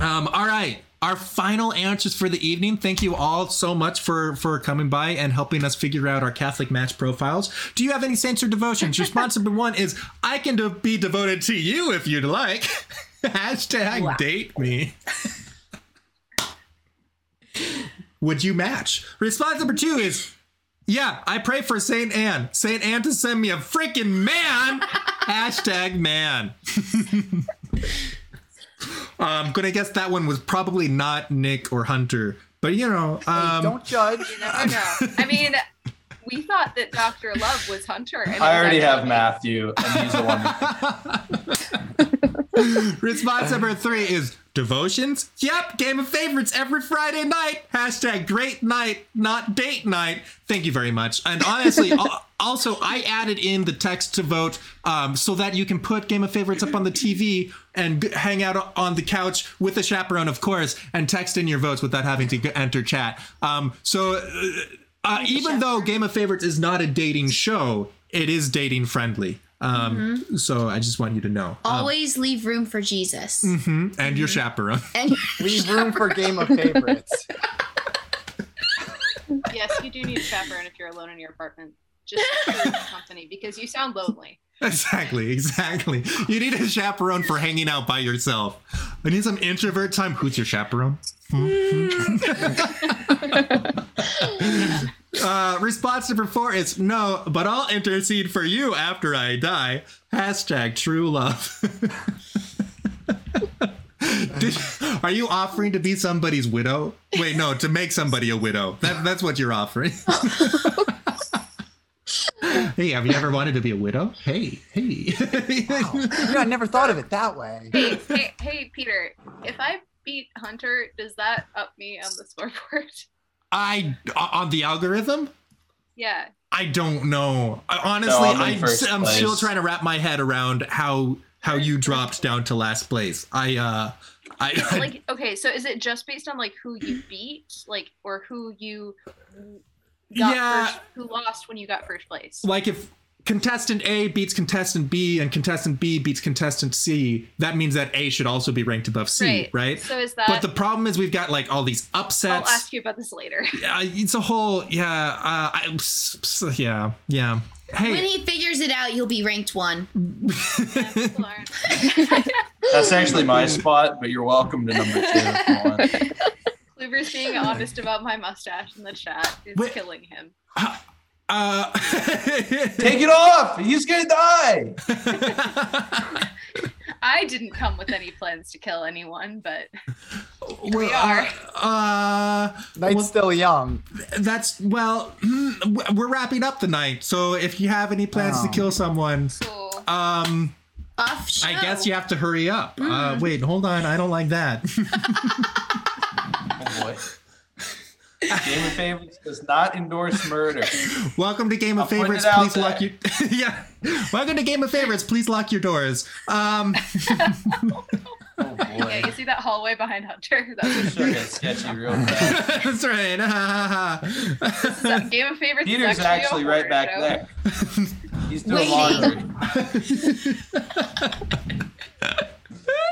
Speaker 2: Um, all right. Our final answers for the evening. Thank you all so much for for coming by and helping us figure out our Catholic match profiles. Do you have any saints or devotions? Response number one is I can de- be devoted to you if you'd like. <laughs> Hashtag
Speaker 1: Wow.
Speaker 2: date me. Would you match? Response number two is yeah, I pray for Saint Anne. Saint Anne to send me a freaking man. <laughs> Hashtag man. <laughs> I'm gonna guess that one was probably not Nick or Hunter, but you know, um,
Speaker 4: Don't judge.
Speaker 5: You never know. I mean, we thought that Doctor Love was Hunter. And
Speaker 3: I already have Matthew, and he's the one. <laughs>
Speaker 2: response number three is devotions. Yep, game of favorites every Friday night. Hashtag great night, not date night. Thank you very much. And honestly, <laughs> also I added in the text to vote um, so that you can put game of favorites up on the TV and hang out on the couch with a chaperone, of course, and text in your votes without having to enter chat. Um, so. Uh, uh, even though Game of Favorites is not a dating show, it is dating friendly. Um, So I just want you to know. Um,
Speaker 1: Always leave room for Jesus.
Speaker 2: mhm, and your chaperone.
Speaker 1: And <laughs> <laughs>
Speaker 4: Leave room for game of favorites. <laughs>
Speaker 5: Yes, you do need a chaperone if you're alone in your apartment. Just for company because you sound lonely.
Speaker 2: Exactly, exactly. You need a chaperone for hanging out by yourself. I need some introvert time. Who's your chaperone? Uh, response number four is no, but I'll intercede for you after I die. Hashtag true love. <laughs> Did, are you offering to be somebody's widow? Wait, no, to make somebody a widow. That, that's what you're offering. <laughs> hey, have you ever wanted to be a widow? Hey, hey.
Speaker 4: You know, I never thought of it that way.
Speaker 5: Hey, hey, hey, Peter. If I beat Hunter, does that up me on the scoreboard?
Speaker 2: I on the algorithm.
Speaker 5: Yeah.
Speaker 2: I don't know. I- Honestly,
Speaker 3: No, I'm
Speaker 2: I'm, I'm still trying to wrap my head around how how you dropped down to last place. I uh, I, I
Speaker 5: Like, okay, so is it just based on like who you beat, like, or who you got
Speaker 2: Yeah.
Speaker 5: first, who lost when you got first place?
Speaker 2: like if contestant A beats contestant B and contestant B beats contestant C, that means that A should also be ranked above C, right?
Speaker 5: So is that?
Speaker 2: But the problem is we've got like all these upsets.
Speaker 5: I'll ask you about this later. <laughs>
Speaker 2: Yeah, it's a whole yeah, uh, I, s- s- yeah, yeah. Hey,
Speaker 1: when he figures it out, you'll be ranked one. <laughs>
Speaker 3: That's actually my spot, but you're welcome to number two if.
Speaker 5: Kluber's being honest about my mustache in the chat is
Speaker 2: Wait.
Speaker 5: killing him.
Speaker 2: uh, <laughs>
Speaker 3: Take it off. He's gonna die. <laughs>
Speaker 5: I didn't come with any plans to kill anyone, but
Speaker 2: we
Speaker 5: are.
Speaker 2: Uh,
Speaker 4: Night's
Speaker 2: well,
Speaker 4: still young.
Speaker 2: that's well, hmm, we're wrapping up the night. So if you have any plans to
Speaker 4: Oh.
Speaker 2: kill someone,
Speaker 5: cool.
Speaker 2: um,
Speaker 1: Off show.
Speaker 2: I guess you have to hurry up. Uh, wait, hold on, I don't like that. <laughs>
Speaker 3: Oh boy. Game of Favorites does not endorse murder.
Speaker 2: Welcome to Game of
Speaker 3: I'll
Speaker 2: Favorites.
Speaker 3: it out
Speaker 2: Please lock your <laughs> yeah. Welcome to Game of Favorites. Please lock your doors. Um, <laughs>
Speaker 3: Oh boy.
Speaker 5: Yeah, you see that hallway behind Hunter? <laughs> That's
Speaker 3: This should get sketchy real fast.
Speaker 2: that's right.
Speaker 5: that Game of Favorites.
Speaker 3: Peter's actually
Speaker 5: a
Speaker 3: right back
Speaker 5: show.
Speaker 3: there. He's doing
Speaker 1: Waiting.
Speaker 3: laundry.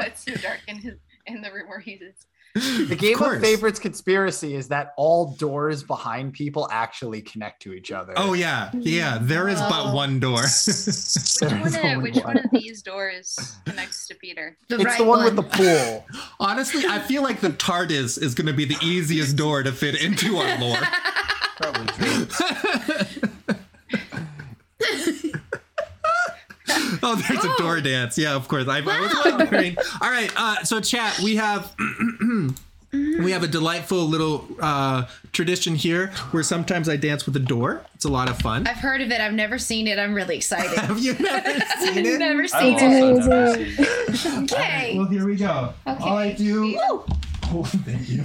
Speaker 5: It's so dark in his in the room where he is.
Speaker 4: The game of,
Speaker 2: course.
Speaker 4: favorites conspiracy is that all doors behind people actually connect to each other.
Speaker 2: oh yeah, yeah. There is but one door. <laughs>
Speaker 5: Which one? Of, which
Speaker 4: one.
Speaker 5: one of these doors connects to Peter?
Speaker 1: The
Speaker 4: it's
Speaker 1: right
Speaker 4: the one, with the pool. <laughs>
Speaker 2: Honestly, I feel like the TARDIS is going to be the easiest door to fit into our lore. <laughs>
Speaker 3: Probably true. <laughs>
Speaker 2: Oh, there's a door dance. Yeah, of course. I, I was wondering. All right. Uh, so, chat, we have. <clears throat> We have a delightful little uh, tradition here where sometimes I dance with a door. It's a lot of fun.
Speaker 1: I've heard of it. I've never seen it. I'm really excited. <laughs>
Speaker 2: Have you never <laughs> seen it?
Speaker 1: never
Speaker 3: I've
Speaker 1: seen
Speaker 3: also
Speaker 1: it.
Speaker 3: never seen it.
Speaker 1: Okay.
Speaker 2: Well, here we go.
Speaker 1: Okay.
Speaker 2: All I do.
Speaker 1: Woo.
Speaker 2: Oh, thank you.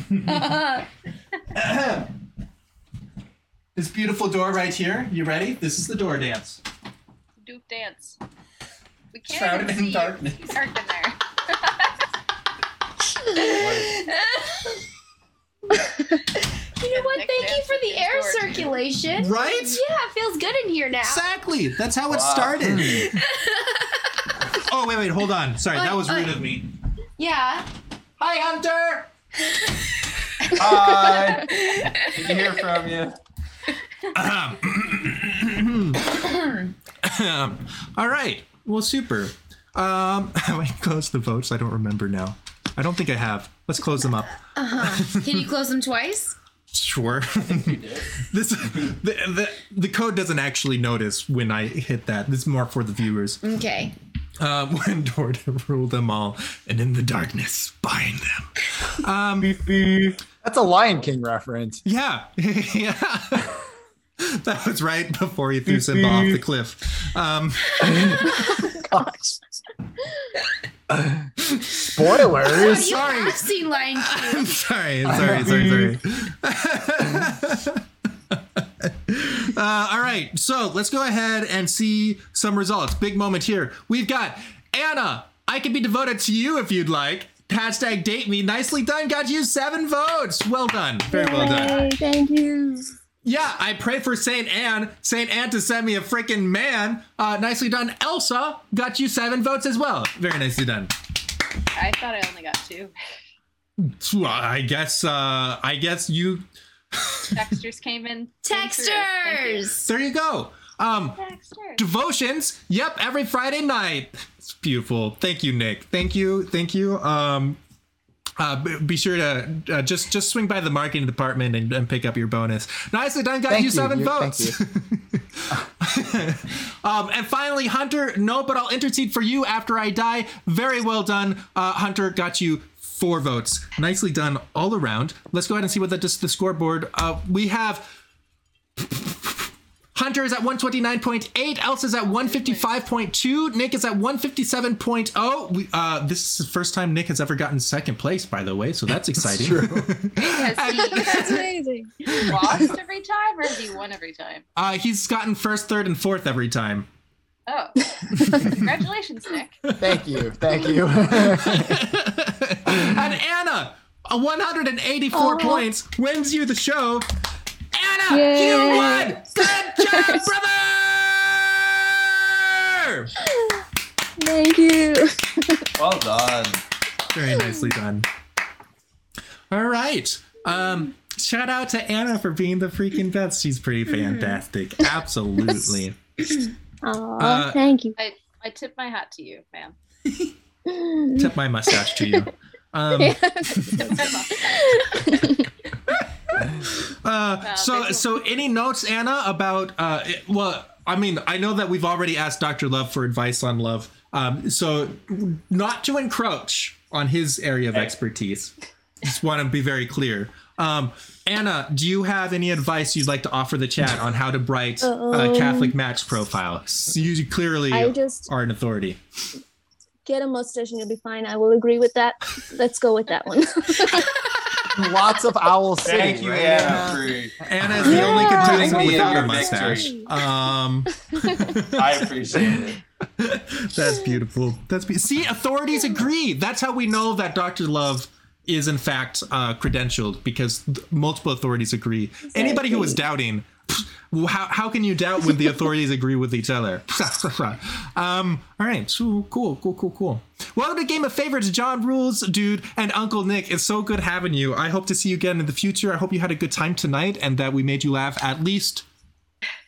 Speaker 2: this beautiful door right here. You ready? This is the door dance.
Speaker 5: Duke dance. We can't
Speaker 2: Shrouded
Speaker 5: even
Speaker 2: in
Speaker 5: see
Speaker 2: darkness.
Speaker 5: You. It's dark in there. <laughs>
Speaker 1: You know what?
Speaker 5: Nick
Speaker 1: Thank you
Speaker 5: dance
Speaker 1: for
Speaker 5: with
Speaker 1: the
Speaker 5: his
Speaker 1: air
Speaker 5: door,
Speaker 1: circulation.
Speaker 2: Right?
Speaker 1: Yeah, it feels good in here now.
Speaker 2: Exactly. That's how it
Speaker 3: Wow.
Speaker 2: started. <laughs> oh, wait, wait. Hold on. Sorry, that was rude
Speaker 1: Oi, oi.
Speaker 2: of me.
Speaker 1: Yeah.
Speaker 2: Hi, Hunter.
Speaker 3: Hi. <laughs> Good to hear from you.
Speaker 2: Um, <clears throat> <clears throat> <laughs> all right. Well, super. Um, <laughs> have I closed the votes? I don't remember now. I don't think I have. Let's close them up.
Speaker 1: Can you close them twice? <laughs>
Speaker 2: Sure. This the, the the code doesn't actually notice when I hit that. This is more for the viewers.
Speaker 1: Okay.
Speaker 2: Uh, when Dorda ruled them all, and in the darkness bind them. Um,
Speaker 4: That's a Lion King reference.
Speaker 2: yeah, yeah. <laughs> that was right before he threw Simba off the cliff. Um,
Speaker 4: Gosh. Spoilers.
Speaker 1: You
Speaker 2: Sorry.
Speaker 1: have seen Lion King. <laughs>
Speaker 2: I'm sorry, sorry, sorry, sorry. <laughs> uh, all right, so let's go ahead and see some results. Big moment here. We've got Anna. I can be devoted to you if you'd like. Hashtag date me. Nicely done. Got you seven votes. Well done. Very well done.
Speaker 6: Yay, thank you.
Speaker 2: Yeah, I pray for Saint Anne. Saint Anne to send me a freaking man. Uh, nicely done. Elsa got you seven votes as well. Very nicely done.
Speaker 5: I thought I only got two.
Speaker 2: Well, I guess. Uh, I guess you. <laughs>
Speaker 5: Texters came in. came through. Thank you.
Speaker 1: Texters.
Speaker 2: There you go. Um,
Speaker 5: Texters.
Speaker 2: devotions. Yep, every Friday night. It's beautiful. Thank you, Nick. Thank you. Thank you. Um, uh, be sure to uh, just just swing by the marketing department and, and pick up your bonus. Nicely done. Got
Speaker 4: Thank
Speaker 2: you
Speaker 4: you.
Speaker 2: seven
Speaker 4: You- thank
Speaker 2: votes. <laughs> um, and finally, Hunter. No, but I'll intercede for you after I die. Very well done, uh, Hunter. Got you four votes. Nicely done all around. Let's go ahead and see what the the scoreboard. Uh, we have. Hunter is at 129.8. Elsa's at 155.2. Nick is at 157.0. We, uh, this is the first time Nick has ever gotten second place, by the way, so that's <laughs> exciting.
Speaker 5: Has <laughs> he,
Speaker 6: That's
Speaker 5: has
Speaker 6: amazing.
Speaker 5: lost every time or has he won every time?
Speaker 2: Uh, he's gotten first, third, and fourth every time.
Speaker 5: Oh. <laughs> Congratulations, Nick.
Speaker 4: Thank you. Thank you.
Speaker 2: and Anna, a 184
Speaker 6: Aw.
Speaker 2: points, wins you the show. Anna,
Speaker 6: Yay.
Speaker 2: you won! Good job, <laughs> brother!
Speaker 6: Thank you.
Speaker 3: Well done.
Speaker 2: Very nicely done. All right. Um, shout out to Anna for being the freaking best. She's pretty fantastic. Absolutely.
Speaker 6: Aw,
Speaker 2: Uh,
Speaker 6: thank you.
Speaker 5: I, I tip my hat to you, ma'am.
Speaker 2: Tip my mustache to you. <laughs> Um, <laughs> uh, so,
Speaker 5: thank
Speaker 2: so any notes, Anna, about? Uh, it- well, I mean, I know that we've already asked Dr. Love for advice on love. Um, so, not to encroach on his area of expertise. Just want to be very clear. Um, Anna, do you have any advice you'd like to offer the chat on how to write a
Speaker 6: Um,
Speaker 2: Catholic match profile? So you clearly
Speaker 6: I just-
Speaker 2: are an authority.
Speaker 6: Get a mustache and you'll be fine. I will agree with that. Let's go with that one. <laughs>
Speaker 4: Lots of Owl City.
Speaker 3: Thank you,
Speaker 4: right?
Speaker 3: Anna. for-
Speaker 2: Anna is the only
Speaker 6: Yeah.
Speaker 2: contestant
Speaker 3: Putting me in
Speaker 2: without a mustache. Um, <laughs>
Speaker 3: I appreciate it. <laughs>
Speaker 2: that's beautiful. That's be- see, authorities agree. That's how we know that Doctor Love is in fact uh, credentialed because th- multiple authorities agree. Anybody who was doubting, pff, how how can you doubt when the authorities agree with each other? <laughs> um, all right, so cool, cool, cool, cool. Welcome to Game of Favorites, John Rules, dude, and Uncle Nick. It's so good having you. I hope to see you again in the future. I hope you had a good time tonight and that we made you laugh at least.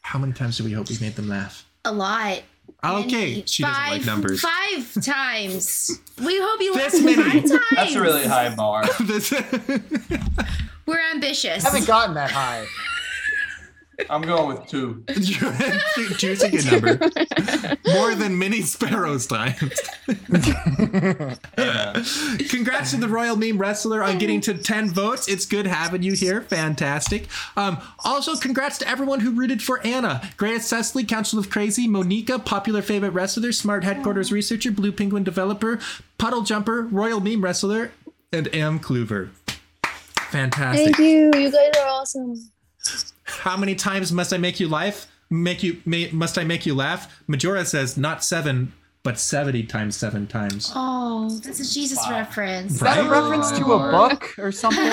Speaker 2: How many times do we hope we made them laugh?
Speaker 1: A lot.
Speaker 2: Okay,
Speaker 1: Many.
Speaker 2: she doesn't
Speaker 1: five,
Speaker 2: like numbers.
Speaker 1: Five times. We hope you
Speaker 2: This
Speaker 1: laughed five times.
Speaker 3: That's a really high bar. <laughs>
Speaker 1: We're ambitious.
Speaker 4: Haven't gotten that high. <laughs>
Speaker 3: I'm going with two. <laughs>
Speaker 2: Two's a <laughs> good number. More than many sparrows times. <laughs>
Speaker 3: Amen.
Speaker 2: Congrats to the Royal Meme Wrestler on getting to 10 votes. It's good having you here. Fantastic. Um, also, congrats to everyone who rooted for Anna. Greatest Cecily, Council of Crazy, Monica, popular favorite wrestler, smart headquarters researcher, Blue Penguin developer, Puddle Jumper, Royal Meme Wrestler, and Am Kluver. Fantastic.
Speaker 6: Thank you. You guys are awesome.
Speaker 2: How many times must I make you laugh? Make you may, must I make you laugh? Majora says not seven, but seventy times seven times.
Speaker 1: Oh, that's a Jesus
Speaker 3: Wow.
Speaker 1: reference.
Speaker 4: Is that a
Speaker 2: Right?
Speaker 4: reference to a book or <laughs> something?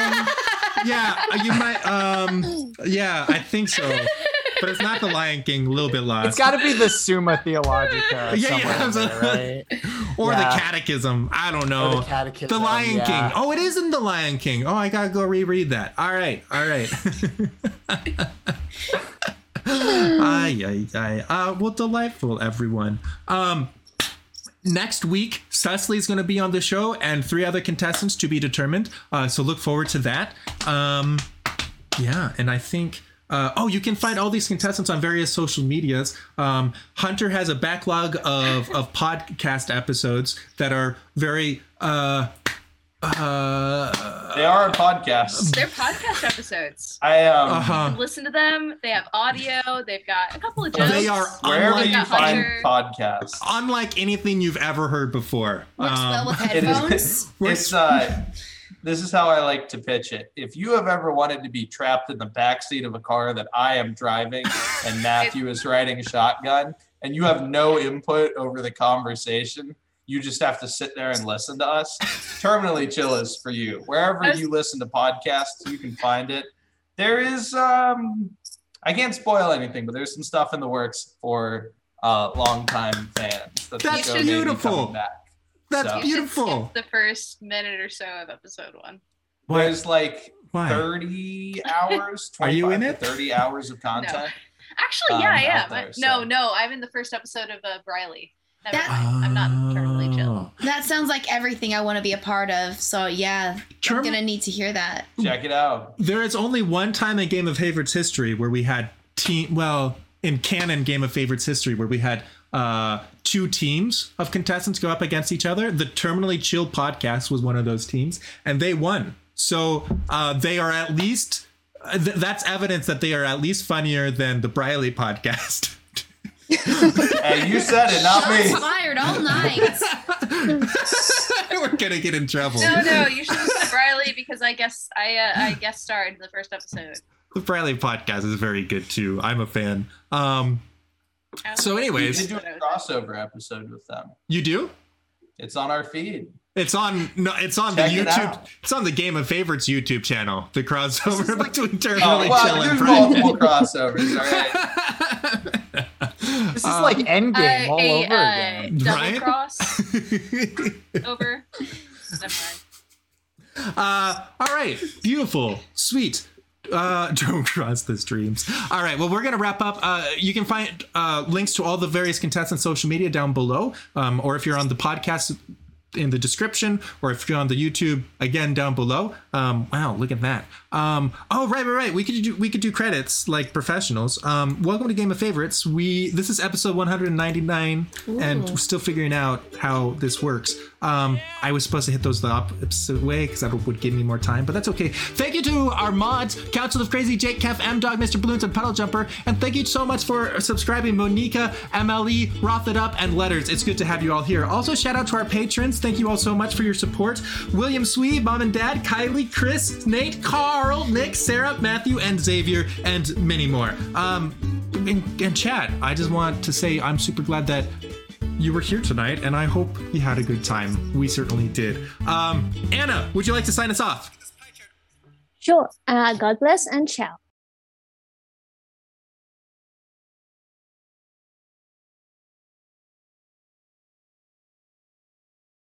Speaker 2: Yeah, you might. Um, yeah, I think so. <laughs> But it's not the Lion King. A little bit lost.
Speaker 4: It's got to be the Summa Theologica <laughs>
Speaker 2: Yeah, yeah,
Speaker 4: somewhere in
Speaker 2: I'm so-
Speaker 4: there, right?
Speaker 2: or
Speaker 4: yeah.
Speaker 2: the Catechism. I don't
Speaker 4: Or
Speaker 2: know.
Speaker 4: the Catechism.
Speaker 2: The Lion
Speaker 4: yeah.
Speaker 2: King. Oh, it is in the Lion King. Oh, I gotta go reread that. All right, all right. <laughs> ay, ay, ay. Uh, well, delightful, everyone. Um, next week, Cecily's going to be on the show, and three other contestants to be determined. Uh, so look forward to that. Um, yeah, and I think. Uh, oh, you can find all these contestants on various social medias. Um, Hunter has a backlog of, of podcast episodes that are very. Uh, uh,
Speaker 3: They are podcasts.
Speaker 5: They're podcast episodes.
Speaker 3: I um
Speaker 2: uh-huh.
Speaker 5: Listen to them. They have audio. They've got a couple of jokes.
Speaker 2: They are
Speaker 3: wherever
Speaker 2: unlike,
Speaker 3: you
Speaker 5: got
Speaker 3: find
Speaker 5: Hunter.
Speaker 3: podcasts.
Speaker 2: unlike anything you've ever heard before.
Speaker 1: Works well
Speaker 2: Um,
Speaker 1: with <laughs>
Speaker 3: It
Speaker 1: headphones.
Speaker 3: is. It's uh. This is how I like to pitch it. If you have ever wanted to be trapped in the backseat of a car that I am driving <laughs> and Matthew is riding shotgun, and you have no input over the conversation, you just have to sit there and listen to us. Terminally chill is for you. Wherever
Speaker 5: was-
Speaker 3: you listen to podcasts, you can find it. There is um I can't spoil anything, but there's some stuff in the works for uh longtime fans. That
Speaker 2: That's
Speaker 3: show may be
Speaker 2: beautiful.
Speaker 3: Coming Back.
Speaker 2: That's
Speaker 3: So-
Speaker 5: You
Speaker 2: beautiful.
Speaker 5: skip the first minute or so of episode one.
Speaker 3: There's like
Speaker 2: Why?
Speaker 3: 30 hours, <laughs>
Speaker 2: Are you in it?
Speaker 3: 30 hours of <laughs> content.
Speaker 5: Actually,
Speaker 3: Um,
Speaker 5: yeah, I am.
Speaker 3: there,
Speaker 5: no,
Speaker 3: so.
Speaker 5: no, I'm in the first episode of uh, Briley.
Speaker 1: That-
Speaker 5: I'm not terminally
Speaker 2: Oh.
Speaker 5: chill.
Speaker 1: That sounds like everything I want to be a part of. So yeah,
Speaker 2: Term-
Speaker 1: I'm gonna need to hear that.
Speaker 3: Check it out.
Speaker 2: There is only one time in Game of Favorites history where we had team. Well, in canon Game of Favorites history, where we had uh, two teams of contestants go up against each other. The Terminally Chill podcast was one of those teams, and they won. So uh, they are at least. uh, th- that's evidence that they are at least funnier than the Briley podcast. <laughs>
Speaker 3: Hey, you said it, not
Speaker 1: Shots
Speaker 3: me.
Speaker 1: fired all night. <laughs>
Speaker 2: We're gonna get in trouble.
Speaker 5: No, no, you should listen to Briley because I guess I uh, I guest starred in the first episode.
Speaker 2: The Briley podcast is very good too. I'm a fan. Um,
Speaker 5: I
Speaker 2: So
Speaker 5: don't.
Speaker 3: We
Speaker 2: anyways-
Speaker 3: did do a crossover episode with them.
Speaker 2: you do?
Speaker 3: It's on our feed.
Speaker 2: It's on no, it's on
Speaker 3: Check
Speaker 2: the
Speaker 3: it
Speaker 2: YouTube.
Speaker 3: out.
Speaker 2: It's on the Game of Favorites YouTube channel. The crossover between
Speaker 3: Oh,
Speaker 2: Terminally Chill
Speaker 3: well,
Speaker 2: and
Speaker 3: there's
Speaker 2: Briley.
Speaker 3: multiple crossovers. All right.
Speaker 4: This is
Speaker 2: Um,
Speaker 4: like Endgame
Speaker 5: Uh,
Speaker 4: all
Speaker 5: a
Speaker 4: over
Speaker 5: uh,
Speaker 4: again.
Speaker 5: double
Speaker 2: Right?
Speaker 5: cross <laughs> over. Never mind.
Speaker 2: uh, all right, beautiful, sweet. Uh, <laughs> drove across the streams. All right, well, we're gonna wrap up. Uh, you can find uh, links to all the various contestants' social media down below, um, or if you're on the podcast in the description, or if you're on the YouTube again down below. Um, wow, look at that. Um, oh, right, right, right. We could do we could do credits like professionals. Um, welcome to Game of Favorites. We this is episode 199, and we're still figuring out how this works. Um, I was supposed to hit those the opposite way because that would give me more time, but that's okay. Thank you to our mods, Council of Crazy, Jake, Kev, M Dog, Mr. Balloons, and Puddle Jumper, and thank you so much for subscribing, Monica, MLE, Roth It Up, and Letters. It's good to have you all here. Also, shout out to our patrons. Thank you all so much for your support. William Swee, Mom and Dad, Kylie, Chris, Nate, Carl, Nick, Sarah, Matthew, and Xavier, and many more. Um, and, and Chad, I just want to say I'm super glad that you were here tonight, and I hope you had a good time. We certainly did. Um, Anna, would you like to sign us off?
Speaker 6: Sure. Uh, God bless and ciao.